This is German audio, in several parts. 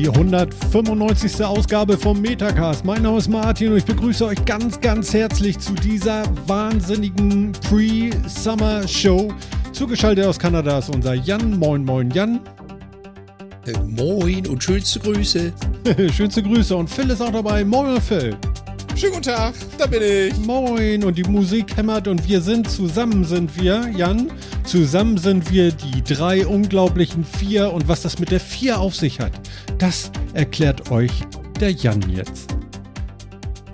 Die 195. Ausgabe vom Metacast. Mein Name ist Martin und ich begrüße euch ganz, ganz herzlich zu dieser wahnsinnigen Pre-Summer-Show. Zugeschaltet aus Kanada ist unser Jan. Moin, moin, Jan. Äh, moin und schönste Grüße. schönste Grüße. Und Phil ist auch dabei. Moin, Phil. Schönen guten Tag, da bin ich. Moin und die Musik hämmert und wir sind zusammen sind wir, Jan. Zusammen sind wir die drei unglaublichen vier und was das mit der vier auf sich hat, das erklärt euch der Jan jetzt.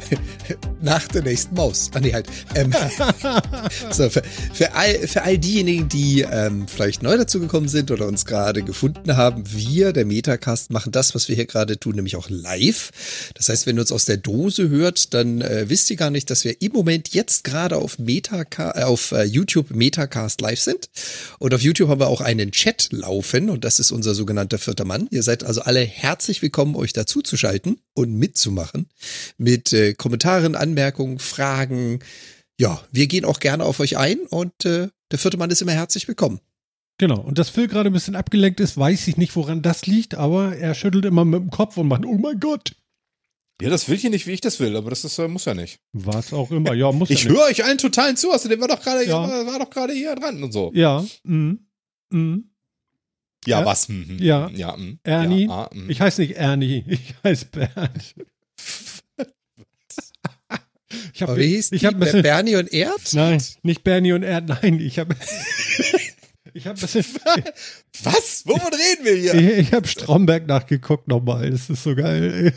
Nach der nächsten Maus. Ah, nee, halt. Ähm, so, für, für, all, für all diejenigen, die ähm, vielleicht neu dazugekommen sind oder uns gerade gefunden haben, wir, der Metacast, machen das, was wir hier gerade tun, nämlich auch live. Das heißt, wenn ihr uns aus der Dose hört, dann äh, wisst ihr gar nicht, dass wir im Moment jetzt gerade auf, Metaca äh, auf äh, YouTube Metacast live sind. Und auf YouTube haben wir auch einen Chat laufen und das ist unser sogenannter vierter Mann. Ihr seid also alle herzlich willkommen, euch dazu zu schalten und mitzumachen mit äh, Kommentaren, Anmerkungen, Fragen. Ja, wir gehen auch gerne auf euch ein und äh, der vierte Mann ist immer herzlich willkommen. Genau, und dass Phil gerade ein bisschen abgelenkt ist, weiß ich nicht, woran das liegt, aber er schüttelt immer mit dem Kopf und macht, oh mein Gott. Ja, das will ich nicht, wie ich das will, aber das ist, äh, muss ja nicht. Was auch immer, ja, muss ich ja höre euch allen totalen zu, also der war doch gerade ja. war doch gerade hier dran und so. Ja, mhm. Mhm. Ja, ja, was? Mhm. Ja, ja mh. Ernie. Ja, ah, ich heiße nicht Ernie, ich heiße Bernd. Ich hab, wie hieß ich die? Bisschen, Bernie und Erd? Nein, nicht Bernie und Erd, nein, ich habe ich habe Was? Wovon reden wir hier? Ich, ich habe Stromberg nachgeguckt nochmal, das ist so geil.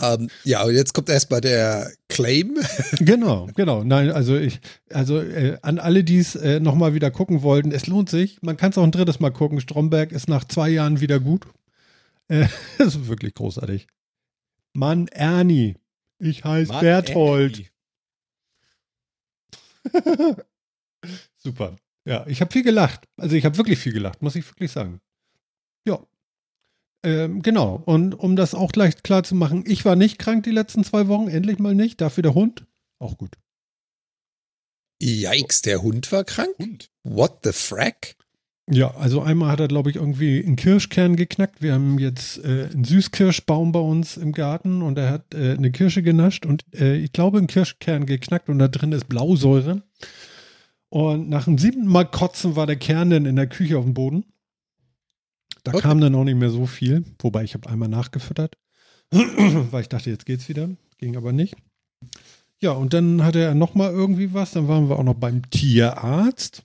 Ähm, ja, und jetzt kommt erstmal der Claim. genau, genau. Nein, also ich, also äh, an alle, die es äh, nochmal wieder gucken wollten, es lohnt sich. Man kann es auch ein drittes Mal gucken. Stromberg ist nach zwei Jahren wieder gut. Äh, das ist wirklich großartig. Mann, Ernie. Ich heiße Berthold. Super. Ja, ich habe viel gelacht. Also ich habe wirklich viel gelacht, muss ich wirklich sagen. Ähm, genau. Und um das auch gleich klar zu machen, ich war nicht krank die letzten zwei Wochen, endlich mal nicht. Dafür der Hund. Auch gut. Yikes, der Hund war krank? Hund. What the frack? Ja, also einmal hat er, glaube ich, irgendwie einen Kirschkern geknackt. Wir haben jetzt äh, einen Süßkirschbaum bei uns im Garten und er hat äh, eine Kirsche genascht und äh, ich glaube, einen Kirschkern geknackt und da drin ist Blausäure. Und nach dem siebten Mal kotzen war der Kern dann in der Küche auf dem Boden. Da okay. kam dann auch nicht mehr so viel, wobei ich habe einmal nachgefüttert, weil ich dachte, jetzt geht's wieder. Ging aber nicht. Ja, und dann hatte er nochmal irgendwie was. Dann waren wir auch noch beim Tierarzt.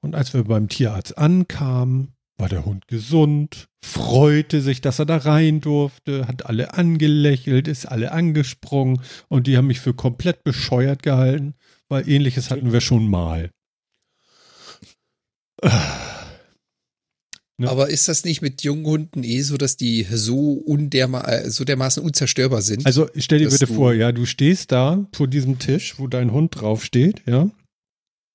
Und als wir beim Tierarzt ankamen, war der Hund gesund, freute sich, dass er da rein durfte, hat alle angelächelt, ist alle angesprungen und die haben mich für komplett bescheuert gehalten, weil ähnliches hatten wir schon mal. Ne? Aber ist das nicht mit jungen Hunden eh so, dass die so, underma äh, so dermaßen unzerstörbar sind? Also stell dir bitte vor, ja, du stehst da vor diesem Tisch, wo dein Hund draufsteht, ja.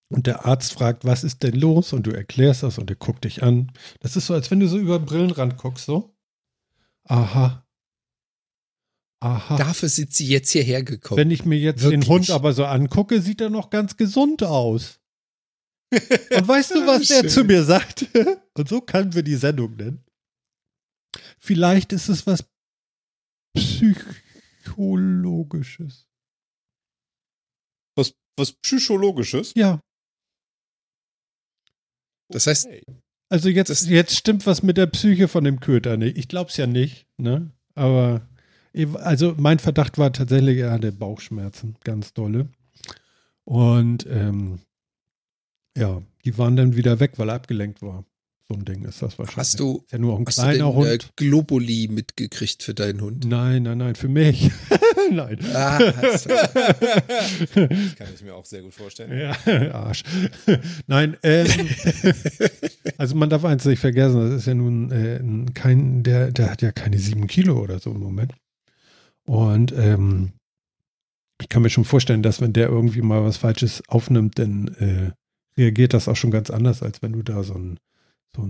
Und der Arzt fragt, was ist denn los? Und du erklärst das und er guckt dich an. Das ist so, als wenn du so über den Brillenrand guckst, so. Aha. Aha. Dafür sind sie jetzt hierher gekommen. Wenn ich mir jetzt Wirklich? den Hund aber so angucke, sieht er noch ganz gesund aus. Und weißt du, was der zu mir sagt? Und so können wir die Sendung nennen. Vielleicht ist es was Psychologisches. Was, was Psychologisches? Ja. Das heißt. Also jetzt, jetzt stimmt was mit der Psyche von dem Köter nicht. Ich glaub's ja nicht, ne? Aber also mein Verdacht war tatsächlich, er hatte Bauchschmerzen, ganz dolle. Und ähm, ja, die waren dann wieder weg, weil er abgelenkt war. So ein Ding ist das wahrscheinlich. Hast du, ist ja nur auch ein kleiner du denn, Hund. Äh, Globuli mitgekriegt für deinen Hund? Nein, nein, nein, für mich. nein. Ah, das kann ich mir auch sehr gut vorstellen. Ja, Arsch. nein, ähm, also man darf eins nicht vergessen, das ist ja nun äh, kein, der, der hat ja keine sieben Kilo oder so im Moment. Und ähm, ich kann mir schon vorstellen, dass wenn der irgendwie mal was Falsches aufnimmt, dann äh, reagiert das auch schon ganz anders, als wenn du da so einen so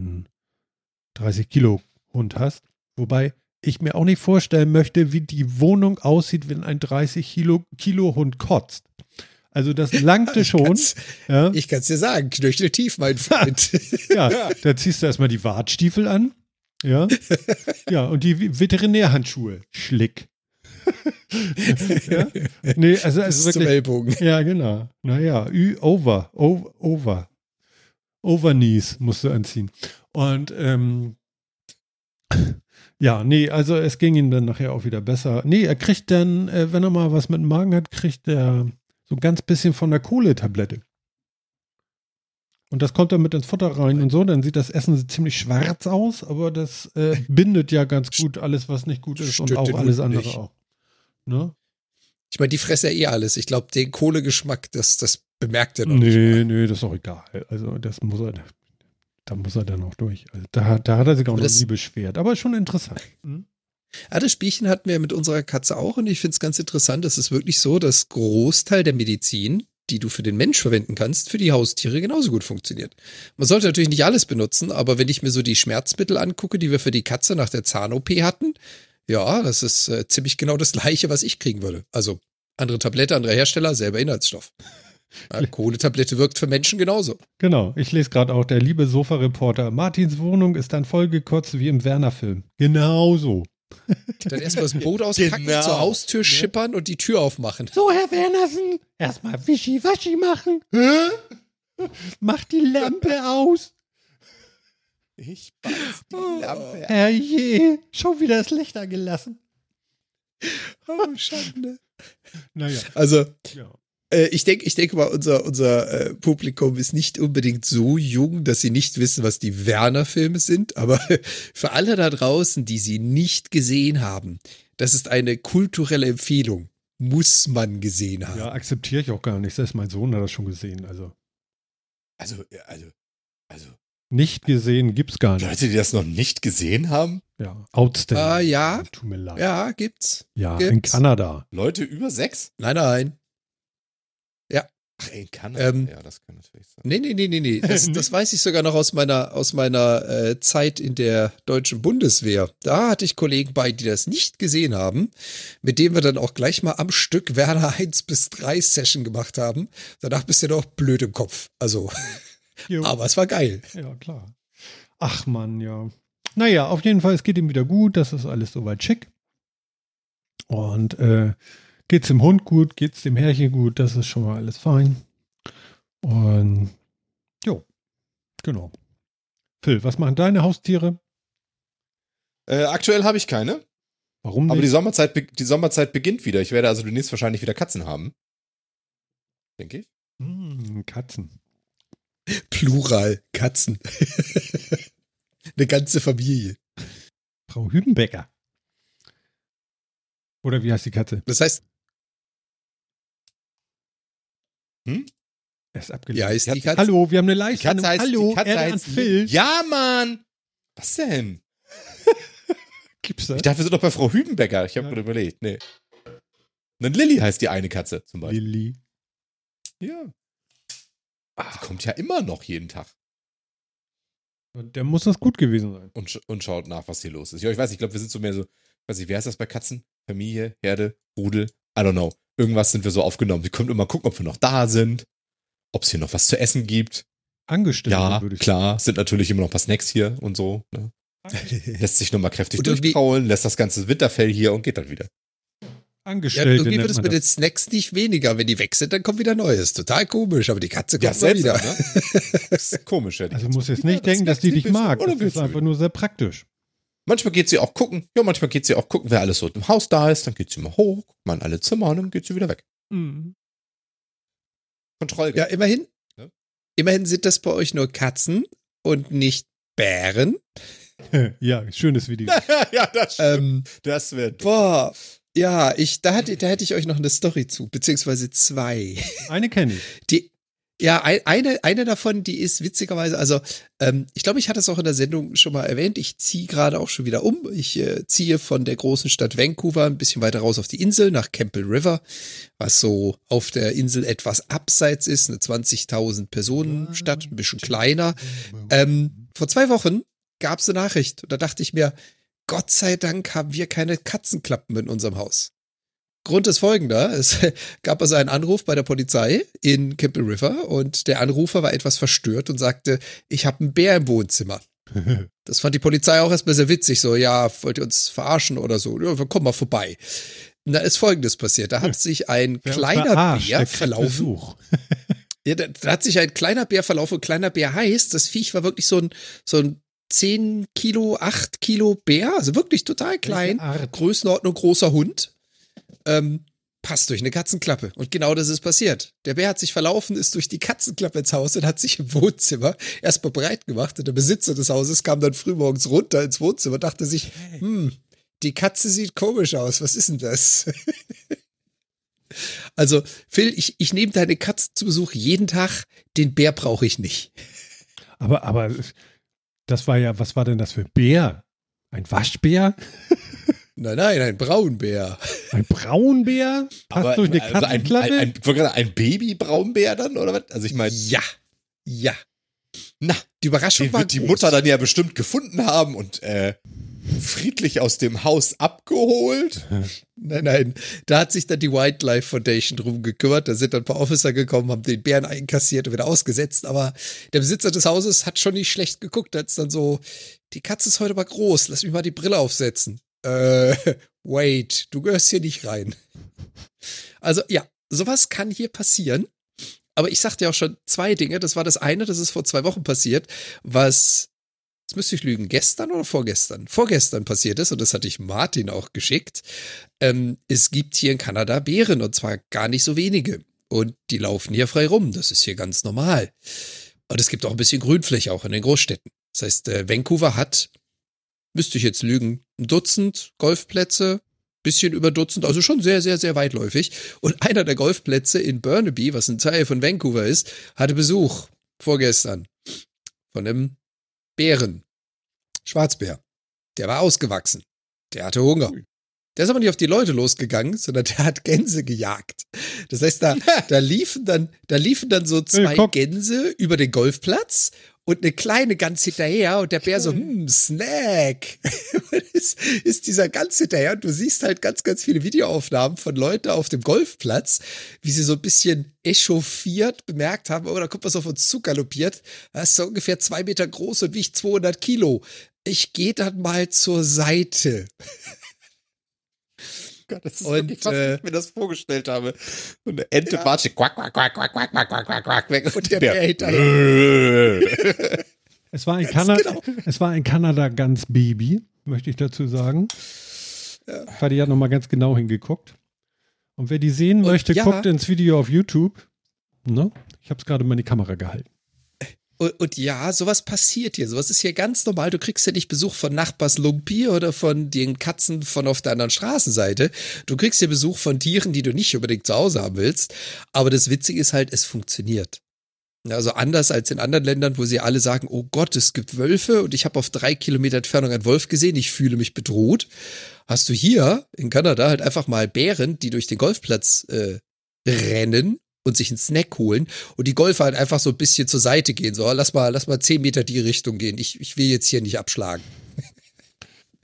30 Kilo Hund hast. Wobei ich mir auch nicht vorstellen möchte, wie die Wohnung aussieht, wenn ein 30 Kilo, Kilo Hund kotzt. Also das langte schon. Kann's- ja. Ich kann es dir sagen, knöcheltief, mein Freund. Ja, da ziehst du erstmal die Wartstiefel an. Ja. Ja, und die Veterinärhandschuhe. Schlick. ja. Nee, also, also ist zum wirklich. Ellbogen. Ja, genau. Naja, Ü, over, over, over. Overknees musst du anziehen. Und ähm, ja, nee, also es ging ihm dann nachher auch wieder besser. Nee, er kriegt dann, äh, wenn er mal was mit dem Magen hat, kriegt er so ein ganz bisschen von der Kohletablette. Und das kommt dann mit ins Futter rein und so, dann sieht das Essen ziemlich schwarz aus, aber das äh, bindet ja ganz gut alles, was nicht gut ist Stört und auch alles andere nicht. auch. Ne? Ich meine, die fressen ja eh alles. Ich glaube, den Kohlegeschmack, das, das bemerkt er noch nicht. Nee, mal. nee, das ist auch egal. Also das muss er, da muss er dann auch durch. Also da, da hat er sich auch Aber noch das- nie beschwert, aber schon interessant. Hm? Ah, das Spielchen hatten wir mit unserer Katze auch und ich finde es ganz interessant. Es ist wirklich so, dass Großteil der Medizin, die du für den Mensch verwenden kannst, für die Haustiere genauso gut funktioniert. Man sollte natürlich nicht alles benutzen, aber wenn ich mir so die Schmerzmittel angucke, die wir für die Katze nach der Zahn-OP hatten, ja, das ist äh, ziemlich genau das gleiche, was ich kriegen würde. Also andere Tablette, anderer Hersteller, selber Inhaltsstoff. Ja, Kohletablette wirkt für Menschen genauso. Genau, ich lese gerade auch, der liebe Sofa-Reporter, Martins Wohnung ist dann vollgekotzt wie im Werner-Film. Genauso. Dann erstmal das Boot auspacken, Genau. zur Haustür schippern und die Tür aufmachen. So, Herr Wernersen, erstmal Wischi-Waschi machen. Mach die Lampe aus. Ich beiß die Lampe. Herrje, schon wieder das Licht angelassen. Oh, Schande. Naja, Also, ja. Äh, ich denke, ich denke mal, unser, unser äh, Publikum ist nicht unbedingt so jung, dass sie nicht wissen, was die Werner-Filme sind. Aber für alle da draußen, die sie nicht gesehen haben, das ist eine kulturelle Empfehlung. Muss man gesehen haben. Ja, akzeptiere ich auch gar nicht. Selbst mein Sohn hat das schon gesehen. Also Also, also, also, nicht gesehen gibt's gar nicht. Leute, die das noch nicht gesehen haben? Ja, outstanding. Ah, ja. Tut mir leid. Ja, gibt's. Ja, gibt's. in Kanada. Leute über sechs? Nein, nein. Ach, in Kanada. Ähm, ja, das kann natürlich sein. Nee, nee, nee, nee, nee. Das, das weiß ich sogar noch aus meiner, aus meiner äh, Zeit in der deutschen Bundeswehr. Da hatte ich Kollegen bei, die das nicht gesehen haben, mit denen wir dann auch gleich mal am Stück Werner 1 bis 3 Session gemacht haben. Danach bist du doch blöd im Kopf. Also, Jo. aber es war geil. Ja, klar. Ach Mann, ja. Naja, auf jeden Fall, es geht ihm wieder gut. Das ist alles soweit schick. Und äh, geht's dem Hund gut, geht's dem Herrchen gut, das ist schon mal alles fein. Und jo, genau. Phil, was machen deine Haustiere? Äh, aktuell habe ich keine, Warum aber die nicht? Sommerzeit, die Sommerzeit beginnt wieder. Ich werde also demnächst wahrscheinlich wieder Katzen haben. Denke ich. Hm, Katzen. Plural, Katzen. Eine ganze Familie. Frau Hübenbecker. Oder wie heißt die Katze? Das heißt, Er ist abgelehnt. heißt die Katze? Hallo, wir haben eine Live-Sendung. Katze heißt, Hallo, die Katze Erde heißt Phil. Ja, Mann! Was denn? Gibt's das? Ich dachte, wir sind doch bei Frau Hübenbecker. Ich habe Ja. gerade überlegt. Nee. Und dann Lilly heißt die eine Katze zum Beispiel. Lilly. Ja. Die kommt ja immer noch jeden Tag Der muss das gut gewesen sein. und, sch und schaut nach, was hier los ist. Ja, ich weiß, ich glaube, wir sind so mehr so, weiß ich, wie heißt das bei Katzen? Familie, Herde, Rudel? I don't know. Irgendwas sind wir so aufgenommen. Sie kommt immer gucken, ob wir noch da sind, ob es hier noch was zu essen gibt. Angestellte, ja, würde ich klar, sind natürlich immer noch ein paar Snacks hier und so. Ne? Lässt sich nochmal kräftig durchkraulen, lässt das ganze Winterfell hier und geht dann wieder. Ja, Angestellte. irgendwie nennt wird es mit den das. Snacks nicht weniger. Wenn die weg sind, dann kommt wieder Neues. Total komisch, aber die Katze kommt Ja, wieder. ne? Das ist komisch, ja. die Also muss jetzt Ja, nicht das denken, dass die dich mag. Oder Das ist einfach nur sehr praktisch. Manchmal geht sie auch gucken. Ja, manchmal geht sie auch gucken, wer alles so im Haus da ist. Dann geht sie mal hoch, guckt mal in alle Zimmer und dann geht sie wieder weg. Mhm. Kontroll. Ja, immerhin. Ja. Immerhin sind das bei euch nur Katzen und nicht Bären. Ja, schönes Video. ja, das, Ähm, das wird. boah, ja, ich, da, hatte, da hätte ich euch noch eine Story zu, beziehungsweise zwei. Eine kenne ich. Die, ja, ein, eine, eine davon, die ist witzigerweise, also ähm, ich glaube, ich hatte es auch in der Sendung schon mal erwähnt, ich ziehe gerade auch schon wieder um. Ich äh, ziehe von der großen Stadt Vancouver ein bisschen weiter raus auf die Insel, nach Campbell River, was so auf der Insel etwas abseits ist, eine 20.000 Personen Stadt, ein bisschen kleiner. Ähm, vor zwei Wochen gab es eine Nachricht und da dachte ich mir, Gott sei Dank haben wir keine Katzenklappen in unserem Haus. Grund ist folgender. Es gab also einen Anruf bei der Polizei in Campbell River und der Anrufer war etwas verstört und sagte, ich habe einen Bär im Wohnzimmer. Das fand die Polizei auch erstmal sehr witzig, so, ja, wollt ihr uns verarschen oder so? Ja, komm mal vorbei. Da ist Folgendes passiert. Da hat sich ein Wer kleiner verarscht, Bär verlaufen. Ja, da, da hat sich ein kleiner Bär verlaufen. Und kleiner Bär heißt, das Viech war wirklich so ein, so ein 10 Kilo, 8 Kilo Bär, also wirklich total klein. Größenordnung großer Hund. Ähm, passt durch eine Katzenklappe. Und genau das ist passiert. Der Bär hat sich verlaufen, ist durch die Katzenklappe ins Haus und hat sich im Wohnzimmer erstmal breit gemacht. Und der Besitzer des Hauses kam dann frühmorgens runter ins Wohnzimmer und dachte sich, hm, die Katze sieht komisch aus. Was ist denn das? Also, Phil, ich, ich nehme deine Katze zu Besuch jeden Tag. Den Bär brauche ich nicht. Aber, aber das war ja, was war denn das für Bär? Ein Waschbär? Nein, nein, ein Braunbär. Ein Braunbär? Passt Aber, durch eine also ein, Katzenklappe? ein, ein, sagen, ein Baby-Braunbär dann, oder was? Also ich meine, Ja, ja. na, Die Überraschung den war wird die groß. Mutter dann ja bestimmt gefunden haben und äh, friedlich aus dem Haus abgeholt. Nein, nein. Da hat sich dann die Wildlife Foundation drum gekümmert. Da sind dann ein paar Officer gekommen, haben den Bären einkassiert und wieder ausgesetzt. Aber der Besitzer des Hauses hat schon nicht schlecht geguckt. Da hat's dann so, die Katze ist heute mal groß. Lass mich mal die Brille aufsetzen. Äh, wait, du gehörst hier nicht rein. Also ja, sowas kann hier passieren. Aber ich sagte ja auch schon zwei Dinge. Das war das eine, das ist vor zwei Wochen passiert, was Jetzt müsste ich lügen, gestern oder vorgestern? Vorgestern passiert ist, und das hatte ich Martin auch geschickt. Ähm, es gibt hier in Kanada Bären, und zwar gar nicht so wenige. Und die laufen hier frei rum. Das ist hier ganz normal. Und es gibt auch ein bisschen Grünfläche, auch in den Großstädten. Das heißt, äh, Vancouver hat, müsste ich jetzt lügen, ein Dutzend Golfplätze, bisschen über Dutzend, also schon sehr, sehr, sehr weitläufig. Und einer der Golfplätze in Burnaby, was ein Teil von Vancouver ist, hatte Besuch vorgestern von einem Bären. Schwarzbär. Der war ausgewachsen. Der hatte Hunger. Der ist aber nicht auf die Leute losgegangen, sondern der hat Gänse gejagt. Das heißt, da, da liefen dann, da liefen dann so zwei. Gänse über den Golfplatz und eine kleine Gans hinterher und der Bär so, hm, Snack. Und ist, ist dieser Gans hinterher und du siehst halt ganz, ganz viele Videoaufnahmen von Leuten auf dem Golfplatz, wie sie so ein bisschen echauffiert bemerkt haben, oh, da kommt was auf uns zugaloppiert. Das ist so ungefähr zwei Meter groß und wiegt 200 Kilo. Ich gehe dann mal zur Seite. Gott, das ist Und, wirklich fast, äh, wie ich mir das vorgestellt habe. Und eine Ente Ja. watscht, quack, quack, quack, quack, quack, quack, quack, quack, quack, weg. Und der Bär hinterher. es, war in Kanada, genau. es war in Kanada ganz Baby, möchte ich dazu sagen. Fadi hat nochmal ganz genau hingeguckt. Und wer die sehen Und möchte, ja. guckt ins Video auf YouTube. Ne? Ich habe es gerade mal in die Kamera gehalten. Und, und ja, sowas passiert hier. Sowas ist hier ganz normal. Du kriegst ja nicht Besuch von Nachbars Lumpi oder von den Katzen von auf der anderen Straßenseite. Du kriegst hier Besuch von Tieren, die du nicht unbedingt zu Hause haben willst. Aber das Witzige ist halt, es funktioniert. Also anders als in anderen Ländern, wo sie alle sagen, oh Gott, es gibt Wölfe und ich habe auf drei Kilometer Entfernung einen Wolf gesehen, ich fühle mich bedroht. Hast du hier in Kanada halt einfach mal Bären, die durch den Golfplatz äh, rennen und sich einen Snack holen und die Golfer halt einfach so ein bisschen zur Seite gehen. So, lass mal, lass mal zehn Meter die Richtung gehen. Ich, ich will jetzt hier nicht abschlagen.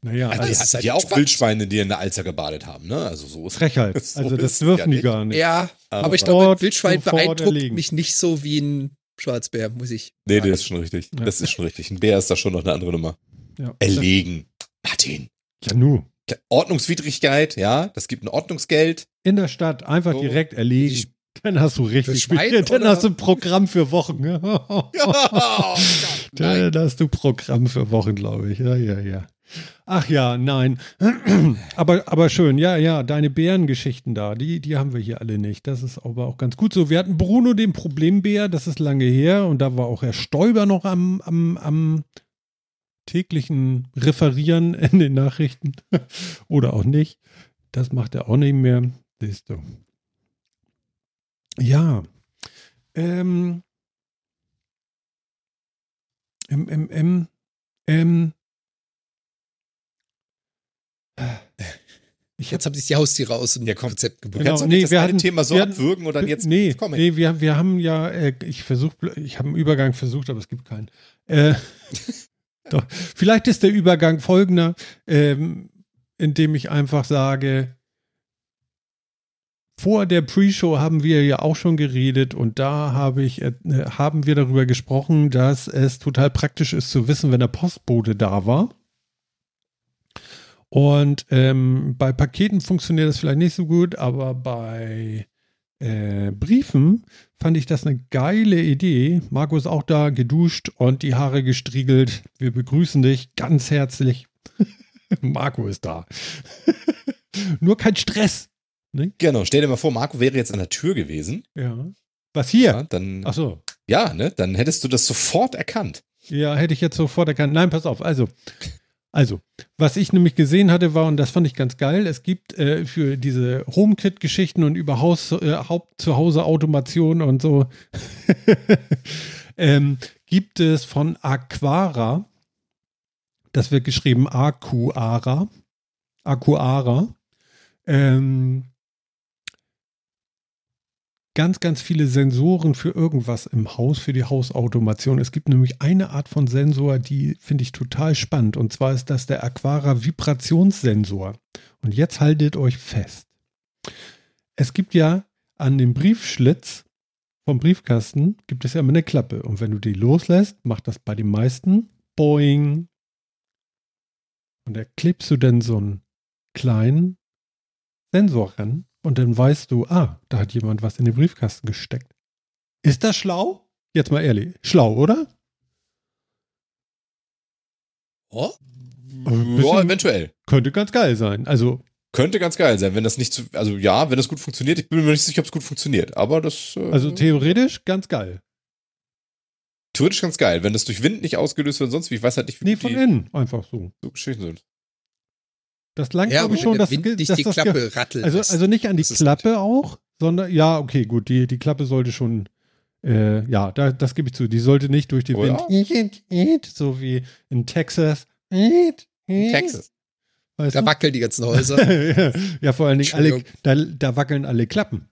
Naja, Also, also die halt ja auch entspannt. Wildschweine, die in der Alzer gebadet haben, ne? Also so ist Frechheit. So Also das dürfen ja die gar nicht. Ja, aber ich Sofort- glaube, ein Wildschwein beeindruckt erlegen. mich nicht so wie ein Schwarzbär, muss ich. Nee, sagen. das ist schon richtig. Ja. Das ist schon richtig. Ein Bär ist da schon noch eine andere Nummer. Ja. Erlegen. Martin. Ja, nu. Ordnungswidrigkeit, ja, das gibt ein Ordnungsgeld. In der Stadt einfach So. direkt erlegen. Dann hast du richtig. Schwein, dann oder? hast du ein Programm für Wochen. Nein. Dann hast du Programm für Wochen, glaube ich. Ja, ja, ja. Ach ja, nein. aber, aber schön, ja, ja, deine Bärengeschichten da, die, die haben wir hier alle nicht. Das ist aber auch ganz gut so. Wir hatten Bruno, den Problembär, das ist lange her und da war auch Herr Stoiber noch am, am, am täglichen Referieren in den Nachrichten. Oder auch nicht. Das macht er auch nicht mehr. Siehst du. Ja. Ähm. Ähm, ähm, ähm, ähm. Ich Jetzt haben sich die Haustiere aus dem Ja. Konzept gebunden. Genau, nee, das wir hatten- Thema so wir hatten- abwürgen und dann jetzt nee, kommen. nee, wir, wir haben ja, äh, ich versuche, ich habe einen Übergang versucht, aber es gibt keinen. Äh, Doch. Vielleicht ist der Übergang folgender, ähm, indem ich einfach sage, vor der Pre-Show haben wir ja auch schon geredet und da habe ich, äh, haben wir darüber gesprochen, dass es total praktisch ist zu wissen, wenn der Postbote da war. Und ähm, bei Paketen funktioniert das vielleicht nicht so gut, aber bei äh, Briefen fand ich das eine geile Idee. Marco ist auch da, geduscht und die Haare gestriegelt. Wir begrüßen dich ganz herzlich. Marco ist da. Nur kein Stress. Ne? Genau, stell dir mal vor, Marco wäre jetzt an der Tür gewesen. Ja. Was hier? Ja, dann, Ach so. Ja, ne? Dann hättest du das sofort erkannt. Ja, hätte ich jetzt sofort erkannt. Nein, pass auf. Also, also, was ich nämlich gesehen hatte, war, und das fand ich ganz geil, es gibt äh, für diese HomeKit-Geschichten und über Haus, äh, Haupt-zu-Hause-Automation und so, ähm, gibt es von Aquara, das wird geschrieben Aquara, Aquara, ähm, ganz, ganz viele Sensoren für irgendwas im Haus, für die Hausautomation. Es gibt nämlich eine Art von Sensor, die finde ich total spannend. Und zwar ist das der Aquara Vibrationssensor. Und jetzt haltet euch fest. Es gibt ja an dem Briefschlitz vom Briefkasten gibt es ja immer eine Klappe. Und wenn du die loslässt, macht das bei den meisten Boing. Und da klebst du dann so einen kleinen Sensor ran und dann weißt du, ah, da hat jemand was in den Briefkasten gesteckt. Ist das schlau? Jetzt mal ehrlich. Schlau, oder? Oh? Ja, eventuell. Könnte ganz geil sein. Also. Könnte ganz geil sein, wenn das nicht zu, also ja, wenn das gut funktioniert. Ich bin mir nicht sicher, ob es gut funktioniert, aber das. Äh, also theoretisch ganz geil. Theoretisch ganz geil, wenn das durch Wind nicht ausgelöst wird und sonst wie. Ich weiß halt nicht, wie Nee, von innen einfach so. So Geschichten sind. Das langt, ja, glaube ich, schon, dass, Wind nicht dass die das Klappe rattelt. Also, also nicht an die Klappe auch, sondern, ja, okay, gut, die, die Klappe sollte schon, äh, ja, da, das gebe ich zu, die sollte nicht durch den oh, Wind, ja? so wie in Texas. In Texas. Weißt da du? wackeln die ganzen Häuser. ja, vor allen Dingen, alle, da, da wackeln alle Klappen.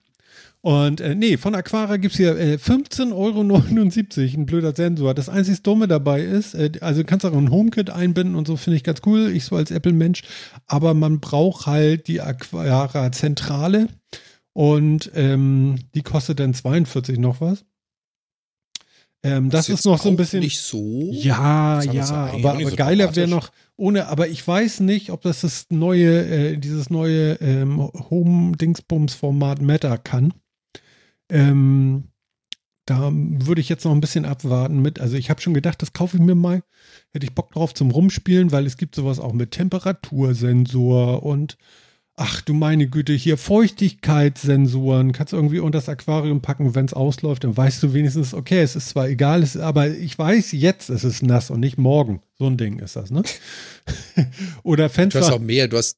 Und äh, nee, von Aquara gibt es hier äh, 15,79 Euro, ein blöder Sensor. Das einzig Dumme dabei ist, äh, also kannst auch ein HomeKit einbinden und so, finde ich ganz cool, ich so als Apple-Mensch. Aber man braucht halt die Aquara-Zentrale und ähm, die kostet dann 42 noch was. Ähm, das, das ist noch so ein bisschen. Nicht so. Ja, ja, aber, aber so geiler wäre noch ohne, aber ich weiß nicht, ob das das neue, äh, dieses neue ähm, Home-Dingsbums-Format Meta kann. Ähm, da würde ich jetzt noch ein bisschen abwarten mit. Also ich habe schon gedacht, das kaufe ich mir mal. Hätte ich Bock drauf zum Rumspielen, weil es gibt sowas auch mit Temperatursensor und ach du meine Güte, hier Feuchtigkeitssensoren. Kannst du irgendwie unter das Aquarium packen, wenn es ausläuft, dann weißt du wenigstens, okay, es ist zwar egal, es aber ich weiß jetzt, es ist nass und nicht morgen. So ein Ding ist das, ne? Oder Fenster. Du hast auch mehr, du hast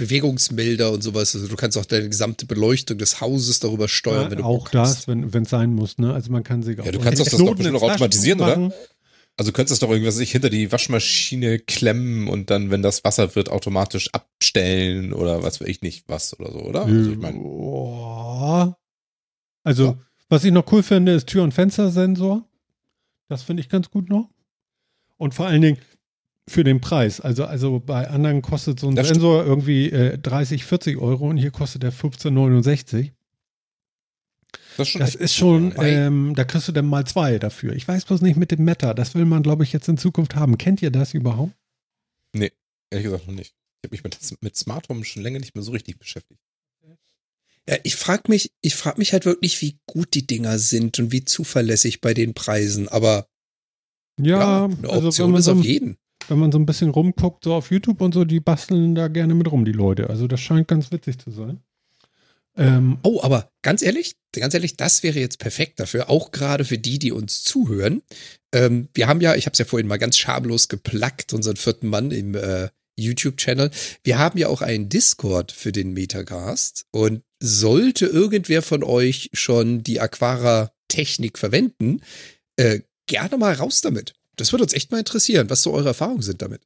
Bewegungsmelder und sowas. Also du kannst auch deine gesamte Beleuchtung des Hauses darüber steuern, ja, wenn du Auch Bock das, hast. wenn es sein muss, ne? Also man kann sich auch. Ja, du kannst das doch bestimmt noch automatisieren, oder? Also du könntest das doch irgendwas sich hinter die Waschmaschine klemmen und dann, wenn das Wasser wird, automatisch abstellen oder was weiß ich nicht, was oder so, oder? Also, ich mein, also ja. was ich noch cool finde, ist Tür- und Fenstersensor. Das finde ich ganz gut noch. Und vor allen Dingen, für den Preis. Also, also bei anderen kostet so ein das Sensor stimmt. irgendwie äh, 30, 40 Euro und hier kostet der 15,69. Das, ist schon, das ist schon ähm, da kriegst du dann mal zwei dafür. Ich weiß bloß nicht mit dem Meta. Das will man, glaube ich, jetzt in Zukunft haben. Kennt ihr das überhaupt? Nee, ehrlich gesagt noch nicht. Ich habe mich mit, mit Smart Home schon länger nicht mehr so richtig beschäftigt. Ja, ich frage mich, ich frage mich halt wirklich, wie gut die Dinger sind und wie zuverlässig bei den Preisen. Aber ja, ja eine also Option ist auf jeden wenn man so ein bisschen rumguckt, so auf YouTube und so, die basteln da gerne mit rum, die Leute. Also das scheint ganz witzig zu sein. Ähm, oh, aber ganz ehrlich, ganz ehrlich, das wäre jetzt perfekt dafür, auch gerade für die, die uns zuhören. Ähm, wir haben ja, ich habe es ja vorhin mal ganz schamlos geplackt, unseren vierten Mann im äh, YouTube-Channel. Wir haben ja auch einen Discord für den Metacast und sollte irgendwer von euch schon die Aquara-Technik verwenden, äh, gerne mal raus damit. Das würde uns echt mal interessieren, was so eure Erfahrungen sind damit.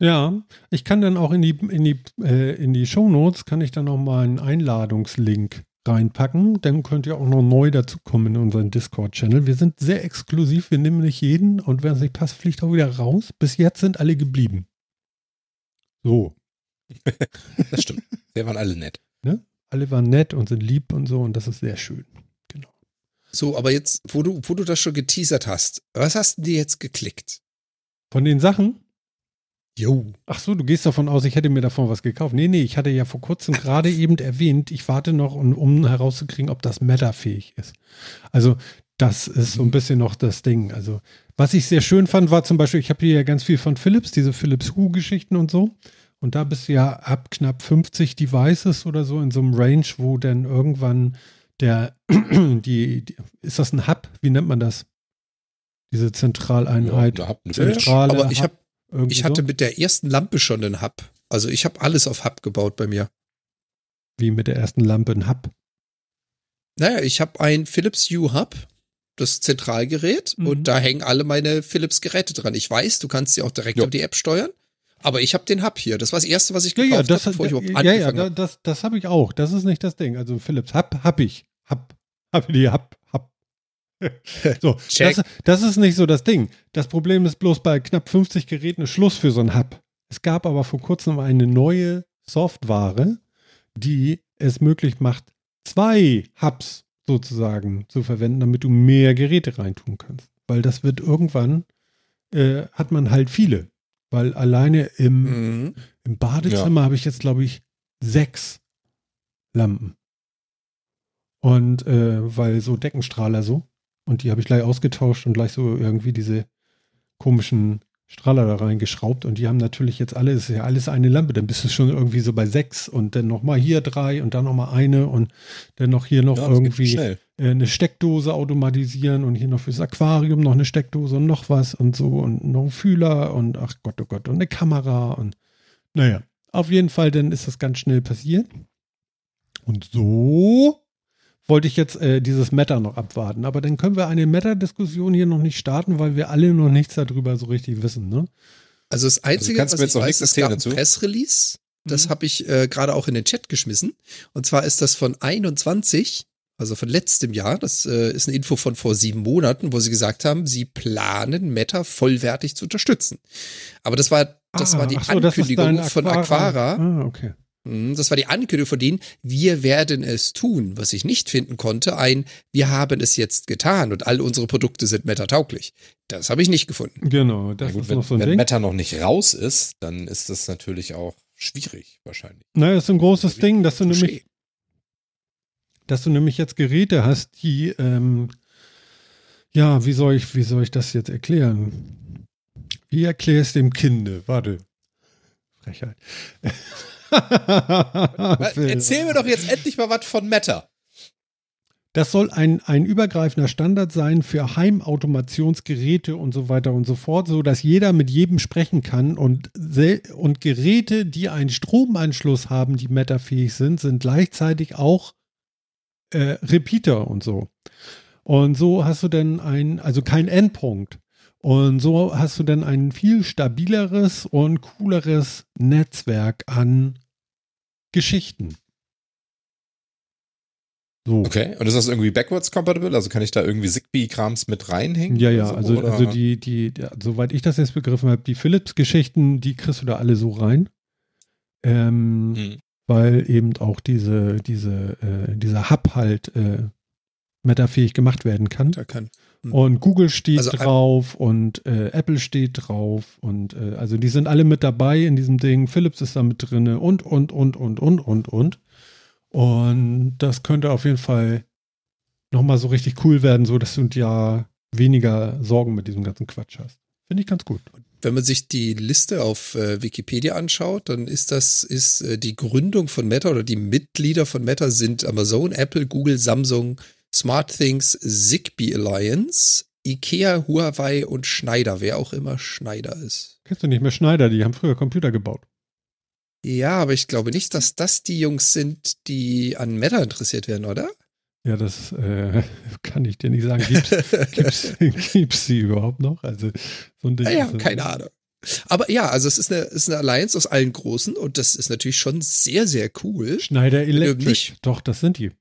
Ja, ich kann dann auch in die, in die, äh, in die Shownotes kann ich dann noch mal einen Einladungslink reinpacken. Dann könnt ihr auch noch neu dazukommen in unseren Discord-Channel. Wir sind sehr exklusiv, wir nehmen nicht jeden und wenn es nicht passt, fliegt auch wieder raus. Bis jetzt sind alle geblieben. So. Das stimmt. Wir waren alle nett. Ne? Alle waren nett und sind lieb und so und das ist sehr schön. So, aber jetzt, wo du, wo du das schon geteasert hast, was hast du dir jetzt geklickt? Von den Sachen? Jo. Ach so, du gehst davon aus, ich hätte mir davon was gekauft. Nee, nee, ich hatte ja vor kurzem gerade eben erwähnt, ich warte noch, um, um herauszukriegen, ob das Meta-fähig ist. Also, das ist so ein bisschen noch das Ding. Also, was ich sehr schön fand, war zum Beispiel, ich habe hier ja ganz viel von Philips, diese Philips Hue-Geschichten und so. Und da bist du ja ab knapp 50 Devices oder so in so einem Range, wo dann irgendwann der, die, die ist das ein Hub? Wie nennt man das? Diese Zentraleinheit. Ja, ihr Zentrale Aber ich, Hub, hab, ich hatte so? mit der ersten Lampe schon einen Hub. Also ich habe alles auf Hub gebaut bei mir. wie mit der ersten Lampe ein Hub. Naja, ich habe ein Philips Hue Hub, das Zentralgerät, Mhm. und da hängen alle meine Philips Geräte dran. Ich weiß, du kannst sie auch direkt Jo. auf die App steuern, aber ich habe den Hub hier. Das war das erste, was ich Ja, gekauft ja, das, habe, bevor ich überhaupt ja, ja, angefangen da- habe. das, das habe ich auch. Das ist nicht das Ding. Also Philips Hub habe ich. Hub. Hab die Hub. Hub. so, das, das ist nicht so das Ding. Das Problem ist bloß bei knapp 50 Geräten Schluss für so ein Hub. Es gab aber vor kurzem eine neue Software, die es möglich macht, zwei Hubs sozusagen zu verwenden, damit du mehr Geräte reintun kannst. Weil das wird irgendwann, äh, hat man halt viele. Weil alleine im, Mhm. im Badezimmer habe ich jetzt, glaube ich, sechs Lampen. Und äh, weil so Deckenstrahler so. Und die habe ich gleich ausgetauscht und gleich so irgendwie diese komischen Strahler da reingeschraubt. Und die haben natürlich jetzt alle, ist ja alles eine Lampe. Dann bist du schon irgendwie so bei sechs und dann nochmal hier drei und dann nochmal eine und dann noch hier noch Ja, irgendwie äh, eine Steckdose automatisieren und hier noch fürs Aquarium noch eine Steckdose und noch was und so und noch ein Fühler und ach Gott, oh Gott, und eine Kamera und naja, auf jeden Fall, dann ist das ganz schnell passiert. Und so wollte ich jetzt äh, dieses Meta noch abwarten. Aber dann können wir eine Meta-Diskussion hier noch nicht starten, weil wir alle noch nichts darüber so richtig wissen, ne? Also das Einzige, kannst was mir ich noch weiß, es gab ein? Pressrelease. Das Mhm. habe ich äh, gerade auch in den Chat geschmissen. Und zwar ist das von 21, also von letztem Jahr. Das äh, ist eine Info von vor sieben Monaten, wo sie gesagt haben, sie planen Meta vollwertig zu unterstützen. Aber das war, das Ah, war die so, Ankündigung dein von Aquara. Ah, okay. Mhm, Das war die Ankündigung von denen, wir werden es tun. Was ich nicht finden konnte, ein, wir haben es jetzt getan und all unsere Produkte sind meta-tauglich. Das habe ich nicht gefunden. Genau, das gut, ist wenn, noch so ein wenn Ding. Meta noch nicht raus ist, dann ist das natürlich auch schwierig, wahrscheinlich. Naja, das ist ein großes Ding, dass du nämlich dass du nämlich jetzt Geräte hast, die, ähm, ja, wie soll ich, wie soll ich das jetzt erklären? Wie erklärst dem Kinde? Warte. Frechheit. Erzähl mir doch jetzt endlich mal was von Meta. Das soll ein, ein übergreifender Standard sein für Heimautomationsgeräte und so weiter und so fort, so dass jeder mit jedem sprechen kann und, und Geräte, die einen Stromanschluss haben, die metafähig sind, sind gleichzeitig auch äh, Repeater und so. Und so hast du dann ein, also kein Endpunkt. Und so hast du dann ein viel stabileres und cooleres Netzwerk an Geschichten. So. Okay, und ist das irgendwie backwards compatible? Also kann ich da irgendwie Zigbee-Krams mit reinhängen? Ja, ja, so, also, oder? also die, die, die, soweit ich das jetzt begriffen habe, die Philips-Geschichten, die kriegst du da alle so rein. Ähm, Hm. Weil eben auch diese, diese, äh, dieser Hub halt äh, metafähig gemacht werden kann. Da kann. Hm. Und Google steht Also drauf und äh, Apple steht drauf und äh, also die sind alle mit dabei in diesem Ding. Philips ist da mit drinne und, und, und, und, und, und, und. Und das könnte auf jeden Fall nochmal so richtig cool werden, so dass du ja weniger Sorgen mit diesem ganzen Quatsch hast. Finde ich ganz gut. Wenn man sich die Liste auf äh, Wikipedia anschaut, dann ist das ist äh, die Gründung von Meta oder die Mitglieder von Meta sind Amazon, Apple, Google, Samsung, SmartThings, Zigbee Alliance, IKEA, Huawei und Schneider, wer auch immer Schneider ist. Kennst du nicht mehr Schneider, die haben früher Computer gebaut. Ja, aber ich glaube nicht, dass das die Jungs sind, die an Meta interessiert werden, oder? Ja, das äh, kann ich dir nicht sagen. Gibt's, gibt's sie überhaupt noch? Also so ein Ding. Ist das- keine Ahnung. Aber ja, also es ist eine, es ist eine Alliance aus allen Großen und das ist natürlich schon sehr, sehr cool. Schneider Electric. nicht- Doch, das sind die.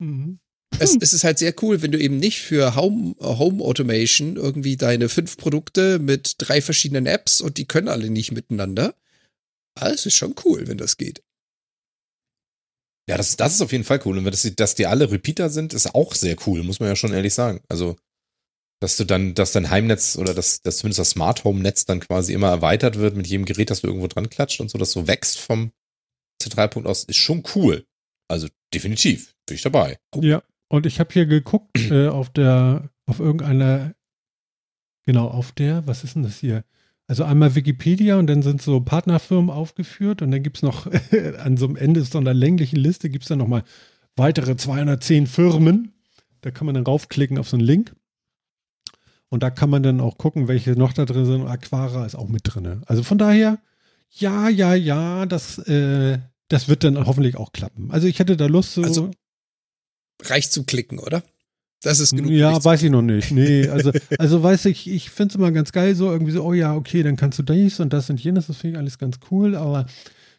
Mhm. Es, es ist halt sehr cool, wenn du eben nicht für Home, Home Automation irgendwie deine fünf Produkte mit drei verschiedenen Apps und die können alle nicht miteinander. Aber es ist schon cool, wenn das geht. Ja, das, das ist auf jeden Fall cool. Und dass die, dass die alle Repeater sind, ist auch sehr cool, muss man ja schon ehrlich sagen. Also, dass du dann, dass dein Heimnetz oder dass, dass zumindest das Smart Home Netz dann quasi immer erweitert wird mit jedem Gerät, das du irgendwo dran klatscht und so, dass so wächst vom C3-Punkt aus, ist schon cool. Also definitiv, bin ich dabei. Ja, und ich habe hier geguckt äh, auf der, auf irgendeiner, genau, auf der, was ist denn das hier? Also einmal Wikipedia und dann sind so Partnerfirmen aufgeführt und dann gibt es noch, an so einem Ende so einer länglichen Liste gibt es dann nochmal weitere 210 Firmen. Da kann man dann raufklicken auf so einen Link. Und da kann man dann auch gucken, welche noch da drin sind. Aquara ist auch mit drin. Also von daher, ja, ja, ja, das, äh, das wird dann hoffentlich auch klappen. Also ich hätte da Lust so. Also reicht zum Klicken, oder? Das ist genug. Ja, weiß ich noch nicht. Nee, also, also weiß ich, ich finde es immer ganz geil, so irgendwie so, oh ja, okay, dann kannst du dies und das und jenes, das finde ich alles ganz cool, aber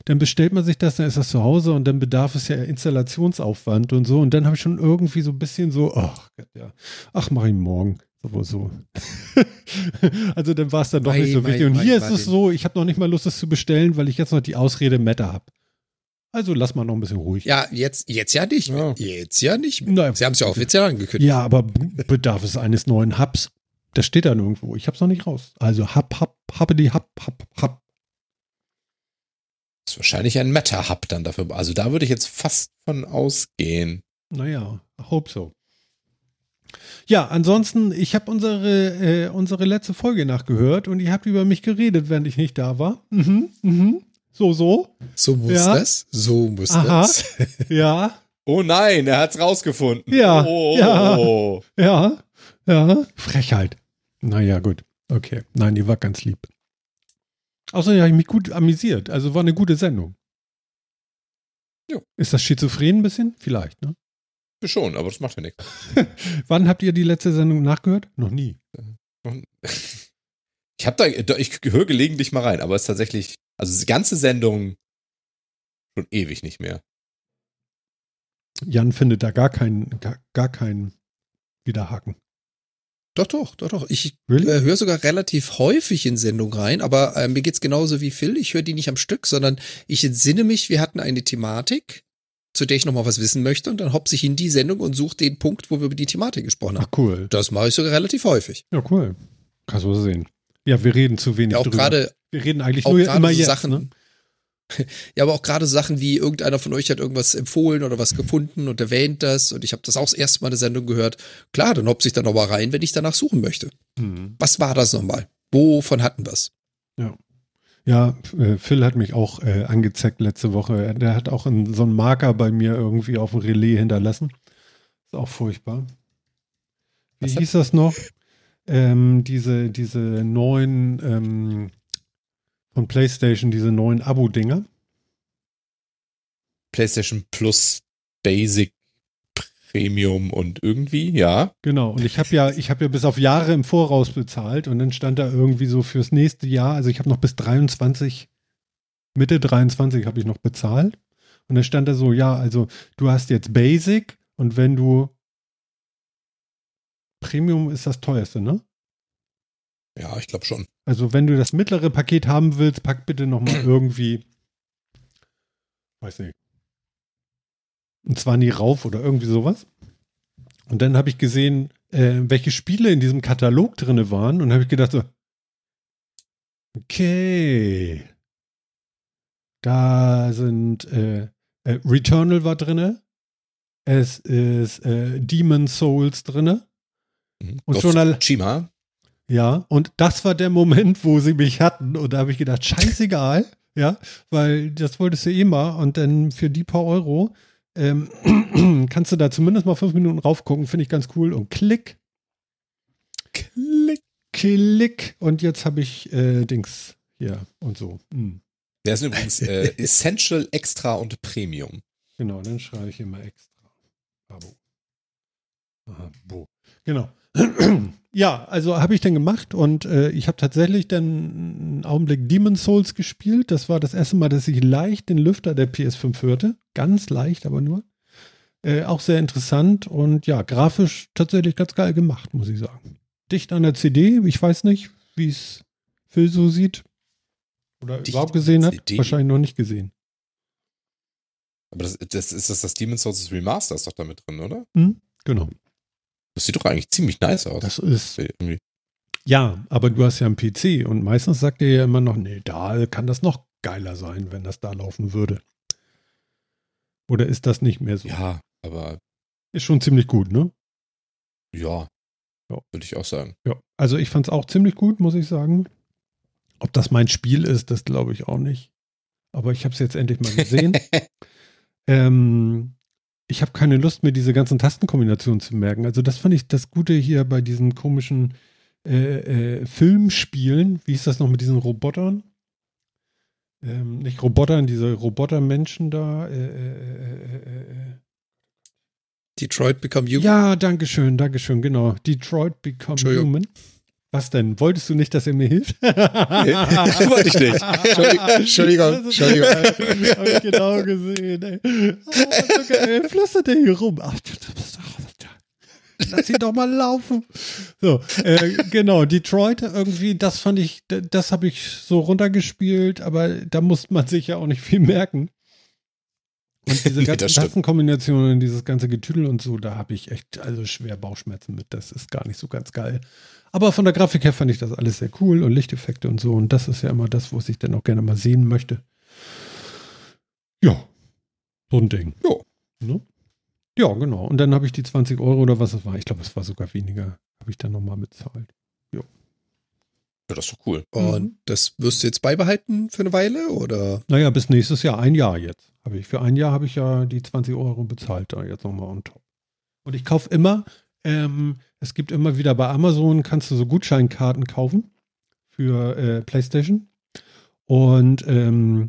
dann bestellt man sich das, dann ist das zu Hause und dann bedarf es ja Installationsaufwand und so. Und dann habe ich schon irgendwie so ein bisschen so, ach Gott, ja, ach, mach ich morgen. So, so. also dann war es dann doch Mei, nicht so mei, wichtig. Und mei, hier ist es so, ich habe noch nicht mal Lust, das zu bestellen, weil ich jetzt noch die Ausrede Meta habe. Also lass mal noch ein bisschen ruhig. Ja, jetzt, jetzt ja nicht mehr. Ja. Jetzt ja nicht mehr. Nein. Sie haben es ja offiziell angekündigt. Ja, aber bedarf es eines neuen Hubs? Das steht da nirgendwo. Ich habe es noch nicht raus. Also Hub, Hub, Hubbedy, Hub, Hub, Hub. ist wahrscheinlich ein Meta-Hub dann dafür. Also da würde ich jetzt fast von ausgehen. Naja, hope so. Ja, ansonsten, ich habe unsere, äh, unsere letzte Folge nachgehört und ihr habt über mich geredet, während ich nicht da war. Mhm, mhm. So, so. So muss Ja. das. So muss Aha. das. Ja, Oh nein, er hat's rausgefunden. Ja, Oh, ja. ja, ja. Frechheit. Naja, gut. Okay. Nein, die war ganz lieb. Außerdem habe ich mich gut amüsiert. Also war eine gute Sendung. Jo. Ist das schizophren ein bisschen? Vielleicht, ne? Schon, aber das macht ja nichts. Wann habt ihr die letzte Sendung nachgehört? Noch nie. Ich habe da, ich höre gelegentlich mal rein, aber es ist tatsächlich, also die ganze Sendung schon ewig nicht mehr. Jan findet da gar keinen, gar, gar keinen Widerhaken. Doch, doch, doch, doch. Ich Really? äh, höre sogar relativ häufig in Sendungen rein, aber äh, mir geht's genauso wie Phil. Ich höre die nicht am Stück, sondern ich entsinne mich, wir hatten eine Thematik, zu der ich noch mal was wissen möchte und dann hopse ich in die Sendung und suche den Punkt, wo wir über die Thematik gesprochen Ach, haben. cool. Das mache ich sogar relativ häufig. Ja, cool. Kannst du sehen. Ja, wir reden zu wenig Ja, auch drüber. gerade wir reden eigentlich auch nur immer so jetzt. Sachen. Ne? Ja, aber auch gerade Sachen wie irgendeiner von euch hat irgendwas empfohlen oder was gefunden und erwähnt das und ich habe das auch das erste Mal eine Sendung gehört. Klar, dann hopse ich da noch mal rein, wenn ich danach suchen möchte. Mhm. Was war das nochmal? Wovon hatten wir's? Ja, äh, Phil hat mich auch äh, angezeigt letzte Woche. Er- Der hat auch einen, so einen Marker bei mir irgendwie auf dem Relais hinterlassen. Ist auch furchtbar. Wie Was hieß das noch? Ähm, diese, diese neuen ähm, von PlayStation, diese neuen Abo-Dinger. PlayStation Plus Basic Premium und irgendwie, ja. Genau, und ich habe ja, ich habe ja bis auf Jahre im Voraus bezahlt und dann stand da irgendwie so fürs nächste Jahr, also ich habe noch bis 23, Mitte 23 habe ich noch bezahlt. Und dann stand da so, ja, also du hast jetzt Basic und wenn du Premium ist das teuerste, ne? Ja, ich glaube schon. Also wenn du das mittlere Paket haben willst, pack bitte nochmal irgendwie, weiß nicht, und zwar nie rauf oder irgendwie sowas. Und dann habe ich gesehen, äh, welche Spiele in diesem Katalog drinne waren und habe ich gedacht so, okay, da sind äh, äh, Returnal war drinne, es ist äh, Demon Souls drinne Mhm. Und Ghost schon Tsushima. Ja, und das war der Moment, wo sie mich hatten. Und da habe ich gedacht, scheißegal, ja, weil das wolltest du eh mal. Und dann für die paar Euro ähm, kannst du da zumindest mal fünf Minuten raufgucken, finde ich ganz cool. Und klick, klick, klick. Und jetzt habe ich äh, Dings hier und so. Hm. Der ist übrigens äh, Essential, Extra und Premium. Genau, dann schreibe ich immer extra. Abo. Aha, Bo. Genau. Ja, also habe ich dann gemacht und äh, ich habe tatsächlich dann einen Augenblick Demon's Souls gespielt. Das war das erste Mal, dass ich leicht den Lüfter der PS5 hörte. Ganz leicht, aber nur. Äh, auch sehr interessant und ja, grafisch tatsächlich ganz geil gemacht, muss ich sagen. Dicht an der CD, ich weiß nicht, wie es Phil so sieht. Oder Dicht überhaupt gesehen hat. CD? Wahrscheinlich noch nicht gesehen. Aber das, das ist das, das Demon's Souls Remaster ist doch da mit drin, oder? Genau. Das sieht doch eigentlich ziemlich nice aus. Das ist, irgendwie. ja, aber du hast ja einen PC und meistens sagt er ja immer noch, nee, da kann das noch geiler sein, wenn das da laufen würde. Oder ist das nicht mehr so? Ja, aber Ist schon ziemlich gut, ne? ja, Ja. würde ich auch sagen. Ja, also ich fand es auch ziemlich gut, muss ich sagen. Ob das mein Spiel ist, das glaube ich auch nicht. Aber ich habe es jetzt endlich mal gesehen. ähm, ich habe keine Lust mehr, diese ganzen Tastenkombinationen zu merken. Also das fand ich das Gute hier bei diesen komischen äh, äh, Filmspielen. Wie ist das noch mit diesen Robotern? Ähm, nicht Robotern, diese Robotermenschen da. Äh, äh, äh, äh, äh. Detroit Become Human. Ja, danke schön, danke schön, genau. Detroit Become. Human. Was denn? Wolltest du nicht, dass er mir hilft? Wollte ich nicht. Entschuldigung, Entschuldigung. Hab ich genau gesehen, ey. Oh, so geil. Flüstert der hier rum. Ach, lass ihn doch mal laufen. So, äh, genau, Detroit irgendwie, das fand ich, das habe ich so runtergespielt, aber da musste man sich ja auch nicht viel merken. Und diese Nee, ganzen stimmt. Tastenkombinationen, dieses ganze Getüdel und so, da habe ich echt also schwer Bauchschmerzen mit. Das ist gar nicht so ganz geil. Aber von der Grafik her fand ich das alles sehr cool und Lichteffekte und so. Und das ist ja immer das, was ich dann auch gerne mal sehen möchte. Ja, so ein Ding. Ja. Ne? Ja, genau. Und dann habe ich die 20 Euro oder was es war. Ich glaube, es war sogar weniger. Habe ich dann nochmal bezahlt. Ja, das ist doch cool. Und das wirst du jetzt beibehalten für eine Weile oder? Naja, bis nächstes Jahr. Ein Jahr jetzt. Habe ich. Für ein Jahr habe ich ja die 20 Euro bezahlt. Da jetzt nochmal on top. Und ich kaufe immer, ähm, es gibt immer wieder bei Amazon, kannst du so Gutscheinkarten kaufen für äh, PlayStation. Und ähm,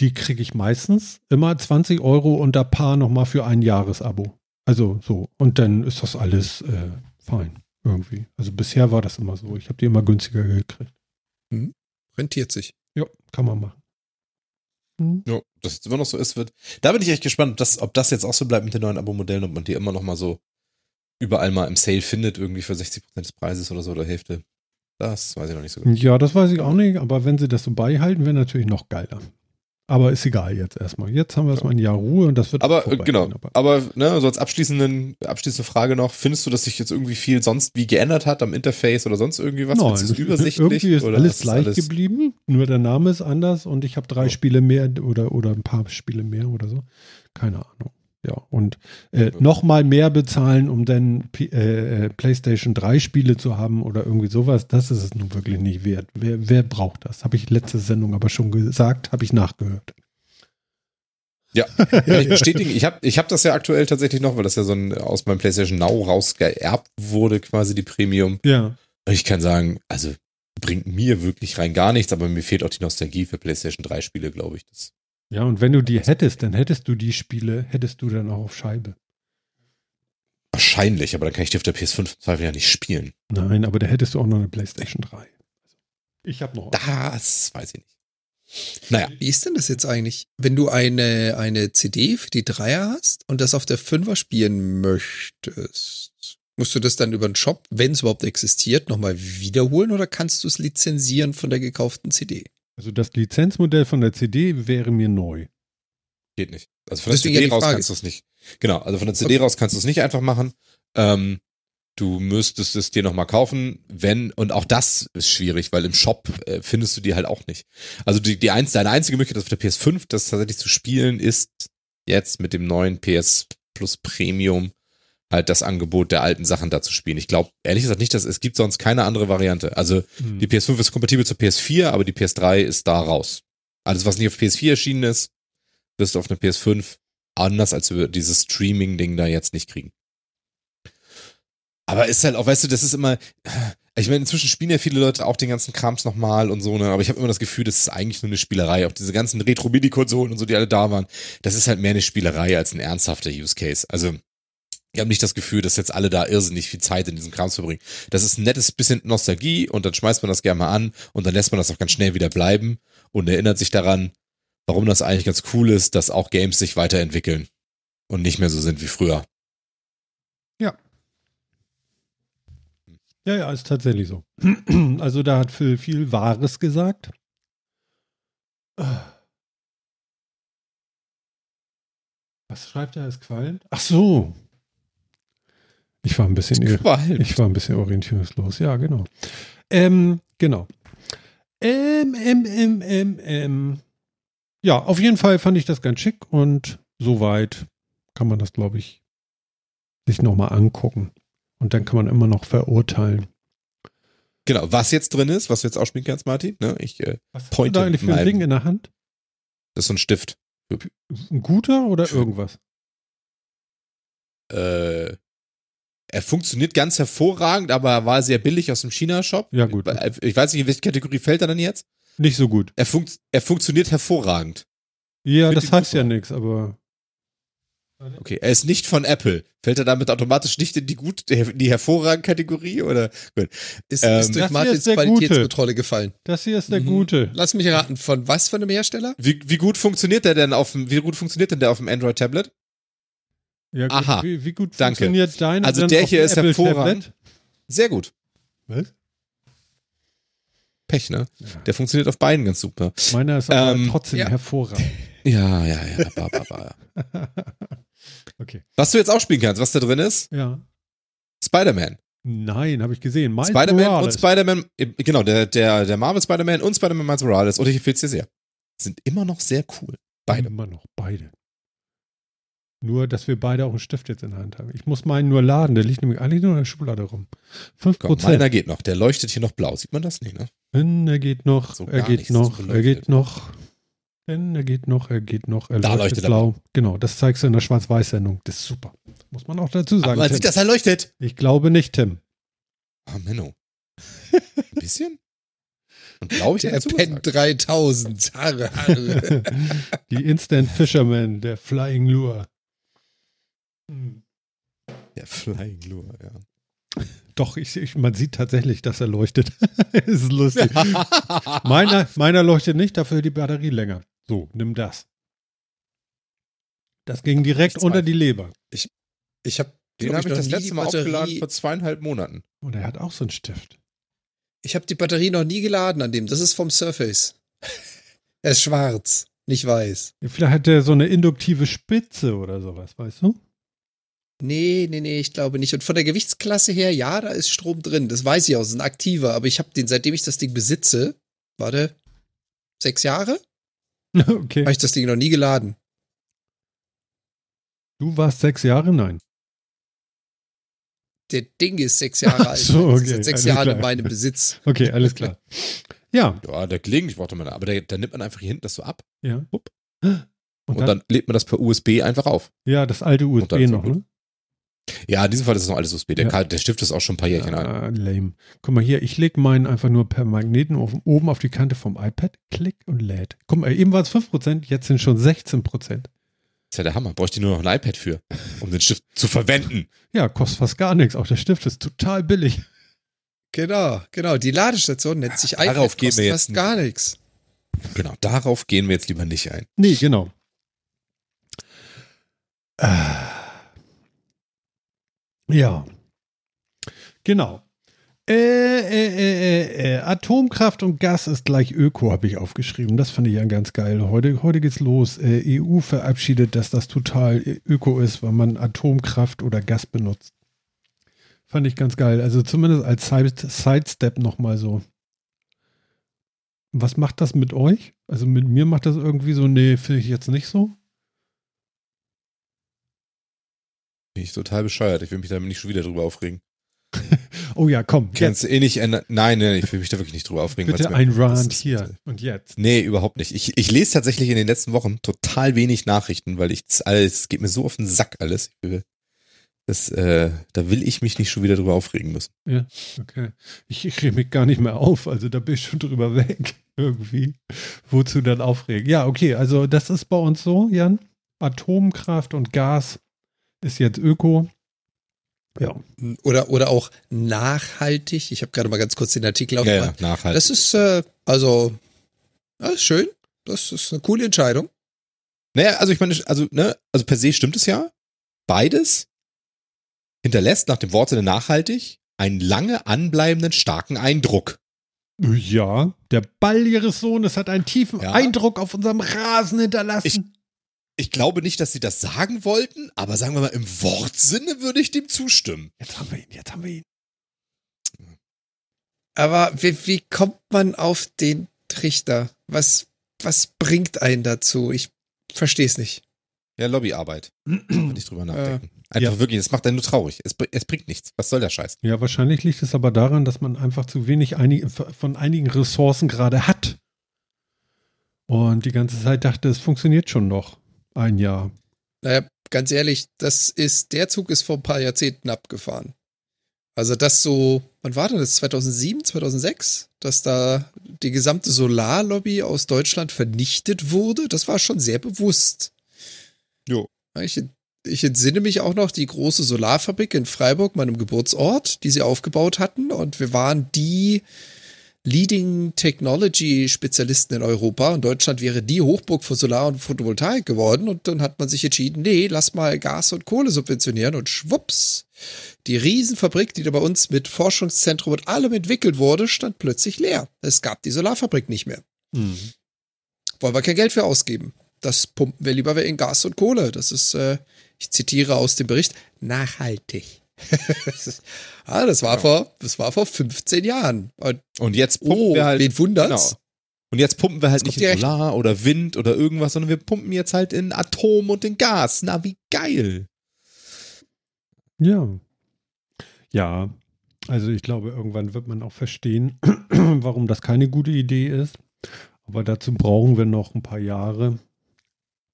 die kriege ich meistens immer 20 Euro unter Paar nochmal für ein Jahresabo. Also so. Und dann ist das alles äh, fein. Irgendwie. Also bisher war das immer so. Ich habe die immer günstiger gekriegt. Rentiert sich. Ja, kann man machen. Hm. Ja, dass es immer noch so ist, wird. Da bin ich echt gespannt, ob das, ob das jetzt auch so bleibt mit den neuen Abo-Modellen, ob man die immer noch mal so überall mal im Sale findet, irgendwie für 60% des Preises oder so oder Hälfte. Das weiß ich noch nicht so genau. Ja, das weiß ich auch nicht, aber wenn sie das so beibehalten, wäre natürlich noch geiler. Aber ist egal jetzt erstmal. Jetzt haben wir erstmal ein Jahr Ruhe und das wird Aber äh, genau, gehen, aber- aber ne, so als abschließenden, abschließende Frage noch, findest du, dass sich jetzt irgendwie viel sonst wie geändert hat am Interface oder sonst irgendwie was? Nein, es übersichtlich? irgendwie ist alles ist gleich geblieben, nur der Name ist anders und ich habe drei Ja. Spiele mehr oder, oder ein paar Spiele mehr oder so. Keine Ahnung. Ja, und äh, nochmal mehr bezahlen, um dann P äh, äh, PlayStation 3 Spiele zu haben oder irgendwie sowas, das ist es nun wirklich nicht wert. Wer, wer braucht das? Habe ich letzte Sendung aber schon gesagt, habe ich nachgehört. Ja, kann ich bestätigen. Ich habe ich hab das ja aktuell tatsächlich noch, weil das ja so ein aus meinem PlayStation Now rausgeerbt wurde, quasi die Premium. Ja. Ich kann sagen, also bringt mir wirklich rein gar nichts, aber mir fehlt auch die Nostalgie für PlayStation 3 Spiele, glaube ich. Das Ja, und wenn du die hättest, dann hättest du die Spiele, hättest du dann auch auf Scheibe. wahrscheinlich, aber dann kann ich die auf der PS5 im Zweifel ja nicht spielen. Nein, aber da hättest du auch noch eine PlayStation 3. Ich habe noch. Das weiß ich nicht. Naja, Wie ist denn das jetzt eigentlich? Wenn du eine, eine CD für die Dreier hast und das auf der Fünfer spielen möchtest, musst du das dann über den Shop, wenn es überhaupt existiert, nochmal wiederholen oder kannst du es lizenzieren von der gekauften CD? Also das Lizenzmodell von der CD wäre mir neu. geht nicht. Also von der Deswegen ja CD die raus Frage. kannst du es nicht. Genau, also von der CD raus kannst du es nicht einfach machen. Ähm, du müsstest es dir nochmal kaufen, wenn, und auch das ist schwierig, weil im Shop äh, findest du die halt auch nicht. Also die, die einz, deine einzige Möglichkeit, das auf der PS5 das tatsächlich zu spielen, ist jetzt mit dem neuen PS Plus Premium halt das Angebot der alten Sachen da zu spielen. Ich glaube, ehrlich gesagt nicht, dass es gibt sonst keine andere Variante. Also Hm. die PS5 ist kompatibel zur PS4, aber die PS3 ist da raus. Alles, was nicht auf PS4 erschienen ist, wirst du auf einer PS5 anders als über dieses Streaming-Ding da jetzt nicht kriegen. Aber ist halt auch, weißt du, das ist immer, ich meine, inzwischen spielen ja viele Leute auch den ganzen Krams nochmal und so, ne, aber ich habe immer das Gefühl, das ist eigentlich nur eine Spielerei. Auch diese ganzen Retro-MIDI-Konsolen und so, die alle da waren, das ist halt mehr eine Spielerei als ein ernsthafter Use Case. Also, ich habe nicht das Gefühl, dass jetzt alle da irrsinnig viel Zeit in diesem Krams verbringen. Das ist ein nettes bisschen Nostalgie und dann schmeißt man das gerne mal an und dann lässt man das auch ganz schnell wieder bleiben und erinnert sich daran, warum das eigentlich ganz cool ist, dass auch Games sich weiterentwickeln. und nicht mehr so sind wie früher. Ja, ja, ist tatsächlich so. Also da hat Phil viel Wahres gesagt. Was schreibt er als qualmt? Ach so. Ich war ein bisschen. Qualmt. Ich war ein bisschen orientierungslos. Ja, genau. Ähm, genau. Ähm, ähm, ähm, ähm, ähm. Ja, auf jeden Fall fand ich das ganz schick und soweit kann man das, glaube ich, sich nochmal angucken. Und dann kann man immer noch verurteilen. Genau, was jetzt drin ist, was du jetzt ausspielen kannst, Martin. Ne? Ich, äh, Was hast du Pointe da eigentlich für ein Ding in der Hand? das ist so ein Stift. Ein guter oder irgendwas? Äh, er funktioniert ganz hervorragend, aber er war sehr billig aus dem China-Shop. Ja, gut. Ich weiß nicht, in welche Kategorie fällt er dann jetzt? Nicht so gut. Er, funkt, er funktioniert hervorragend. Ja, Find das heißt ja nichts, aber Okay, er ist nicht von Apple. Fällt er damit automatisch nicht in die gut, in die hervorragende Kategorie oder? Gut. Ist, Ähm, ist durch Martins ist. Qualitätskontrolle gefallen. das hier ist der Mhm. gute. Lass mich raten, von was für einem Hersteller? Wie, wie gut funktioniert der denn auf dem, wie gut funktioniert denn der auf dem Android-Tablet? Ja, gut. Aha. Wie, wie gut Danke. funktioniert dein Also der hier ist Apple hervorragend. Tablet? Sehr gut. Was? Pech, ne? Ja. Der funktioniert auf beiden ganz super. Meiner ist aber Ähm, trotzdem ja. hervorragend. Ja, ja, ja. Ba, ba, ba. okay. Was du jetzt auch spielen kannst, was da drin ist? Ja. Spider-Man. Nein, habe ich gesehen. Spider-Man und. Spider-Man, genau, der, der, der Marvel Spider-Man und Spider-Man Miles Morales. Und ich empfehle es dir sehr. Sind immer noch sehr cool. Beide. Immer noch, beide. Nur, dass wir beide auch einen Stift jetzt in der Hand haben. Ich muss meinen nur laden. Der liegt nämlich eigentlich nur in der Schublade rum. 5%. Komm, meiner geht noch. Der leuchtet hier noch blau. Sieht man das nicht, ne? Denn er geht noch, So er geht noch, er geht noch. Denn er geht noch, er geht noch, er Da leuchtet, leuchtet er blau. Genau, das zeigst du in der Schwarz-Weiß-Sendung. Das ist super. Muss man auch dazu Aber sagen. man Tim. sieht, dass er leuchtet. Ich glaube nicht, Tim. Ah, Menno. Ein bisschen? Und glaube ich, Der dazu Pen gesagt. 3000. Harre, harre. Die Instant Fisherman, der Flying Lure. Hm. Der Flying Lure, ja. Doch, ich, ich, man sieht tatsächlich, dass er leuchtet. ist lustig. meiner, meiner leuchtet nicht, dafür die Batterie länger. So, nimm das. Das ging direkt Ich unter die Leber. Ich habe Den habe ich das letzte Mal aufgeladen vor zweieinhalb Monaten. Und er hat auch so einen Stift. Ich habe die Batterie noch nie geladen an dem. Das ist vom Surface. er ist schwarz, nicht weiß. Vielleicht hat der so eine induktive Spitze oder sowas, weißt du? Nee, nee, nee, ich glaube nicht. Und von der Gewichtsklasse her, ja, da ist Strom drin. Das weiß ich auch. Das ist ein aktiver. Aber ich habe den, seitdem ich das Ding besitze, warte, sechs Jahre, Okay. habe ich das Ding noch nie geladen. Du warst sechs Jahre? Nein. Der Ding ist sechs Jahre alt. so, Das ist okay, seit sechs klar. in meinem Besitz. Okay, alles klar. Ja, Ja, der klingt, ich brauchte mal, aber da nimmt man einfach hier hinten das so ab ja. Und, und, dann, dann lädt man das per USB einfach auf. ja, das alte USB ist noch, ne? Ja, in diesem Fall ist es noch alles USB. Der, Ja. Der Stift ist auch schon ein paar Jährchen alt. Ah, lame. Guck mal hier, ich lege meinen einfach nur per Magneten auf, oben auf die Kante vom iPad, klick und lädt. Guck mal, eben war es 5%, jetzt sind schon 16%. Das ist ja der Hammer. Bräuchte ich nur noch ein iPad für, um den Stift zu verwenden. Ja, kostet fast gar nichts. Auch der Stift ist total billig. Genau, genau. Die Ladestation nennt sich iPad, Darauf gehen wir kostet jetzt gar nichts. Genau, darauf gehen wir jetzt lieber nicht ein. Nee, genau. Ah. Ja. Genau. Äh, äh, äh, äh, äh, Atomkraft und Gas ist gleich Öko, habe ich aufgeschrieben. Das fand ich ja ganz geil. Heute, heute geht's los. Äh, EU verabschiedet, dass das total Öko ist, wenn man Atomkraft oder Gas benutzt. Fand ich ganz geil. Also zumindest als Side- Sidestep nochmal so. Was macht das mit euch? Also mit mir macht das irgendwie so, nee, finde ich jetzt nicht so. Bin ich total bescheuert. Ich will mich da nicht schon wieder drüber aufregen. Oh ja, komm, Kannst du eh nicht ändern. Nein, nein, ich will mich da wirklich nicht drüber aufregen. bitte ein Rant hier und jetzt. Nee, überhaupt nicht. Ich, ich lese tatsächlich in den letzten Wochen total wenig Nachrichten, weil ich alles, es geht mir so auf den Sack alles. Ich will, das, äh, da will ich mich nicht schon wieder drüber aufregen müssen. Okay. Ich, ich reg mich gar nicht mehr auf, also da bin ich schon drüber weg. Irgendwie. Wozu dann aufregen? Ja, okay, also das ist bei uns so, Jan. Atomkraft und Gas ist jetzt Öko. Ja. Oder, oder auch nachhaltig. Ich habe gerade mal ganz kurz den Artikel Ja, aufgemacht. ja, nachhaltig. Das ist, äh, also, das ist schön. Das ist eine coole Entscheidung. Naja, also ich meine, also, ne, also per se stimmt es ja. beides hinterlässt nach dem Wortsinne nachhaltig einen lange anbleibenden starken Eindruck. Ja, der Ball ihres Sohnes hat einen tiefen Ja. Eindruck auf unserem Rasen hinterlassen. Ich glaube nicht, dass sie das sagen wollten, aber sagen wir mal, im Wortsinne würde ich dem zustimmen. jetzt haben wir ihn, jetzt haben wir ihn. Aber wie, wie kommt man auf den Trichter? Was, was bringt einen dazu? Ich verstehe es nicht. Ja, Lobbyarbeit. Wenn ich drüber nachdenken. Einfach Ja. wirklich, das macht einen nur traurig. Es, es bringt nichts. Was soll der Scheiß? Ja, wahrscheinlich liegt es aber daran, dass man einfach zu wenig einig, von einigen Ressourcen gerade hat. Und die ganze Zeit dachte, es funktioniert schon noch ein Jahr. Naja, ganz ehrlich, das ist, der Zug ist vor ein paar Jahrzehnten abgefahren. Also das so, wann war denn das? 2007, 2006? Dass da die gesamte Solarlobby aus Deutschland vernichtet wurde, das war schon sehr bewusst. Jo. Ich, ich entsinne mich auch noch die große Solarfabrik in Freiburg, meinem Geburtsort, die sie aufgebaut hatten. Und wir waren die Leading Technology Spezialisten in Europa. Und Deutschland wäre die Hochburg für Solar- und Photovoltaik geworden. Und dann hat man sich entschieden, nee, lass mal Gas und Kohle subventionieren. Und schwupps, die Riesenfabrik, die da bei uns mit Forschungszentrum und allem entwickelt wurde, stand plötzlich leer. Es gab die Solarfabrik nicht mehr. Hm. Wollen wir kein Geld für ausgeben. Das pumpen wir lieber in Gas und Kohle. Das ist, äh, ich zitiere aus dem Bericht, nachhaltig. ah, das war Ja. vor, das war vor 15 Jahren. Und, Und jetzt pumpen oh, wir halt. wen wundert's? Genau. Und jetzt pumpen wir halt Jetzt nicht in Solar oder Wind oder irgendwas, sondern wir pumpen jetzt halt in Atom und in Gas. Na, wie geil. Ja. Ja. Also ich glaube, irgendwann wird man auch verstehen, warum das keine gute Idee ist. Aber dazu brauchen wir noch ein paar Jahre.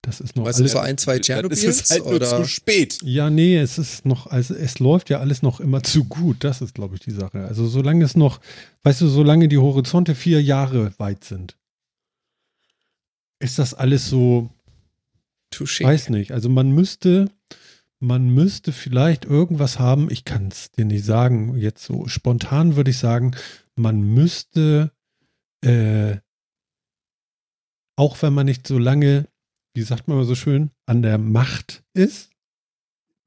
Das ist noch Weißt du, alles. so ein, zwei Tschernobyls? ist es halt nur oder? zu spät. Ja, nee, es ist noch, also es läuft ja alles noch immer zu gut. Das ist, glaube ich, die Sache. Also solange es noch, weißt du, solange die Horizonte vier Jahre weit sind, ist das alles so, Touché. weiß nicht. Also man müsste, man müsste vielleicht irgendwas haben, ich kann es dir nicht sagen, jetzt so spontan würde ich sagen, man müsste, äh, auch wenn man nicht so lange, wie sagt man mal so schön, an der Macht ist,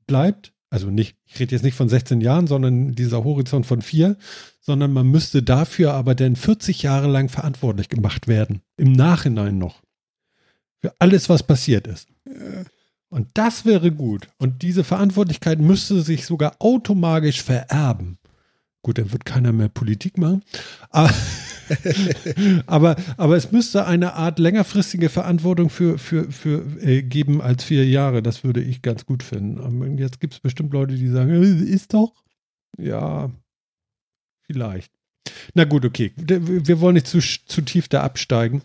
bleibt, also nicht, ich rede jetzt nicht von 16 Jahren, sondern dieser Horizont von vier, sondern man müsste dafür aber dann 40 Jahre lang verantwortlich gemacht werden. Im Nachhinein noch. Für alles, was passiert ist. Und das wäre gut. Und diese Verantwortlichkeit müsste sich sogar automatisch vererben. Gut, dann wird keiner mehr Politik machen. Aber, aber, aber es müsste eine Art längerfristige Verantwortung für, für, für äh, geben als vier Jahre. Das würde ich ganz gut finden. Aber jetzt gibt es bestimmt Leute, die sagen, äh, ist doch. Ja, vielleicht. Na gut, okay. Wir wollen nicht zu, zu tief da absteigen.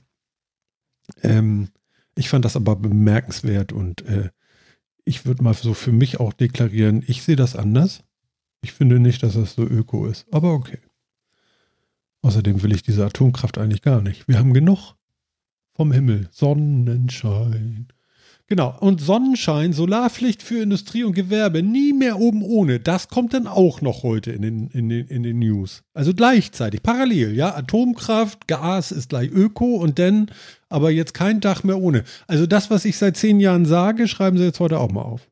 Ähm, ich fand das aber bemerkenswert und äh, ich würde mal so für mich auch deklarieren, ich sehe das anders. Ich finde nicht, dass das so öko ist, aber okay. Außerdem will ich diese Atomkraft eigentlich gar nicht. Wir haben genug vom Himmel. Sonnenschein. Genau. Und Sonnenschein, Solarpflicht für Industrie und Gewerbe, nie mehr oben ohne. Das kommt dann auch noch heute in den, in den, in den News. Also gleichzeitig, parallel, ja. Atomkraft, Gas ist gleich Öko und dann aber jetzt kein Dach mehr ohne. Also das, was ich seit zehn Jahren sage, schreiben sie jetzt heute auch mal auf.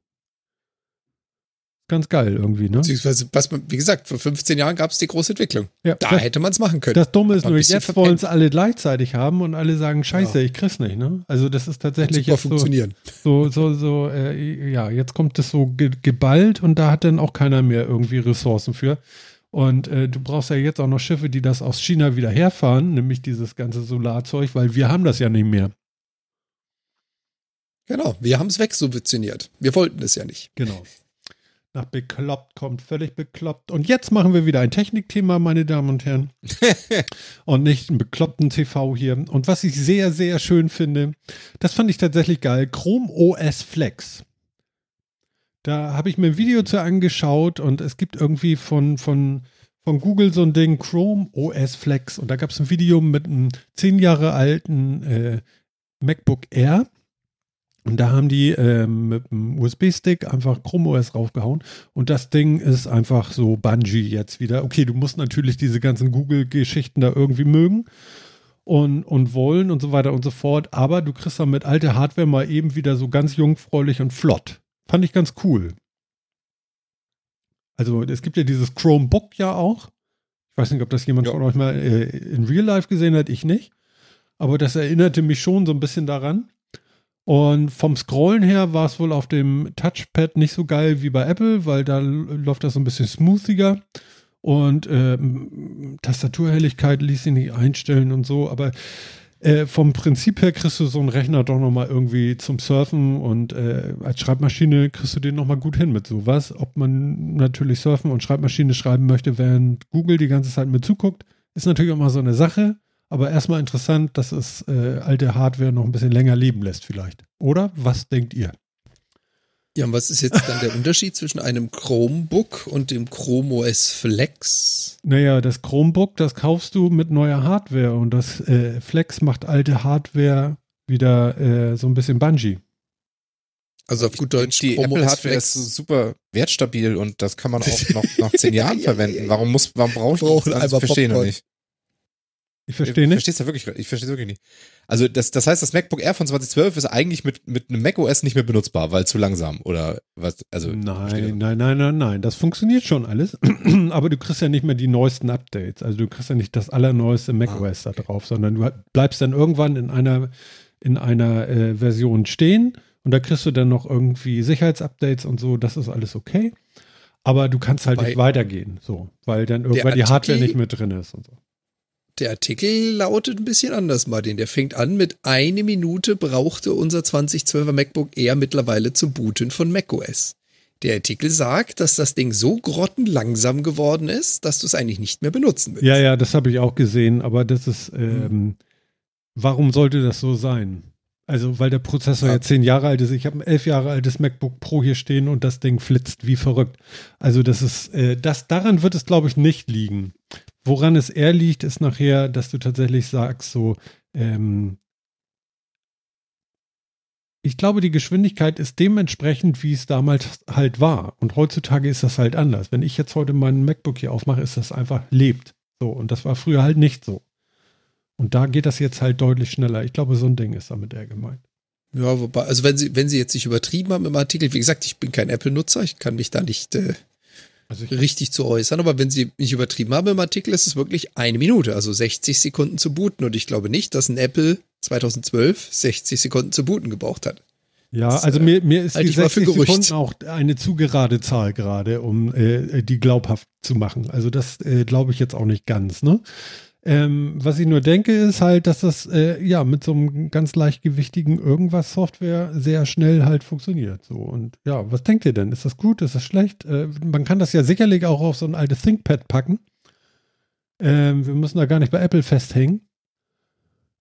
Ganz geil irgendwie, ne? Beziehungsweise, was man, wie gesagt, vor 15 Jahren gab es die große Entwicklung. Ja, Da das, hätte man es machen können. das Dumme ist nur, jetzt wollen es alle gleichzeitig haben und alle sagen, scheiße, Ja. ich krieg's nicht, ne? Also das ist tatsächlich jetzt so, funktionieren. so, so, so äh, ja, jetzt kommt es so ge geballt und da hat dann auch keiner mehr irgendwie Ressourcen für. Und äh, du brauchst ja jetzt auch noch Schiffe, die das aus China wieder herfahren, nämlich dieses ganze Solarzeug, weil wir haben das ja nicht mehr. Genau, wir haben es wegsubventioniert. Wir wollten es ja nicht. Genau. Nach bekloppt kommt völlig bekloppt. Und jetzt machen wir wieder ein Technikthema, meine Damen und Herren. und nicht einen bekloppten TV hier. Und was ich sehr, sehr schön finde, das fand ich tatsächlich geil, Chrome OS Flex. Da habe ich mir ein Video zu angeschaut und es gibt irgendwie von, von, von Google so ein Ding, Chrome OS Flex. Und da gab es ein Video mit einem zehn Jahre alten äh, MacBook Air. Und da haben die ähm, mit einem USB-Stick einfach Chrome OS raufgehauen. Und das Ding ist einfach so Bungee jetzt wieder. Okay, du musst natürlich diese ganzen Google-Geschichten da irgendwie mögen und, und wollen und so weiter und so fort. Aber du kriegst dann mit alter Hardware mal eben wieder so ganz jungfräulich und flott. Fand ich ganz cool. Also es gibt ja dieses Chromebook ja auch. Ich weiß nicht, ob das jemand Ja. von euch mal äh, in Real Life gesehen hat, ich nicht. Aber das erinnerte mich schon so ein bisschen daran. Und vom Scrollen her war es wohl auf dem Touchpad nicht so geil wie bei Apple, weil da läuft das so ein bisschen smoothiger. Und ähm, Tastaturhelligkeit ließ sich nicht einstellen und so. Aber äh, vom Prinzip her kriegst du so einen Rechner doch nochmal irgendwie zum Surfen und äh, als Schreibmaschine kriegst du den nochmal gut hin mit sowas. Ob man natürlich Surfen und Schreibmaschine schreiben möchte, während Google die ganze Zeit mit zuguckt, ist natürlich immer so eine Sache. Aber erstmal interessant, dass es äh, alte Hardware noch ein bisschen länger leben lässt vielleicht. Oder? Was denkt ihr? Ja, und was ist jetzt dann der Unterschied zwischen einem Chromebook und dem Chrome OS Flex? Naja, das Chromebook, das kaufst du mit neuer Hardware und das äh, Flex macht alte Hardware wieder äh, so ein bisschen Bungee. Also auf gut Deutsch, die Chrome Apple OS Hardware Flex. ist super wertstabil und das kann man auch noch nach zehn Jahren Ja, ja, verwenden. Warum muss, warum brauche ich Brauchen das? Also, einmal ich verstehe noch nicht. Ich verstehe nicht. Verstehst du wirklich? Ich verstehe wirklich nicht. Also das, das heißt, das MacBook Air von 2012 ist eigentlich mit, mit einem macOS nicht mehr benutzbar, weil zu langsam oder was? Also Nein, nein, nein, nein, nein. Das funktioniert schon alles. Aber du kriegst ja nicht mehr die neuesten Updates. Also du kriegst ja nicht das allerneueste macOS da drauf, sondern du bleibst dann irgendwann in einer, in einer äh, Version stehen und da kriegst du dann noch irgendwie Sicherheitsupdates und so. Das ist alles okay. Aber du kannst halt Bei- nicht weitergehen, so, weil dann irgendwann die Hardware nicht mehr drin ist und so. Der Artikel lautet ein bisschen anders, Martin. Der fängt an mit eine Minute brauchte unser 2012er MacBook Air mittlerweile zum Booten von macOS. Der Artikel sagt, dass das Ding so grottenlangsam geworden ist, dass du es eigentlich nicht mehr benutzen willst. Ja, ja, das habe ich auch gesehen, aber das ist, ähm, warum sollte das so sein? Also, weil der Prozessor Ja. ja zehn Jahre alt ist. Ich habe ein elf Jahre altes MacBook Pro hier stehen und das Ding flitzt wie verrückt. Also, das ist, äh, das, daran wird es, glaube ich, nicht liegen. Woran es eher liegt, ist nachher, dass du tatsächlich sagst, so, ähm, ich glaube, die Geschwindigkeit ist dementsprechend, wie es damals halt war. Und heutzutage ist das halt anders. Wenn ich jetzt heute meinen MacBook hier aufmache, ist das einfach lebt. So. Und das war früher halt nicht so. Und da geht das jetzt halt deutlich schneller. Ich glaube, so ein Ding ist damit eher gemeint. Ja, wobei, also wenn sie, wenn sie jetzt nicht übertrieben haben im Artikel, wie gesagt, ich bin kein Apple-Nutzer, ich kann mich da nicht äh, Also ich, richtig zu äußern, aber wenn sie nicht übertrieben haben im Artikel, ist es wirklich eine Minute, also 60 Sekunden zu booten. Und ich glaube nicht, dass ein Apple 2012 60 Sekunden zu booten gebraucht hat. ja, das, also äh, mir, mir ist halte die ich mal für 60 Gerücht. Sekunden auch eine zu gerade Zahl gerade, um äh, die glaubhaft zu machen. Also das äh, glaube ich jetzt auch nicht ganz, ne? Ähm, was ich nur denke, ist halt, dass das äh, ja mit so einem ganz leichtgewichtigen irgendwas Software sehr schnell halt funktioniert. So und ja, was denkt ihr denn? Ist das gut? Ist das schlecht? Äh, man kann das ja sicherlich auch auf so ein altes ThinkPad packen. Ähm, wir müssen da gar nicht bei Apple festhängen.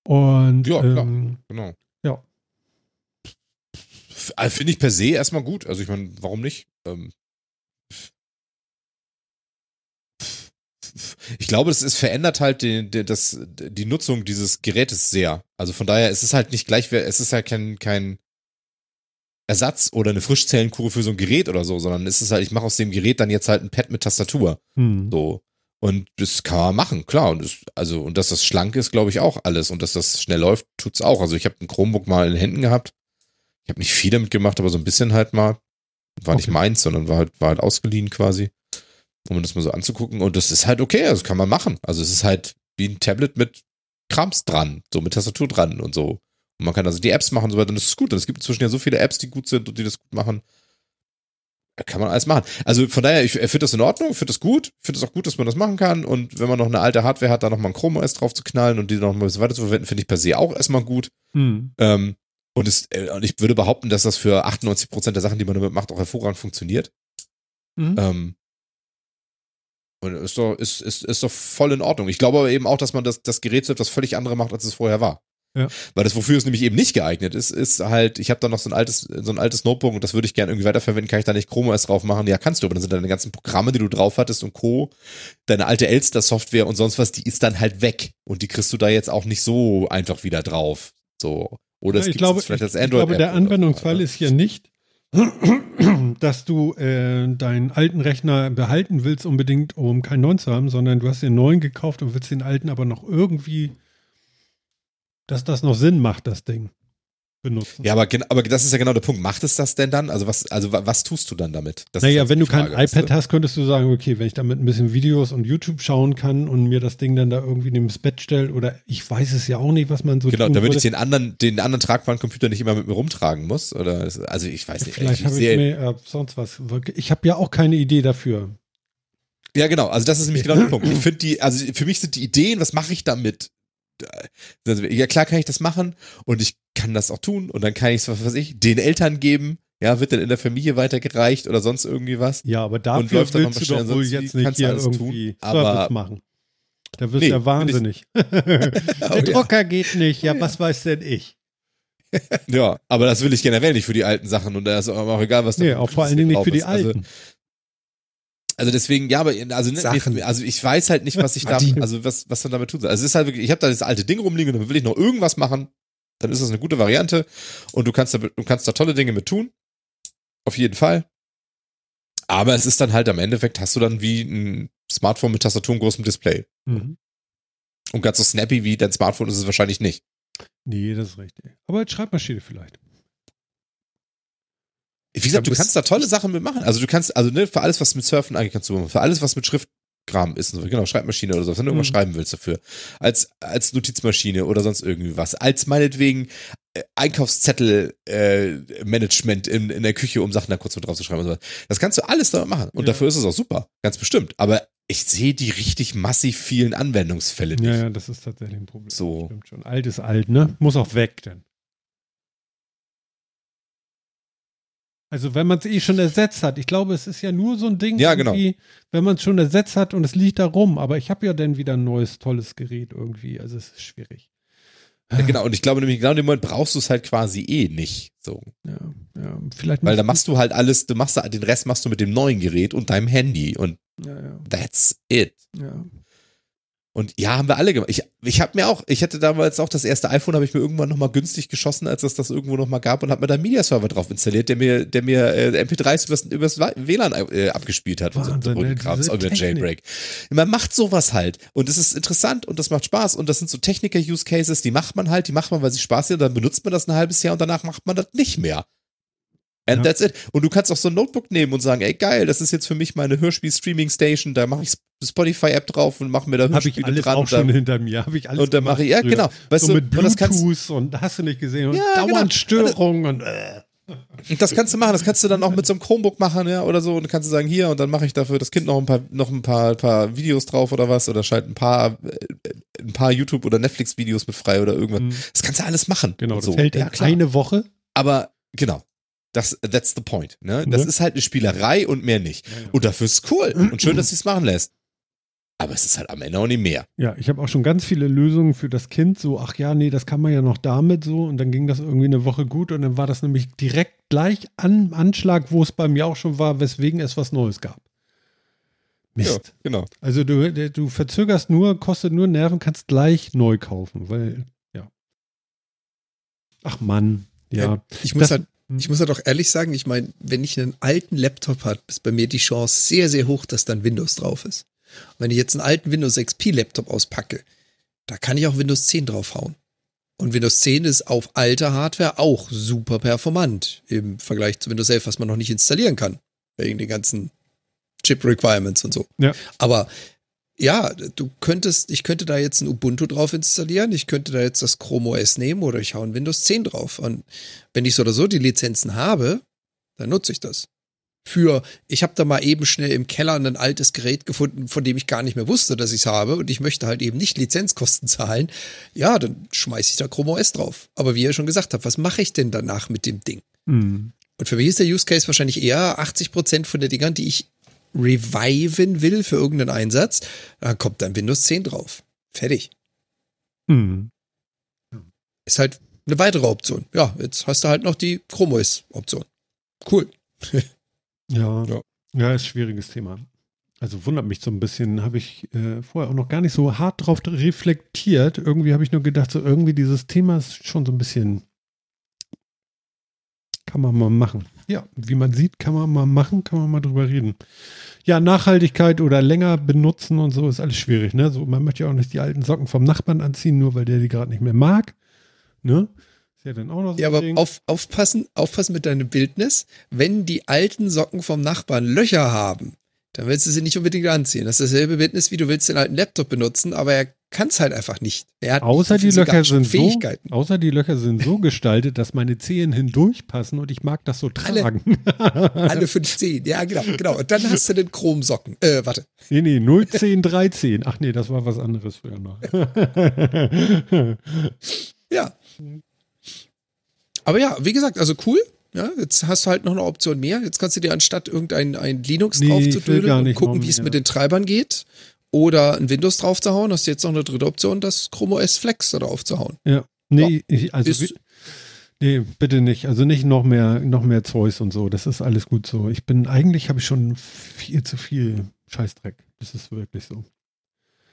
Und Ja, klar. ähm, Genau. Ja. Also Finde ich per se erstmal gut. Also ich meine, warum nicht? Ähm, ich glaube, es, es verändert halt den, den, das, die Nutzung dieses Gerätes sehr. Also von daher, es ist halt nicht gleich, es ist halt kein, kein Ersatz oder eine Frischzellenkur für so ein Gerät oder so, sondern es ist halt, ich mache aus dem Gerät dann jetzt halt ein Pad mit Tastatur. hm. So. Und das kann man machen, klar. Und das, also, und dass das schlank ist, glaube ich, auch alles. Und dass das schnell läuft, tut's auch. Also ich habe ein Chromebook mal in den Händen gehabt. Ich habe nicht viel damit gemacht, aber so ein bisschen halt mal. War nicht Okay. meins, sondern war halt, war halt ausgeliehen quasi. Um das mal so anzugucken. Und das ist halt okay, also kann man machen. Also es ist halt wie ein Tablet mit Krams dran, so mit Tastatur dran und so. Und man kann also die Apps machen und so weiter. Und das ist gut. Und es gibt inzwischen ja so viele Apps, die gut sind und die das gut machen. Da kann man alles machen. Also von daher, ich, ich finde das in Ordnung, ich finde das gut. Ich finde es auch gut, dass man das machen kann. Und wenn man noch eine alte Hardware hat, da noch mal ein Chrome OS drauf zu knallen und die noch mal ein bisschen weiter zu verwenden, finde ich per se auch erstmal gut. Hm. Ähm, und, es, äh, und ich würde behaupten, dass das für 98% der Sachen, die man damit macht, auch hervorragend funktioniert. Mhm. Ähm, und ist doch, ist, ist, ist doch voll in Ordnung. Ich glaube aber eben auch, dass man das, das Gerät zu etwas völlig anderem macht, als es vorher war. Ja. Weil das, wofür es nämlich eben nicht geeignet ist, ist halt, ich habe da noch so ein altes, so ein altes Notebook und das würde ich gerne irgendwie weiterverwenden, kann ich da nicht Chrome OS drauf machen? Ja, kannst du, aber dann sind deine ganzen Programme, die du drauf hattest und Co., deine alte Elster-Software und sonst was, die ist dann halt weg. Und die kriegst du da jetzt auch nicht so einfach wieder drauf. So. Oder es ich gibt es vielleicht als Android. ich glaube, der Anwendungsfall ist hier nicht, dass du äh, deinen alten Rechner behalten willst, unbedingt, um keinen neuen zu haben, sondern du hast den neuen gekauft und willst den alten aber noch irgendwie, dass das noch Sinn macht, das Ding. Benutzen. Ja, aber, aber das ist ja genau der Punkt. Macht es das denn dann? Also was, also wa- was tust du dann damit? Das Naja, wenn du kein Frage, weißt iPad du? hast, könntest du sagen, okay, wenn ich damit ein bisschen Videos und YouTube schauen kann und mir das Ding dann da irgendwie neben das Bett stellt oder ich weiß es ja auch nicht, was man so Genau, damit würde. ich den anderen, den anderen tragbaren Computer nicht immer mit mir rumtragen muss. Oder also ich weiß nicht. Vielleicht ich habe ich sehe- mir äh, sonst was. Ich habe ja auch keine Idee dafür. Ja, genau. Also das ist nämlich genau der Punkt. Ich finde die, also für mich sind die Ideen, was mache ich damit? Also, ja, klar kann ich das machen und ich kann das auch tun und dann kann ich es, was weiß ich, den Eltern geben. Ja, wird dann in der Familie weitergereicht oder sonst irgendwie was. Ja, aber Und dafür läuft dann noch willst was du doch wohl jetzt nicht kannst du hier alles irgendwie tun, aber- Service machen. Da wirst du Nee, ja wahnsinnig. Der ja. Drucker geht nicht. Ja, was weiß denn ich? Ja, aber das will ich generell nicht für die alten Sachen und da ist auch egal, was da Nee, auch vor allen Dingen nicht für die ist. Also- Alten. Also deswegen, ja, aber also, ne, also ich weiß halt nicht, was ich da, also was, was man damit tun soll. Also es ist halt wirklich, ich habe da das alte Ding rumliegen und dann will ich noch irgendwas machen, dann ist das eine gute Variante und du kannst da, du kannst da tolle Dinge mit tun. Auf jeden Fall. Aber es ist dann halt am Endeffekt hast du dann wie ein Smartphone mit Tastatur und großem Display. Mhm. Und ganz so snappy wie dein Smartphone ist es wahrscheinlich nicht. Nee, das ist richtig. Aber als Schreibmaschine vielleicht. Wie gesagt, du kannst da tolle Sachen mitmachen. Also du kannst, also ne, für alles, was mit Surfen angeht, kannst du machen. Für alles, was mit Schriftgramm ist, und so, genau, Schreibmaschine oder so, wenn du irgendwas Mhm. schreiben willst dafür. Als, als Notizmaschine oder sonst irgendwie was. Als meinetwegen äh, Einkaufszettel äh, Management in, in der Küche, um Sachen da kurz mit drauf zu schreiben und so. Das kannst du alles damit machen. Und Ja. dafür ist es auch super. Ganz bestimmt. Aber ich sehe die richtig massiv vielen Anwendungsfälle nicht. Ja, ja, das ist tatsächlich ein Problem. So. Stimmt schon. Alt ist alt, ne? Muss auch weg, denn. Also wenn man es eh schon ersetzt hat, ich glaube, es ist ja nur so ein Ding, Ja, genau. wenn man es schon ersetzt hat und es liegt da rum, aber ich habe ja dann wieder ein neues, tolles Gerät irgendwie, also es ist schwierig. Ja, genau. Und ich glaube nämlich, genau in dem Moment brauchst du es halt quasi eh nicht. So. Ja, ja, vielleicht Weil da machst du halt alles, du machst den Rest machst du mit dem neuen Gerät und deinem Handy und ja, ja, that's it. ja. Und ja, haben wir alle gemacht. Ich, ich habe mir auch, ich hatte damals auch das erste iPhone, habe ich mir irgendwann nochmal günstig geschossen, als es das irgendwo nochmal gab und habe mir da einen Media-Server drauf installiert, der mir, der mir äh, MP3s übers, übers WLAN äh, abgespielt hat. und so Wahnsinn, und ne, Krams, über. Jailbreak. Man macht sowas halt. Und es ist interessant und das macht Spaß. Und das sind so Techniker-Use-Cases, die macht man halt, die macht man, weil sie Spaß sind, und dann benutzt man das ein halbes Jahr und danach macht man das nicht mehr. And Ja. that's it. Und du kannst auch so ein Notebook nehmen und sagen, ey geil, das ist jetzt für mich meine Hörspiel-Streaming-Station, da mache ich Spotify-App drauf und mache mir da Habe ich Hörspiele alles dran. auch und da- schon hinter mir, habe ich alles und dann mache ich, ja, genau. Weißt so du, mit und das kannst, Bluetooth und hast du nicht gesehen und Ja, dauernd genau. Störungen und äh. und das kannst du machen, das kannst du dann auch mit so einem Chromebook machen, ja, oder so, und kannst du sagen, hier, und dann mache ich dafür das Kind noch ein paar, noch ein paar, paar Videos drauf oder was, oder schalte ein paar, äh, ein paar YouTube- oder Netflix-Videos mit frei oder irgendwas. Mhm. Das kannst du alles machen. Genau, das so. hält ja, klar. eine Woche. Aber, genau. Das, that's the point, ne? Das Ne? ist halt eine Spielerei und mehr nicht. Und dafür ist es cool und schön, dass sie es machen lässt. Aber es ist halt am Ende auch nicht mehr. Ja, ich habe auch schon ganz viele Lösungen für das Kind. So, ach ja, nee, das kann man ja noch damit so. Und dann ging das irgendwie eine Woche gut. Und dann war das nämlich direkt gleich an Anschlag, wo es bei mir auch schon war, weswegen es was Neues gab. Ja, Mist. genau. Also du, du verzögerst nur, kostet nur Nerven, kannst gleich neu kaufen, weil, ja. Ach Mann, ja. Ich muss Das- halt, ich muss halt auch ehrlich sagen, ich meine, wenn ich einen alten Laptop habe, ist bei mir die Chance sehr, sehr hoch, dass dann Windows drauf ist. Und wenn ich jetzt einen alten Windows XP Laptop auspacke, da kann ich auch Windows 10 draufhauen. Und Windows 10 ist auf alter Hardware auch super performant im Vergleich zu Windows 11, was man noch nicht installieren kann. Wegen den ganzen Chip Requirements und so. Ja. Aber ja, du könntest, ich könnte da jetzt ein Ubuntu drauf installieren, ich könnte da jetzt das Chrome OS nehmen oder ich hau ein Windows 10 drauf. Und wenn ich so oder so die Lizenzen habe, dann nutze ich das. Für, ich habe da mal eben schnell im Keller ein altes Gerät gefunden, von dem ich gar nicht mehr wusste, dass ich es habe und ich möchte halt eben nicht Lizenzkosten zahlen. Ja, dann schmeiße ich da Chrome OS drauf. Aber wie ihr schon gesagt habt, was mache ich denn danach mit dem Ding? Hm. Und für mich ist der Use Case wahrscheinlich eher 80 Prozent von den Dingern, die ich reviven will für irgendeinen Einsatz. Dann kommt dann Windows 10 drauf. Fertig. Hm. Ist halt eine weitere Option. Ja, jetzt hast du halt noch die Chrome OS Option. Cool. Ja. Ja. ja. ist ein schwieriges Thema. Also wundert mich so ein bisschen, habe ich äh, vorher auch noch gar nicht so hart drauf reflektiert. Irgendwie habe ich nur gedacht, so irgendwie dieses Thema ist schon so ein bisschen, kann man mal machen. Ja, wie man sieht, kann man mal machen, kann man mal drüber reden. Ja, Nachhaltigkeit oder länger benutzen und so ist alles schwierig, ne? So, man möchte ja auch nicht die alten Socken vom Nachbarn anziehen, nur weil der die gerade nicht mehr mag. Ne? Ist ja dann auch noch so Ja, aber auf, aufpassen, aufpassen mit deinem Bildnis. Wenn die alten Socken vom Nachbarn Löcher haben, dann willst du sie nicht unbedingt anziehen. Das ist dasselbe Bildnis, wie du willst den alten Laptop benutzen, aber er kann es halt einfach nicht. Er hat Außer die Löcher sind so, Fähigkeiten. außer die Löcher sind so gestaltet, dass meine Zehen hindurchpassen und ich mag das so Alle- tragen. Alle 15. Ja, genau, genau. Und dann hast du den Chromsocken. Äh, warte. nee, nee, 0, 10, 13. Ach nee, das war was anderes früher noch. Ja. Aber ja, wie gesagt, also cool. Ja, jetzt hast du halt noch eine Option mehr. Jetzt kannst du dir anstatt irgendein ein Linux Nee, drauf zu dödeln und gucken, wie es mit den Treibern geht oder ein Windows drauf zu hauen, hast du jetzt noch eine dritte Option, das Chrome OS Flex da drauf zu hauen. ja. Nee, ich, also Ist- nee, bitte nicht. Also nicht noch mehr, noch mehr Zeus und so. Das ist alles gut so. Ich bin, eigentlich habe ich schon viel zu viel Scheißdreck. Das ist wirklich so.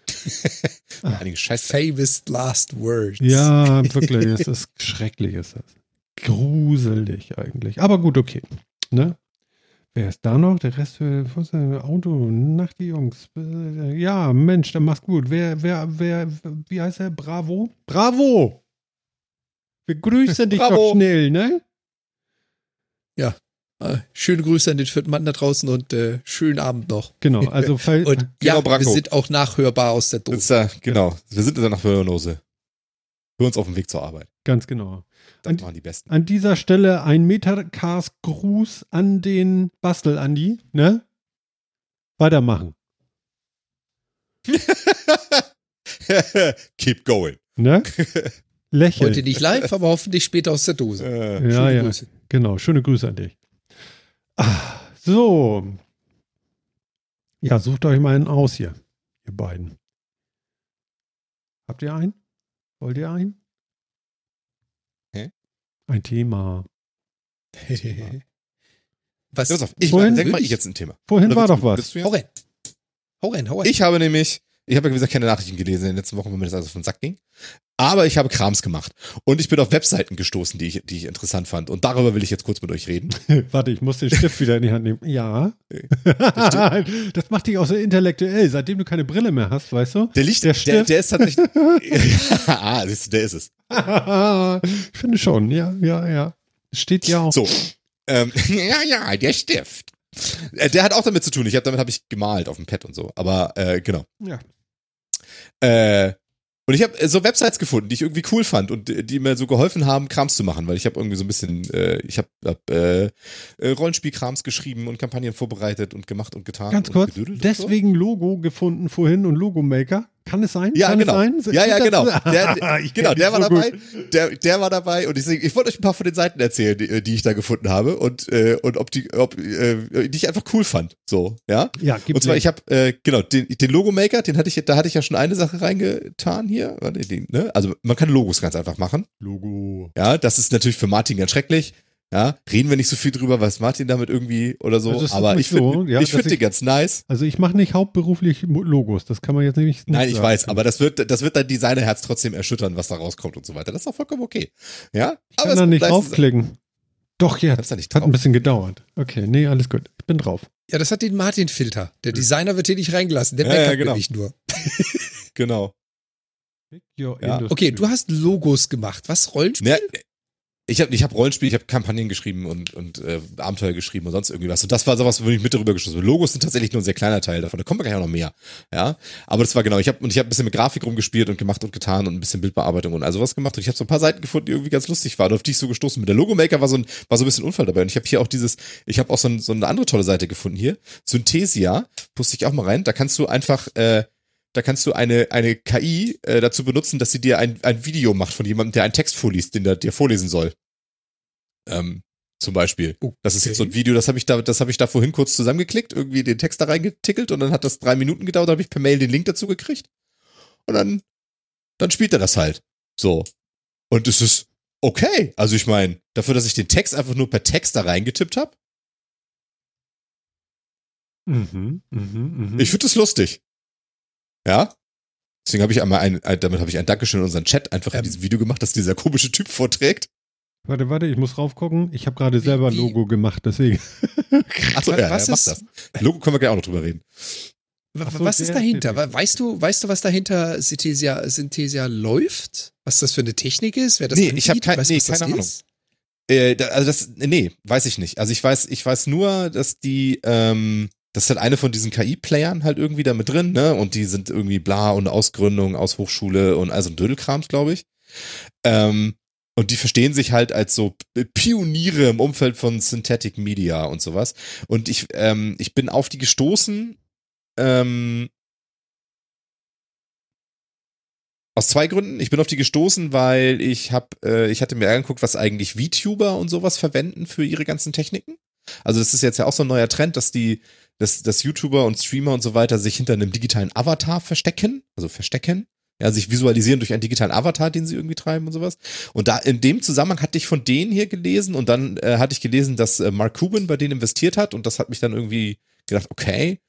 Einige Scheiß. Famous last words. Ja, wirklich. es ist schrecklich, ist das. Gruselig eigentlich. Aber gut, okay. Ne? Wer ist da noch? Der Rest für der? Auto, Nacht, die Jungs. Äh, Ja, Mensch, dann mach's gut. Wer, wer, wer, wie heißt er? Bravo? Bravo! Wir grüßen dich Bravo. doch schnell, ne? Äh, schöne Grüße an den vierten Mann da draußen und äh, schönen Abend noch. Genau, also Und ja, Genau, Branko. wir sind auch nachhörbar aus der Ist Dose. da, genau. Wir sind in der Nachhörnose. Für uns auf dem Weg zur Arbeit. ganz genau. Das Und- waren die Besten. An dieser Stelle ein Metacast-Gruß an den Bastel-Andi, ne? Weitermachen, Keep going. ne? Lächeln. Heute nicht live, aber hoffentlich später aus der Dose. Äh, Ja, Schöne ja. Grüße. Genau, schöne Grüße an dich. Ah, so. Ja, sucht euch mal einen aus hier, ihr beiden. Habt ihr einen? Wollt ihr einen? Hä? Ein Thema. Was? pass auf, ich Vorhin- denk mal ich jetzt ein Thema. Vorhin war doch was. Hau rein. Hau rein, hau rein. Ich habe nämlich, ich habe ja wie gesagt keine Nachrichten gelesen in den letzten Wochen, wenn mir das also den Sack ging. Aber ich habe Krams gemacht. Und ich bin auf Webseiten gestoßen, die ich, die ich interessant fand. Und darüber will ich jetzt kurz mit euch reden. Warte, ich muss den Stift wieder in die Hand nehmen. Ja. das macht dich auch so intellektuell, seitdem du keine Brille mehr hast, weißt du? Der liegt, Der der, Stift. der, ist tatsächlich. ah, siehst du, der ist es. ich finde schon, ja, ja, ja. Steht ja auch. So. Ähm, ja, ja, der Stift. Äh, Der hat auch damit zu tun. Ich hab, damit habe ich gemalt auf dem Pad und so. Aber äh, genau. Ja. Äh, und ich habe so Websites gefunden, die ich irgendwie cool fand und äh, die mir so geholfen haben, Krams zu machen, weil ich habe irgendwie so ein bisschen, äh, ich habe hab, äh, äh, Rollenspielkrams geschrieben und Kampagnen vorbereitet und gemacht und getan. Ganz und kurz, deswegen Logo gefunden vorhin und Logomaker. Kann es sein? Ja, Kann genau. es sein? Ja, ja, genau. Der, Ich genau, der war so dabei. gut. Der, der war dabei und ich, ich wollte euch ein paar von den Seiten erzählen, die, die ich da gefunden habe und äh, und ob die, ob äh, die ich einfach cool fand. So, ja. Ja, gibt Und zwar, ich habe äh, genau den, den Logomaker, den hatte ich, da hatte ich ja schon eine Sache reingetan hier. Warte, den, ne? Also man kann Logos ganz einfach machen. Logo. Ja, das ist natürlich für Martin ganz schrecklich. Ja, reden wir nicht so viel drüber, was Martin damit irgendwie oder so. Also aber nicht ich finde, so, ja, ich finde ich- den ganz nice. Also ich mache nicht hauptberuflich Logos, das kann man jetzt nämlich nicht Nein, ich sagen. weiß, aber das wird, das wird dein Designerherz trotzdem erschüttern, was da rauskommt und so weiter. Das ist auch vollkommen okay. Ja, Ich kann es da nicht draufklicken. Doch, Kannst jetzt. da nicht Hat ein bisschen gedauert. Okay, nee, alles gut. Ich bin drauf. Ja, das hat den Martin-Filter. Der Designer wird hier nicht reingelassen. Der Ja, ja, meckert genau. nämlich nur. Genau. Ja. Okay, du hast Logos gemacht. Was? Rollenspiel? Ne, ich habe ich hab Rollenspiel, ich habe Kampagnen geschrieben und, und äh, Abenteuer geschrieben und sonst irgendwie was. Und das war sowas, wo ich mit darüber geschossen bin. Logos sind tatsächlich nur ein sehr kleiner Teil davon. Da kommt gleich auch noch mehr. Ja, aber das war genau. Ich habe und ich habe ein bisschen mit Grafik rumgespielt und gemacht und getan und ein bisschen Bildbearbeitung und also was gemacht. Und ich habe so ein paar Seiten gefunden, die irgendwie ganz lustig waren, auf die ich so gestoßen bin. Der Logomaker war so ein war so ein bisschen Unfall dabei. Und ich habe hier auch dieses, ich habe auch so, ein, so eine andere tolle Seite gefunden hier. Synthesia, puste ich auch mal rein. Da kannst du einfach äh, da kannst du eine, eine KI äh, dazu benutzen, dass sie dir ein, ein Video macht von jemandem, der einen Text vorliest, den der dir vorlesen soll. Ähm, zum Beispiel. Das ist jetzt so ein Video, das habe ich da, das habe ich da vorhin kurz zusammengeklickt, irgendwie den Text da reingetickelt und dann hat das drei Minuten gedauert, da habe ich per Mail den Link dazu gekriegt. Und dann, dann spielt er das halt. So. Und es ist okay. Also ich meine, dafür, dass ich den Text einfach nur per Text da reingetippt habe, Mhm, mhm, mhm. Ich finde das lustig. Ja? Deswegen habe ich einmal ein, damit habe ich ein Dankeschön in unseren Chat einfach in Ähm. diesem Video gemacht, dass dieser komische Typ vorträgt. Warte, warte, ich muss raufgucken. Ich habe gerade selber ein Logo gemacht, deswegen. Achso, Was- ja, was ja, ist- das. Logo können wir gleich auch noch drüber reden. so, was ist dahinter? Weißt du, weißt du, was dahinter Synthesia, Synthesia läuft? Was das für eine Technik ist? Wer das nee, ich habe kein, nee, keine Ahnung. Äh, also das, nee, weiß ich nicht. Also ich weiß, ich weiß nur, dass die, ähm, das ist halt eine von diesen KI-Playern halt irgendwie da mit drin, ne? Und die sind irgendwie bla und Ausgründung aus Hochschule und also ein Dödelkrams, glaube ich. Ähm, und die verstehen sich halt als so Pioniere im Umfeld von Synthetic Media und sowas. Und ich, ähm, ich bin auf die gestoßen, ähm, aus zwei Gründen. Ich bin auf die gestoßen, weil ich hab, äh, ich hatte mir angeguckt, was eigentlich VTuber und sowas verwenden für ihre ganzen Techniken. Also das ist jetzt ja auch so ein neuer Trend, dass die, dass, dass YouTuber und Streamer und so weiter sich hinter einem digitalen Avatar verstecken, also verstecken ja, sich visualisieren durch einen digitalen Avatar, den sie irgendwie treiben und sowas. Und da in dem Zusammenhang hatte ich von denen hier gelesen und dann äh, hatte ich gelesen, dass äh, Mark Cuban bei denen investiert hat und das hat mich dann irgendwie gedacht, okay,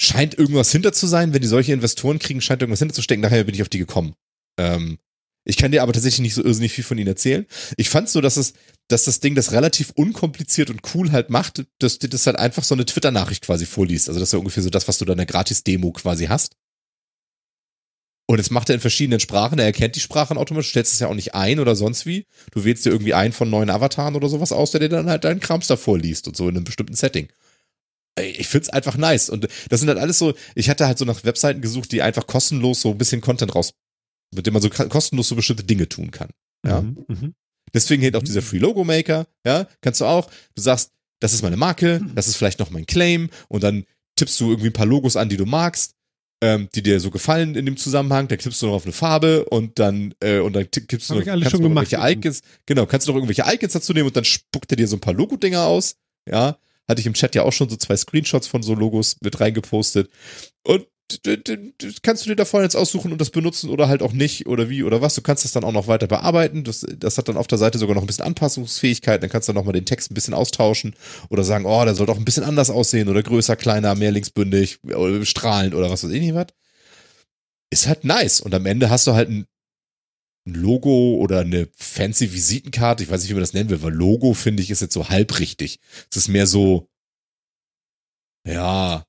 scheint irgendwas hinter zu sein. Wenn die solche Investoren kriegen, scheint irgendwas hinter zu stecken. Daher bin ich auf die gekommen. Ähm, ich kann dir aber tatsächlich nicht so irrsinnig viel von ihnen erzählen. Ich fand so, dass es, dass das Ding das relativ unkompliziert und cool halt macht, dass das halt einfach so eine Twitter-Nachricht quasi vorliest. Also das ist ja ungefähr so das, was du da in der Gratis-Demo quasi hast. Und jetzt macht er in verschiedenen Sprachen, er erkennt die Sprachen automatisch, stellst es ja auch nicht ein oder sonst wie. Du wählst dir irgendwie einen von neun Avataren oder sowas aus, der dir dann halt deinen Krams davor liest und so in einem bestimmten Setting. Ich find's einfach nice. Und das sind halt alles so, ich hatte halt so nach Webseiten gesucht, die einfach kostenlos so ein bisschen Content raus, mit dem man so kostenlos so bestimmte Dinge tun kann. Ja. Mhm, mh. Deswegen hält auch dieser Free Logo Maker, ja, kannst du auch, du sagst, das ist meine Marke, das ist vielleicht noch mein Claim und dann tippst du irgendwie ein paar Logos an, die du magst ähm, die dir so gefallen in dem Zusammenhang, da klippst du noch auf eine Farbe und dann äh, und dann gibst du noch, kannst schon noch irgendwelche Icons, genau, kannst du noch irgendwelche Icons dazu nehmen und dann spuckt er dir so ein paar Logo-Dinger aus, ja, hatte ich im Chat ja auch schon so zwei Screenshots von so Logos mit reingepostet. Und kannst du dir davon jetzt aussuchen und das benutzen oder halt auch nicht oder wie oder was. Du kannst das dann auch noch weiter bearbeiten. Das, das hat dann auf der Seite sogar noch ein bisschen Anpassungsfähigkeit. Dann kannst du nochmal den Text ein bisschen austauschen oder sagen, oh, der soll doch ein bisschen anders aussehen oder größer, kleiner, mehr linksbündig, oder strahlend oder was weiß ich nicht was. Ist halt nice. Und am Ende hast du halt ein, ein Logo oder eine fancy Visitenkarte. Ich weiß nicht, wie man das nennen will, weil Logo finde ich ist jetzt so halbrichtig. Es ist mehr so, ja,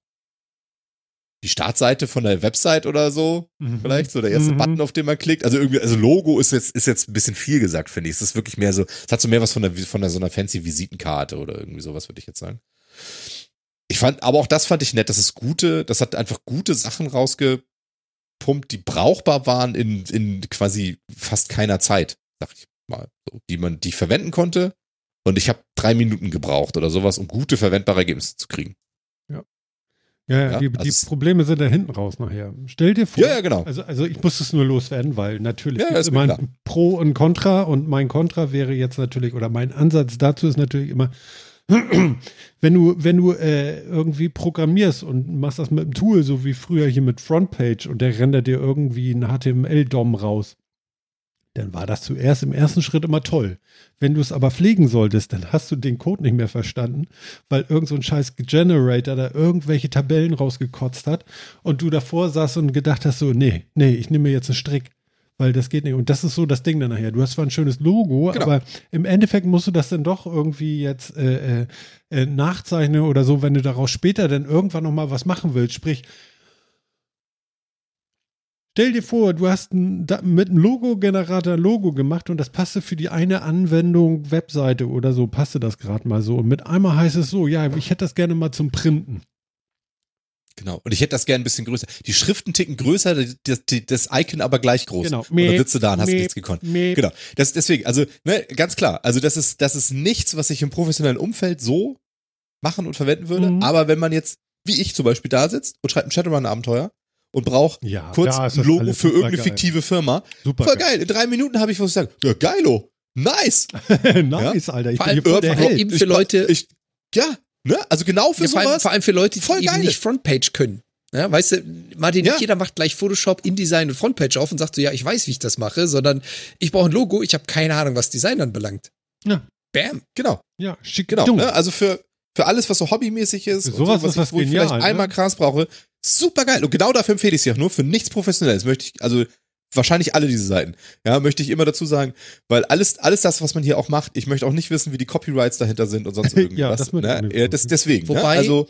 die Startseite von der Website oder so. Mhm. Vielleicht so der erste mhm. Button, auf den man klickt. Also irgendwie, also Logo ist jetzt, ist jetzt ein bisschen viel gesagt, finde ich. Es ist wirklich mehr so, es hat so mehr was von der, von der, so einer fancy Visitenkarte oder irgendwie sowas, würde ich jetzt sagen. Ich fand, aber auch das fand ich nett. Das ist gute, das hat einfach gute Sachen rausgepumpt, die brauchbar waren in, in quasi fast keiner Zeit, sag ich mal, so, die man, die ich verwenden konnte. Und ich habe drei Minuten gebraucht oder sowas, um gute verwendbare Ergebnisse zu kriegen. Ja, ja, die, also die Probleme sind da hinten raus nachher. Stell dir vor. Ja, ja, genau. Also, also ich muss es nur loswerden, weil natürlich ja, ist immer ein Pro und Contra und mein Contra wäre jetzt natürlich, oder mein Ansatz dazu ist natürlich immer, wenn du, wenn du äh, irgendwie programmierst und machst das mit einem Tool, so wie früher hier mit Frontpage und der rendert dir irgendwie ein HTML-DOM raus, dann war das zuerst im ersten Schritt immer toll. Wenn du es aber pflegen solltest, dann hast du den Code nicht mehr verstanden, weil irgend so ein scheiß Generator da irgendwelche Tabellen rausgekotzt hat und du davor saß und gedacht hast so, nee, nee, ich nehme mir jetzt einen Strick, weil das geht nicht. Und das ist so das Ding dann nachher. Du hast zwar ein schönes Logo, genau. aber im Endeffekt musst du das dann doch irgendwie jetzt äh, äh, äh nachzeichnen oder so, wenn du daraus später dann irgendwann nochmal was machen willst. Sprich, Stell dir vor, du hast ein, mit einem Logo-Generator Logo gemacht und das passte für die eine Anwendung Webseite oder so, passte das gerade mal so. Und mit einmal heißt es so, ja, ich hätte das gerne mal zum Printen. Genau. Und ich hätte das gerne ein bisschen größer. Die Schriften ticken größer, das, das Icon aber gleich groß. Genau. Mäh, Oder sitzt du da und hast mäh, nichts gekonnt. Mäh. Genau. Das, deswegen, also, ne, ganz klar. Also, das ist, das ist nichts, was ich im professionellen Umfeld so machen und verwenden würde. Mhm. Aber wenn man jetzt, wie ich zum Beispiel da sitzt und schreibt ein Shadowrun-Abenteuer, und brauche ja, kurz ja, ein Logo für irgendeine geil. fiktive Firma. Super Voll geil. In drei Minuten habe ich was zu sagen. Ja, geilo. Nice. nice, ja? Alter. Ich vor bin allem, der Held. Eben für Leute. Ich, ja, ne? Also genau für ja, sowas. Vor allem, vor allem für Leute, die eben nicht Frontpage können. Ja, weißt du, Martin, nicht jeder macht gleich Photoshop, InDesign und Frontpage auf und sagt so, ja, ich weiß, wie ich das mache, sondern ich brauche ein Logo, ich habe keine Ahnung, was Design anbelangt. Ja. Bam. Genau. Ja, schick. Genau. Ne? Also für, für alles, was so hobbymäßig ist, für sowas so, was ist das wo genial, ich vielleicht ne? einmal krass brauche, super geil. Und genau dafür empfehle ich sie auch nur für nichts Professionelles. Möchte ich, also wahrscheinlich alle diese Seiten. Ja, möchte ich immer dazu sagen, weil alles, alles das, was man hier auch macht, ich möchte auch nicht wissen, wie die Copyrights dahinter sind und sonst irgendwas. ja, das, ne? ja, das deswegen. Ne? Wobei, ne? also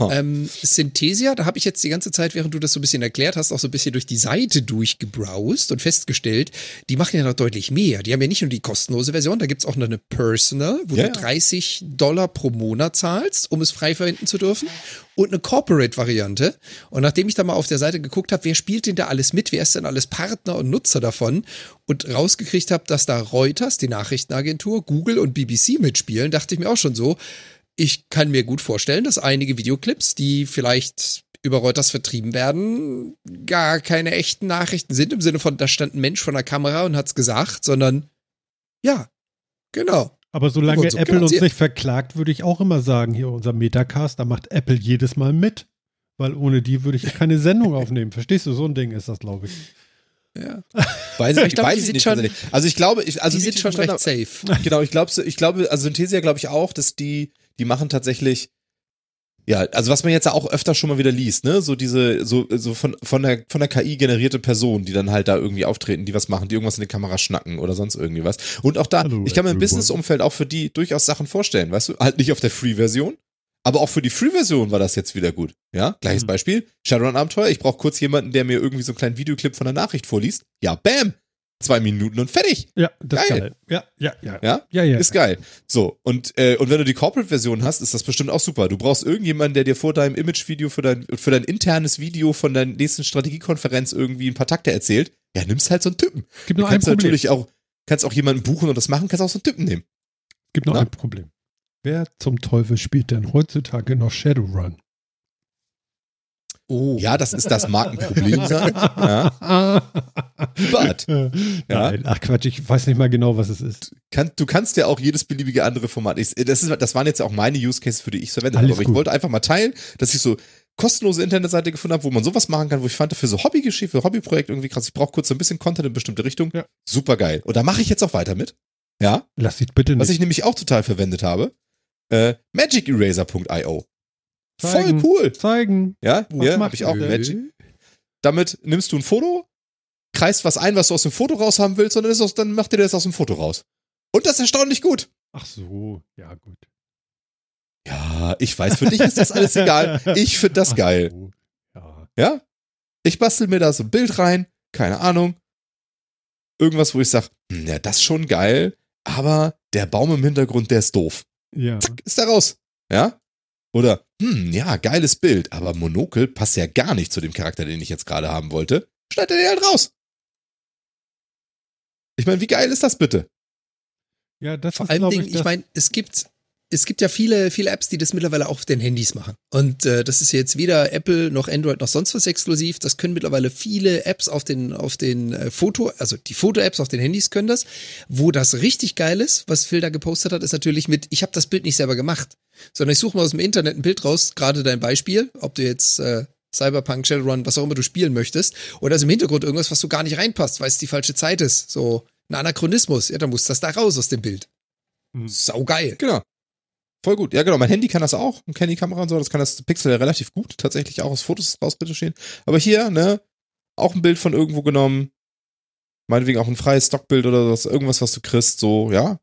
Huh. Ähm, Synthesia, da habe ich jetzt die ganze Zeit, während du das so ein bisschen erklärt hast, auch so ein bisschen durch die Seite durchgebrowst und festgestellt, die machen ja noch deutlich mehr. Die haben ja nicht nur die kostenlose Version, da gibt's auch noch eine Personal, wo Ja, du ja. 30 Dollar pro Monat zahlst, um es frei verwenden zu dürfen. Und eine Corporate-Variante. Und nachdem ich da mal auf der Seite geguckt habe, wer spielt denn da alles mit, wer ist denn alles Partner und Nutzer davon und rausgekriegt habe, dass da Reuters, die Nachrichtenagentur, Google und BBC mitspielen, dachte ich mir auch schon so, ich kann mir gut vorstellen, dass einige Videoclips, die vielleicht über Reuters vertrieben werden, gar keine echten Nachrichten sind, im Sinne von, da stand ein Mensch vor der Kamera und hat's gesagt, sondern ja, genau. Aber solange so Apple uns nicht verklagt, würde ich auch immer sagen, hier unser Metacast, da macht Apple jedes Mal mit. Weil ohne die würde ich keine Sendung aufnehmen. Verstehst du? So ein Ding ist das, glaube ich. Ja. Weiß ich, Ich glaub, weiß die ich nicht schon-. Also ich glaube, ich, also die sind schon recht safe. Genau, ich glaube, ich glaube, also Synthesia glaube ich auch, dass die, die machen tatsächlich, ja, also was man jetzt auch öfter schon mal wieder liest, ne, so diese, so, so von, von der, von der KI generierte Personen, die dann halt da irgendwie auftreten, die was machen, die irgendwas in die Kamera schnacken oder sonst irgendwie was. Und auch da, Hallo, ich kann mir im everyone. Business-Umfeld auch für die durchaus Sachen vorstellen, weißt du, halt nicht auf der Free-Version, aber auch für die Free-Version war das jetzt wieder gut. Ja, gleiches Mhm. Beispiel, Shadowrun-Abenteuer, ich brauche kurz jemanden, der mir irgendwie so einen kleinen Videoclip von der Nachricht vorliest. Ja, bam! Zwei Minuten und fertig. Ja, das ist Geil. geil. Ja, ja, ja. Ja? Ja, ja. Ist geil. So, und, äh, und wenn du die Corporate-Version hast, ist das bestimmt auch super. Du brauchst irgendjemanden, der dir vor deinem Image-Video, für dein, für dein internes Video von deiner nächsten Strategiekonferenz irgendwie ein paar Takte erzählt. Ja, nimmst halt so einen Typen. gibt Du ein kannst Problem. natürlich auch, kannst auch jemanden buchen und das machen, kannst auch so einen Typen nehmen. gibt nur Na? ein Problem. Wer zum Teufel spielt denn heutzutage noch Shadowrun? Oh. Ja, das ist das Markenproblem. Ja. But, Ja. Nein, ach Quatsch, ich weiß nicht mal genau, was es ist. kann, du kannst ja auch jedes beliebige andere Format. Ich, das, ist, das waren jetzt auch meine Use Cases, für die ich verwendet habe. Aber ich gut. wollte einfach mal teilen, dass ich so kostenlose Internetseite gefunden habe, wo man sowas machen kann, wo ich fand, für so Hobbygeschichte, für Hobbyprojekt irgendwie krass. Ich brauche kurz so ein bisschen Content in bestimmte Richtung. Ja. Super geil. Und da mache ich jetzt auch weiter mit. Ja. Lass dich bitte Was nicht. ich nämlich auch total verwendet habe. Äh, magiceraser.io. Voll cool. zeigen. Ja, Was habe ich auch? Magic. Damit nimmst du ein Foto, kreist was ein, was du aus dem Foto raus haben willst, und dann, ist aus, dann macht dir das aus dem Foto raus. Und das ist erstaunlich gut. Ach so, ja gut. Ja, ich weiß, für dich ist das alles egal. Ich finde das Ach geil. so, Ja. Ja? Ich bastel mir da so ein Bild rein, keine Ahnung. Irgendwas, wo ich sage, ja, das ist schon geil, aber der Baum im Hintergrund, der ist doof. ja. Zack, ist da raus. Ja? Oder, hm, ja, geiles Bild, aber Monokel passt ja gar nicht zu dem Charakter, den ich jetzt gerade haben wollte. Schneid er den halt raus. Ich meine, wie geil ist das bitte? Ja, das Vor ist, allem, Dingen, ich, ich, meine, es gibt, es gibt ja viele, viele Apps, die das mittlerweile auch auf den Handys machen. Und äh, das ist jetzt weder Apple noch Android noch sonst was exklusiv. Das können mittlerweile viele Apps auf den, auf den äh, Foto, also die Foto-Apps auf den Handys können das. Wo das richtig geil ist, was Phil da gepostet hat, ist natürlich mit, ich habe das Bild nicht selber gemacht, sondern ich suche mal aus dem Internet ein Bild raus, gerade dein Beispiel, ob du jetzt äh, Cyberpunk, Shadowrun, was auch immer du spielen möchtest, oder ist im Hintergrund irgendwas, was so gar nicht reinpasst, weil es die falsche Zeit ist. So ein Anachronismus, ja, dann muss das da raus aus dem Bild. Mhm. Saugeil. Genau. Voll gut. Ja, genau. Mein Handy kann das auch. Ein Handykamera und so. Das kann das Pixel ja relativ gut. Tatsächlich auch aus Fotos rausretuschieren. Aber hier, ne, auch ein Bild von irgendwo genommen. Meinetwegen auch ein freies Stockbild oder was, irgendwas, was du kriegst, so, ja.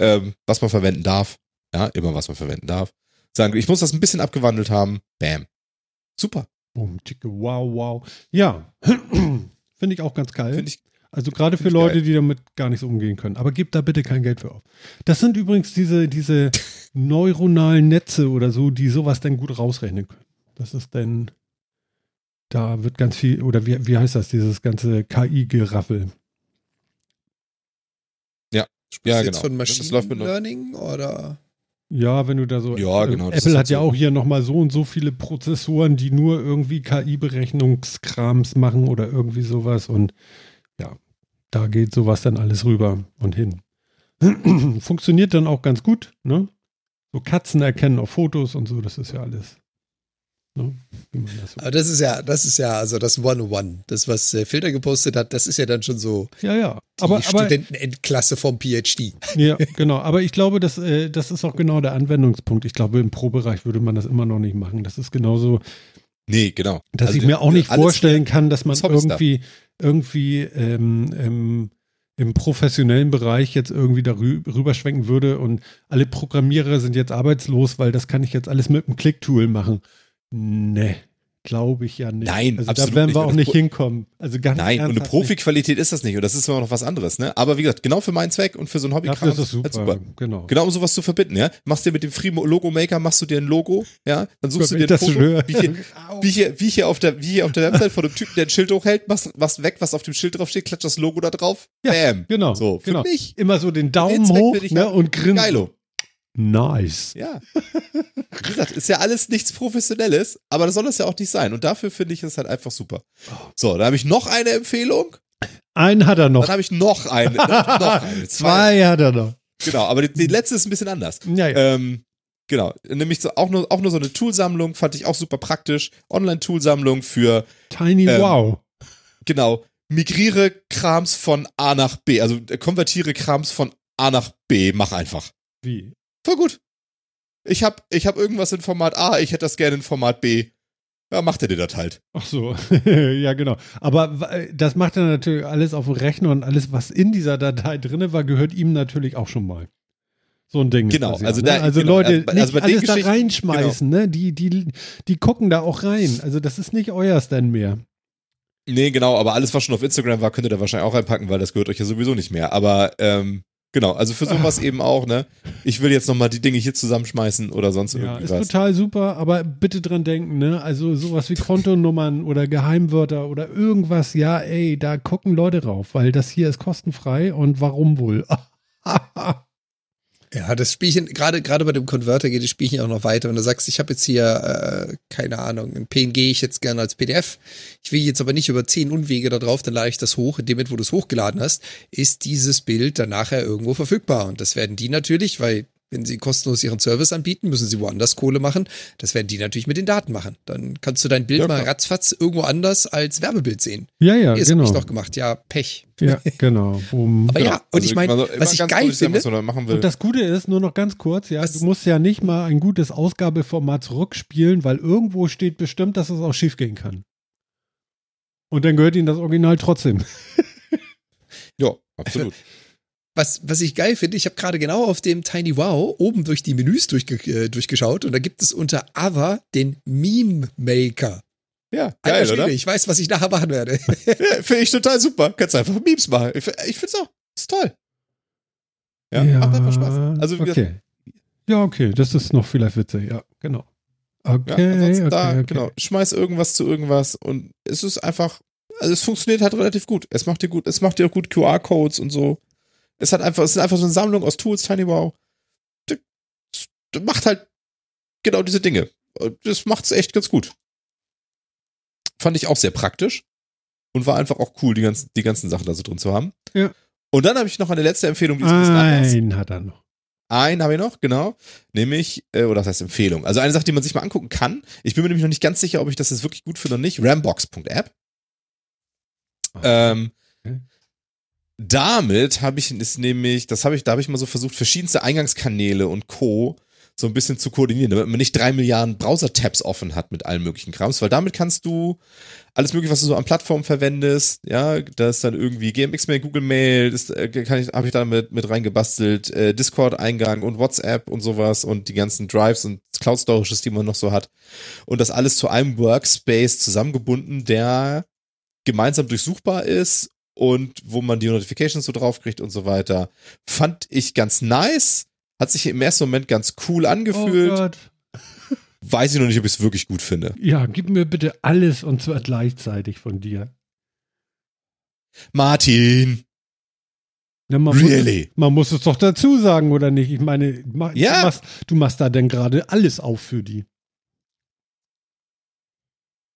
Ähm, was man verwenden darf. Ja, immer was man verwenden darf. Sagen, ich muss das ein bisschen abgewandelt haben. Bam. Super. Boom, chicke, wow, wow. Ja, finde ich auch ganz geil. Finde ich. Also gerade für Leute, geil. die damit gar nicht so umgehen können. Aber gebt da bitte kein Geld für auf. Das sind übrigens diese, diese neuronalen Netze oder so, die sowas dann gut rausrechnen können. Das ist dann, da wird ganz viel, oder wie, wie heißt das, dieses ganze KI-Geraffel. Ja, jetzt genau. von Das Machine läuft mit Learning oder? Ja, wenn du da so. Ja, äh, genau, das Apple hat ja so. auch hier nochmal so und so viele Prozessoren, die nur irgendwie KI-Berechnungskrams machen oder irgendwie sowas. Und ja, da geht sowas dann alles rüber und hin. Funktioniert dann auch ganz gut, ne? So Katzen erkennen auf Fotos und so, das ist ja alles. Ne? Wie man das so. Aber das ist ja, das ist ja, also das One-One. Das, was äh, Filter gepostet hat, das ist ja dann schon so Ja, ja. die Aber, Studentenendklasse vom PhD. ja, genau. Aber ich glaube, das, äh, das ist auch genau der Anwendungspunkt. Ich glaube, im Pro-Bereich würde man das immer noch nicht machen. Das ist genauso, Nee, genau. dass Also, ich mir auch nicht vorstellen kann, dass man das Hobby-Stuff. Irgendwie, ähm, ähm, im professionellen Bereich jetzt irgendwie darüber schwenken würde und alle Programmierer sind jetzt arbeitslos, weil das kann ich jetzt alles mit einem Click-Tool machen. Nee, glaube ich ja nicht. Nein, also absolut da werden nicht. wir Und auch das nicht hinkommen. Also ganz Nein, und eine nicht. Profi-Qualität ist das nicht. Und das ist immer noch was anderes, ne? Aber wie gesagt, genau für meinen Zweck und für so ein Hobby Dafür ist es super. Halt super. Genau. Genau, um sowas zu verbinden, ja. Machst dir mit dem Free Logo Maker, machst du dir ein Logo, ja. Dann suchst du dir ein das Foto, wie hier, wie hier, wie hier auf der, wie hier auf der Website von dem Typen, der ein Schild hochhält, machst, machst weg, was auf dem Schild drauf steht, klatscht das Logo da drauf. Ja, Bam. Genau. So, für genau. mich. Immer so den Daumen Den hoch ne, und grinsen. Geilo. Nice. Ja. Wie gesagt, ist ja alles nichts Professionelles, aber das soll es ja auch nicht sein. Und dafür finde ich es halt einfach super. So, dann habe ich noch eine Empfehlung. Einen hat er noch. Dann habe ich noch eine. Noch eine. Zwei. Zwei hat er noch. Genau, aber die, die letzte ist ein bisschen anders. Ja, ja. Ähm, genau, nämlich so, auch, nur, auch nur so eine Toolsammlung, fand ich auch super praktisch. Online-Toolsammlung für, Tiny ähm, Wow. genau, migriere Krams von A nach B, also äh, konvertiere Krams von A nach B, mach einfach. Wie? Voll gut. Ich hab, ich hab irgendwas in Format A, ich hätte das gerne in Format B. Ja, macht er dir das halt. Ach so, ja genau. Aber das macht er natürlich alles auf dem Rechner und alles, was in dieser Datei drin war, gehört ihm natürlich auch schon mal. So ein Ding. Genau, ja, also ne? da- also genau, Leute, also also nicht alles da reinschmeißen, ne? Die, die, die gucken da auch rein. Also das ist nicht euers denn mehr. Nee, genau, aber alles, was schon auf Instagram war, könnt ihr da wahrscheinlich auch reinpacken, weil das gehört euch ja sowieso nicht mehr. Aber ähm, genau, also für sowas eben auch, ne? Ich will jetzt nochmal die Dinge hier zusammenschmeißen oder sonst Ja, irgendwie ist total super, aber bitte dran denken, ne? Also sowas wie Kontonummern oder Geheimwörter oder irgendwas, ja, ey, da gucken Leute rauf, weil das hier ist kostenfrei und warum wohl? Ja, das Spielchen, gerade gerade bei dem Converter geht das Spielchen auch noch weiter. Wenn du sagst, ich habe jetzt hier, äh, keine Ahnung, ein PNG ich jetzt gerne als PDF, ich will jetzt aber nicht über zehn Unwege da drauf, dann lade ich das hoch. In dem Moment, wo du es hochgeladen hast, ist dieses Bild dann nachher irgendwo verfügbar. Und das werden die natürlich, weil wenn sie kostenlos ihren Service anbieten, müssen sie woanders Kohle machen. Das werden die natürlich mit den Daten machen. Dann kannst du dein Bild Ja, mal ratzfatz irgendwo anders als Werbebild sehen. ja, ja, Hier ist genau. nicht noch gemacht. Ja, Pech. Ja, genau. Boom. Aber ja, und Also ich meine, was ich geil sagen, finde, was man da machen will. Und das Gute ist, nur noch ganz kurz, ja, Was- du musst ja nicht mal ein gutes Ausgabeformat zurückspielen, weil irgendwo steht bestimmt, dass es auch schief gehen kann. Und dann gehört ihnen das Original trotzdem. ja, absolut. Was, was ich geil finde, ich habe gerade genau auf dem Tiny Wow oben durch die Menüs durchge äh, durchgeschaut und da gibt es unter Other den Meme Maker. Ja, geil, Schwede, oder? Ich weiß, was ich nachher machen werde. Ja, finde ich total super. Kannst einfach Memes machen. Ich, ich find's auch. Ist toll. Ja, macht einfach Spaß. Also, wie gesagt, okay. Ja, okay, das ist noch vielleicht witzig, ja, genau. ja, Okay, ansonsten okay, da, okay. genau, schmeiß irgendwas zu irgendwas und es ist einfach, also es funktioniert halt relativ gut. Es macht dir gut, es macht dir auch gut QR-Codes und so. Es hat einfach, es ist einfach so eine Sammlung aus Tools, TinyWow. Das, das macht halt genau diese Dinge. Das macht's echt ganz gut. Fand ich auch sehr praktisch und war einfach auch cool, die ganzen, die ganzen Sachen da so drin zu haben. Ja. Und dann habe ich noch eine letzte Empfehlung, die ist ein bisschen anders. Einen hat er noch. Einen habe ich noch, genau. Nämlich, äh, oder das heißt Empfehlung. Also eine Sache, die man sich mal angucken kann. Ich bin mir nämlich noch nicht ganz sicher, ob ich das jetzt wirklich gut finde oder nicht. Rambox.app. Ähm, Okay. Damit habe ich ist nämlich, das habe ich, da habe ich mal so versucht, verschiedenste Eingangskanäle und Co. so ein bisschen zu koordinieren, damit man nicht drei Milliarden Browser-Tabs offen hat mit allen möglichen Krams, weil damit kannst du alles mögliche, was du so an Plattformen verwendest, ja, da ist dann irgendwie GMX-Mail, Google Mail, das äh, kann ich, habe ich da mit, mit reingebastelt, äh, Discord-Eingang und WhatsApp und sowas und die ganzen Drives und Cloud-Storages, die man noch so hat. Und das alles zu einem Workspace zusammengebunden, der gemeinsam durchsuchbar ist und wo man die Notifications so drauf kriegt und so weiter. Fand ich ganz nice. Hat sich im ersten Moment ganz cool angefühlt. Oh Gott. Weiß ich noch nicht, ob ich es wirklich gut finde. Ja, gib mir bitte alles und zwar gleichzeitig von dir. Martin, Ja, man, really? muss, man muss es doch dazu sagen, oder nicht? Ich meine, ma- Ja. du, machst, du machst da denn gerade alles auf für die.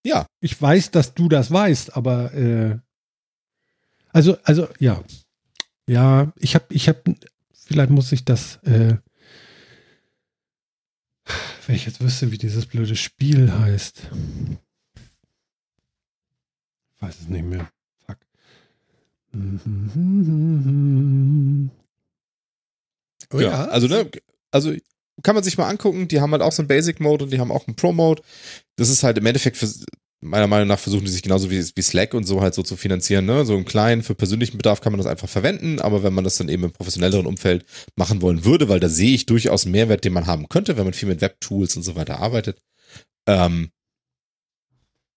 Ja. Ich weiß, dass du das weißt, aber äh, also, also, ja. Ja, ich habe, ich habe, vielleicht muss ich das, äh, wenn ich jetzt wüsste, wie dieses blöde Spiel heißt. Ich weiß es nicht mehr. Fuck. Oh ja. Also, ne, also kann man sich mal angucken, die haben halt auch so einen Basic Mode und die haben auch einen Pro Mode. Das ist halt im Endeffekt für, meiner Meinung nach versuchen die sich genauso wie, wie Slack und so halt so zu finanzieren, ne? So im Kleinen, für persönlichen Bedarf kann man das einfach verwenden, aber wenn man das dann eben im professionelleren Umfeld machen wollen würde, weil da sehe ich durchaus einen Mehrwert, den man haben könnte, wenn man viel mit Web-Tools und so weiter arbeitet, ähm,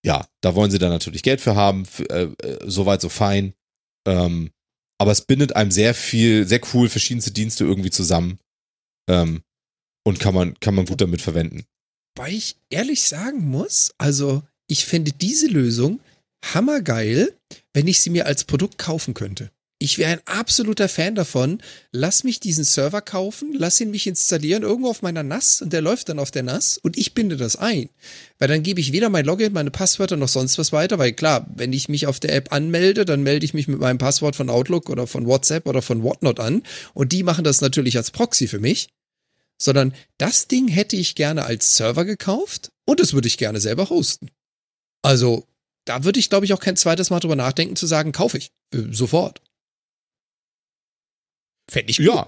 ja, da wollen sie dann natürlich Geld für haben, für, äh, äh, soweit so fein. Ähm, aber es bindet einem sehr viel, sehr cool verschiedenste Dienste irgendwie zusammen. Ähm, und kann man, kann man gut damit verwenden. Weil ich ehrlich sagen muss, also ich finde diese Lösung hammergeil, wenn ich sie mir als Produkt kaufen könnte. Ich wäre ein absoluter Fan davon. Lass mich diesen Server kaufen, lass ihn mich installieren irgendwo auf meiner NAS und der läuft dann auf der NAS und ich binde das ein. Weil dann gebe ich weder mein Login, meine Passwörter noch sonst was weiter, weil klar, wenn ich mich auf der App anmelde, dann melde ich mich mit meinem Passwort von Outlook oder von WhatsApp oder von Whatnot an und die machen das natürlich als Proxy für mich. Sondern das Ding hätte ich gerne als Server gekauft und das würde ich gerne selber hosten. Also, da würde ich, glaube ich, auch kein zweites Mal drüber nachdenken zu sagen, kaufe ich. Äh, sofort. Fände ich gut. Ja.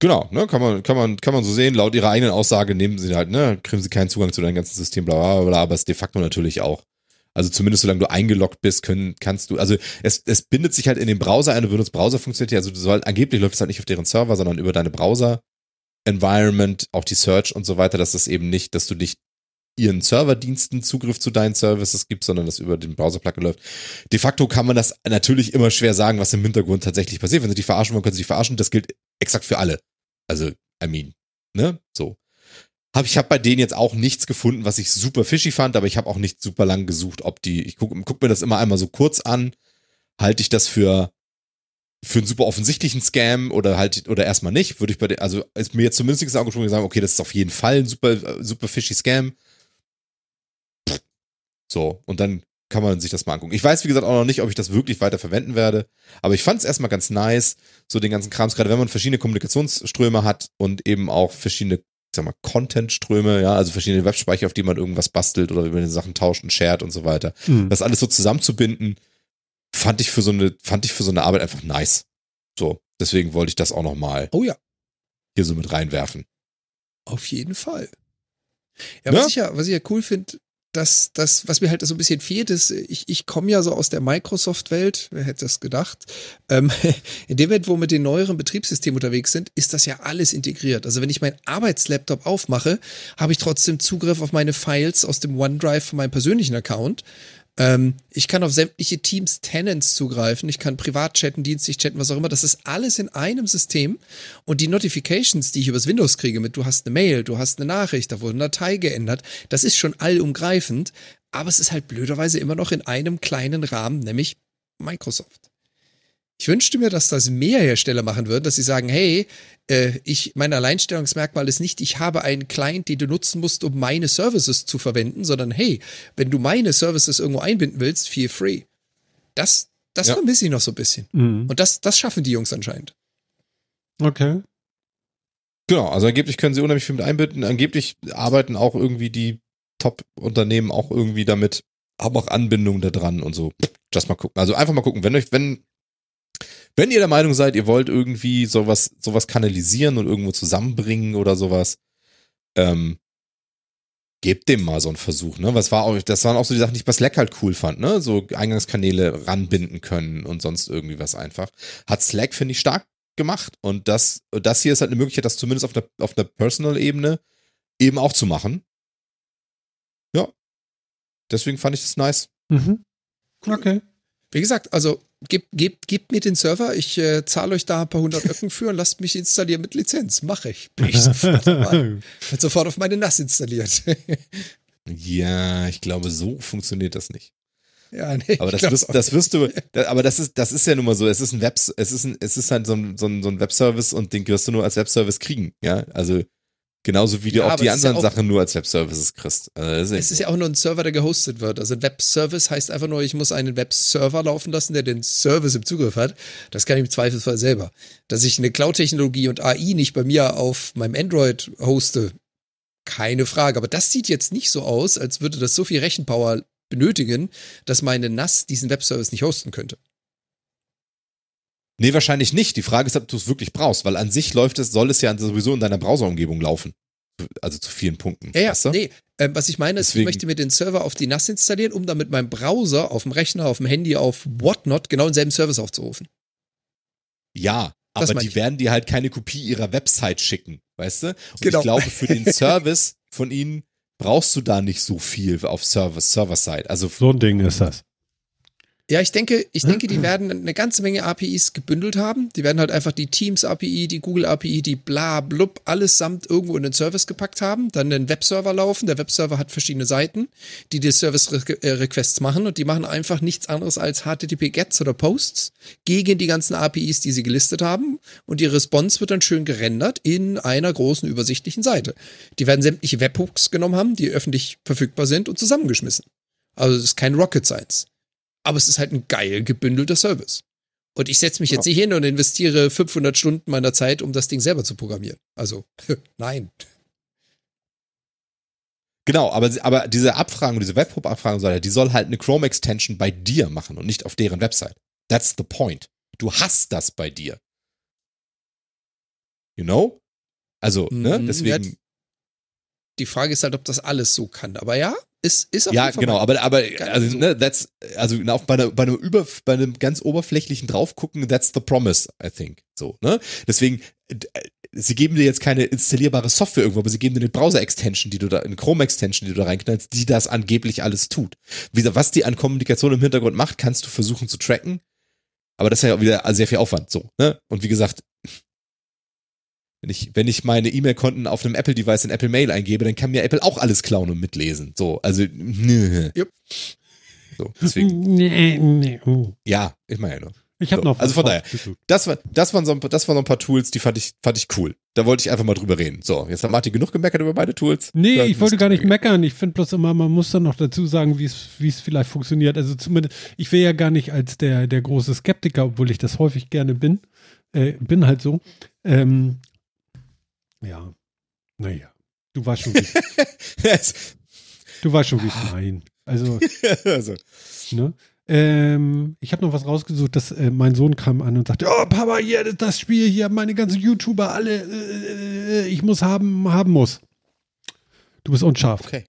Genau, ne, kann man, kann man, kann man so sehen. Laut ihrer eigenen Aussage nehmen sie halt, ne, kriegen sie keinen Zugang zu deinem ganzen System, bla, bla, bla, aber es de facto natürlich auch. Also zumindest solange du eingeloggt bist, können, kannst du, also es, es bindet sich halt in den Browser ein, du benutzt Browser-Funktionalität, also du sollst, angeblich läuft es halt nicht auf deren Server, sondern über deine Browser-Environment, auch die Search und so weiter, dass das eben nicht, dass du nicht ihren Serverdiensten Zugriff zu deinen Services gibt, sondern das über den Browser-Plugin läuft. De facto kann man das natürlich immer schwer sagen, was im Hintergrund tatsächlich passiert. Wenn sie dich verarschen wollen, können sie dich verarschen. Das gilt exakt für alle. Also, I mean, ne? So. Hab, ich habe bei denen jetzt auch nichts gefunden, was ich super fishy fand, aber ich habe auch nicht super lang gesucht, ob die, ich gucke guck mir das immer einmal so kurz an, halte ich das für für einen super offensichtlichen Scam oder halt oder erstmal nicht, würde ich bei der, also ist mir jetzt zumindest nichts angesprochen sagen, okay, das ist auf jeden Fall ein super super fishy Scam. So, und dann kann man sich das mal angucken. Ich weiß, wie gesagt, auch noch nicht, ob ich das wirklich weiter verwenden werde, aber ich fand es erstmal ganz nice, so den ganzen Krams, gerade wenn man verschiedene Kommunikationsströme hat und eben auch verschiedene, ich sag mal, Content-Ströme, ja, also verschiedene Webspeicher, auf die man irgendwas bastelt oder über den Sachen tauscht und shared und so weiter. Mhm. Das alles so zusammenzubinden, fand ich für so eine, fand ich für so eine Arbeit einfach nice. So, deswegen wollte ich das auch nochmal oh ja. hier so mit reinwerfen. Auf jeden Fall. Ja, ja? was ich ja, was ich ja cool finde, das, das, was mir halt so ein bisschen fehlt, ist, ich, ich komme ja so aus der Microsoft-Welt, wer hätte das gedacht? Ähm, in dem Moment, wo wir mit den neueren Betriebssystemen unterwegs sind, ist das ja alles integriert. Also wenn ich meinen Arbeitslaptop aufmache, habe ich trotzdem Zugriff auf meine Files aus dem OneDrive von meinem persönlichen Account. Ähm, ich kann auf sämtliche Teams Tenants zugreifen. Ich kann privat chatten, dienstlich chatten, was auch immer. Das ist alles in einem System. Und die Notifications, die ich übers Windows kriege, mit du hast eine Mail, du hast eine Nachricht, da wurde eine Datei geändert, das ist schon allumgreifend. Aber es ist halt blöderweise immer noch in einem kleinen Rahmen, nämlich Microsoft. Ich wünschte mir, dass das mehr Hersteller machen würden, dass sie sagen, hey, äh, ich, mein Alleinstellungsmerkmal ist nicht, ich habe einen Client, den du nutzen musst, um meine Services zu verwenden, sondern hey, wenn du meine Services irgendwo einbinden willst, feel free. Das, das ja. vermisse ich noch so ein bisschen. Mhm. Und das, das schaffen die Jungs anscheinend. Okay. Genau, also angeblich können sie unheimlich viel mit einbinden. Angeblich arbeiten auch irgendwie die Top-Unternehmen auch irgendwie damit, haben auch Anbindungen da dran und so. Just mal gucken. Also einfach mal gucken, wenn euch, wenn wenn ihr der Meinung seid, ihr wollt irgendwie sowas, sowas kanalisieren und irgendwo zusammenbringen oder sowas, ähm, gebt dem mal so einen Versuch, ne? Was war auch, das waren auch so die Sachen, die ich bei Slack halt cool fand, ne? So Eingangskanäle ranbinden können und sonst irgendwie was einfach. Hat Slack, finde ich, stark gemacht und das, das hier ist halt eine Möglichkeit, das zumindest auf der, auf der Personal-Ebene eben auch zu machen. Ja. Deswegen fand ich das nice. Mhm. Okay. Wie gesagt, also gebt, gebt, gebt mir den Server, ich äh, zahle euch da ein paar hundert Öcken für und lasst mich installieren mit Lizenz. Mache ich. Bin ich sofort dabei. Wird sofort auf meine NAS installiert. ja, ich glaube, so funktioniert das nicht. Ja, nee, aber das wirst, das wirst du, aber das ist, das ist ja nun mal so. Es ist ein Web, es ist ein, es ist halt so ein, so ein, so ein Webservice und den wirst du nur als Webservice kriegen. Ja, also Genauso wie du auch die anderen ja auch, Sachen nur als Webservices kriegst. Also es ist ja auch nur ein Server, der gehostet wird. Also ein Webservice heißt einfach nur, ich muss einen Webserver laufen lassen, der den Service im Zugriff hat. Das kann ich im Zweifelsfall selber. Dass ich eine Cloud-Technologie und AI nicht bei mir auf meinem Android hoste, keine Frage. Aber das sieht jetzt nicht so aus, als würde das so viel Rechenpower benötigen, dass meine NAS diesen Webservice nicht hosten könnte. Nee, wahrscheinlich nicht. Die Frage ist, ob du es wirklich brauchst, weil an sich läuft es, soll es ja sowieso in deiner Browserumgebung laufen. Also zu vielen Punkten. Ja, ja weißt du? nee. Ähm, was ich meine ist, Deswegen, ich möchte mir den Server auf die NAS installieren, um dann mit meinem Browser auf dem Rechner, auf dem Handy, auf Whatnot genau denselben Service aufzurufen. Ja, aber die ich. werden dir halt keine Kopie ihrer Website schicken, weißt du? Und genau. ich glaube, für den Service von ihnen brauchst du da nicht so viel auf Server, Server-Side. Also So ein Ding ist das. Ja, ich denke, ich denke, die werden eine ganze Menge APIs gebündelt haben. Die werden halt einfach die Teams API, die Google API, die bla blub, alles samt irgendwo in den Service gepackt haben. Dann den Webserver laufen. Der Webserver hat verschiedene Seiten, die die Service-Requests machen und die machen einfach nichts anderes als HTTP-Gets oder Posts gegen die ganzen APIs, die sie gelistet haben. Und die Response wird dann schön gerendert in einer großen übersichtlichen Seite. Die werden sämtliche Webhooks genommen haben, die öffentlich verfügbar sind und zusammengeschmissen. Also es ist kein Rocket Science aber es ist halt ein geil gebündelter Service. Und ich setze mich jetzt nicht hin und investiere 500 Stunden meiner Zeit, um das Ding selber zu programmieren. Also, nein. Genau, aber, aber diese Abfragen, diese weiter, die soll halt eine Chrome-Extension bei dir machen und nicht auf deren Website. That's the point. Du hast das bei dir. You know? Also, ne, Mhm, deswegen. Die Frage ist halt, ob das alles so kann. Aber ja, ist, ist auf Ja, jeden Fall genau, aber, aber also, so. ne, that's, also bei, einer, bei, einem über, bei einem ganz oberflächlichen draufgucken, that's the promise, I think. So, ne? Deswegen, äh, sie geben dir jetzt keine installierbare Software irgendwo, aber sie geben dir eine Browser-Extension, die du da, eine Chrome-Extension, die du da reinknallst, die das angeblich alles tut. Wie gesagt, was die an Kommunikation im Hintergrund macht, kannst du versuchen zu tracken. Aber das ist ja auch wieder sehr viel Aufwand, so, ne? Und wie gesagt, wenn ich, wenn ich meine E-Mail-Konten auf einem Apple-Device in Apple Mail eingebe, dann kann mir Apple auch alles klauen und mitlesen. So, also, nö. Jupp. So, deswegen, Nee, nee. oh. ja, ich meine ja nur. Ich habe So, noch also von daher. Das, war, das, waren so ein, paar- das waren so ein paar Tools, die fand ich, fand ich cool. Da wollte ich einfach mal drüber reden. So, jetzt hat Martin genug gemeckert über beide Tools. Nee, Dann ich wollte gar nicht meckern. Ich finde bloß immer, man muss dann noch dazu sagen, wie es wie es vielleicht funktioniert. Also zumindest, ich will ja gar nicht als der, der große Skeptiker, obwohl ich das häufig gerne bin. Äh, bin halt so. Ähm, ja, naja. Du weißt schon, wie du weißt schon, wie ich meine. Also, also, ne? Ähm, ich habe noch was rausgesucht, dass äh, mein Sohn kam an und sagte, oh Papa, hier, das- das Spiel hier, meine ganzen YouTuber, alle, äh, ich muss haben, haben muss. Du bist unscharf. okay.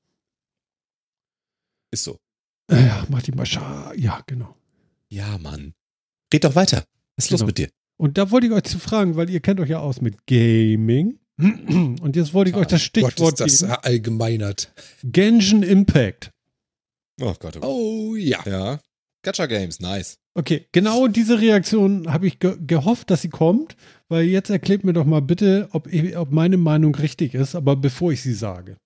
Ist so. Äh, Ja, mach die mal scharf. Ja, genau. Ja, Mann. Red doch weiter. Was ist los Genau. mit dir? Und da wollte ich euch zu fragen, weil ihr kennt euch ja aus mit Gaming. Und jetzt wollte ich euch das Gott, Stichwort ist das geben. allgemeinert. Genshin Impact. Oh Gott, oh Gott. Oh ja. Ja. Gacha Games, nice. Okay, genau diese Reaktion habe ich ge gehofft, dass sie kommt, weil jetzt erklärt mir doch mal bitte, ob, ich, ob meine Meinung richtig ist, aber bevor ich sie sage.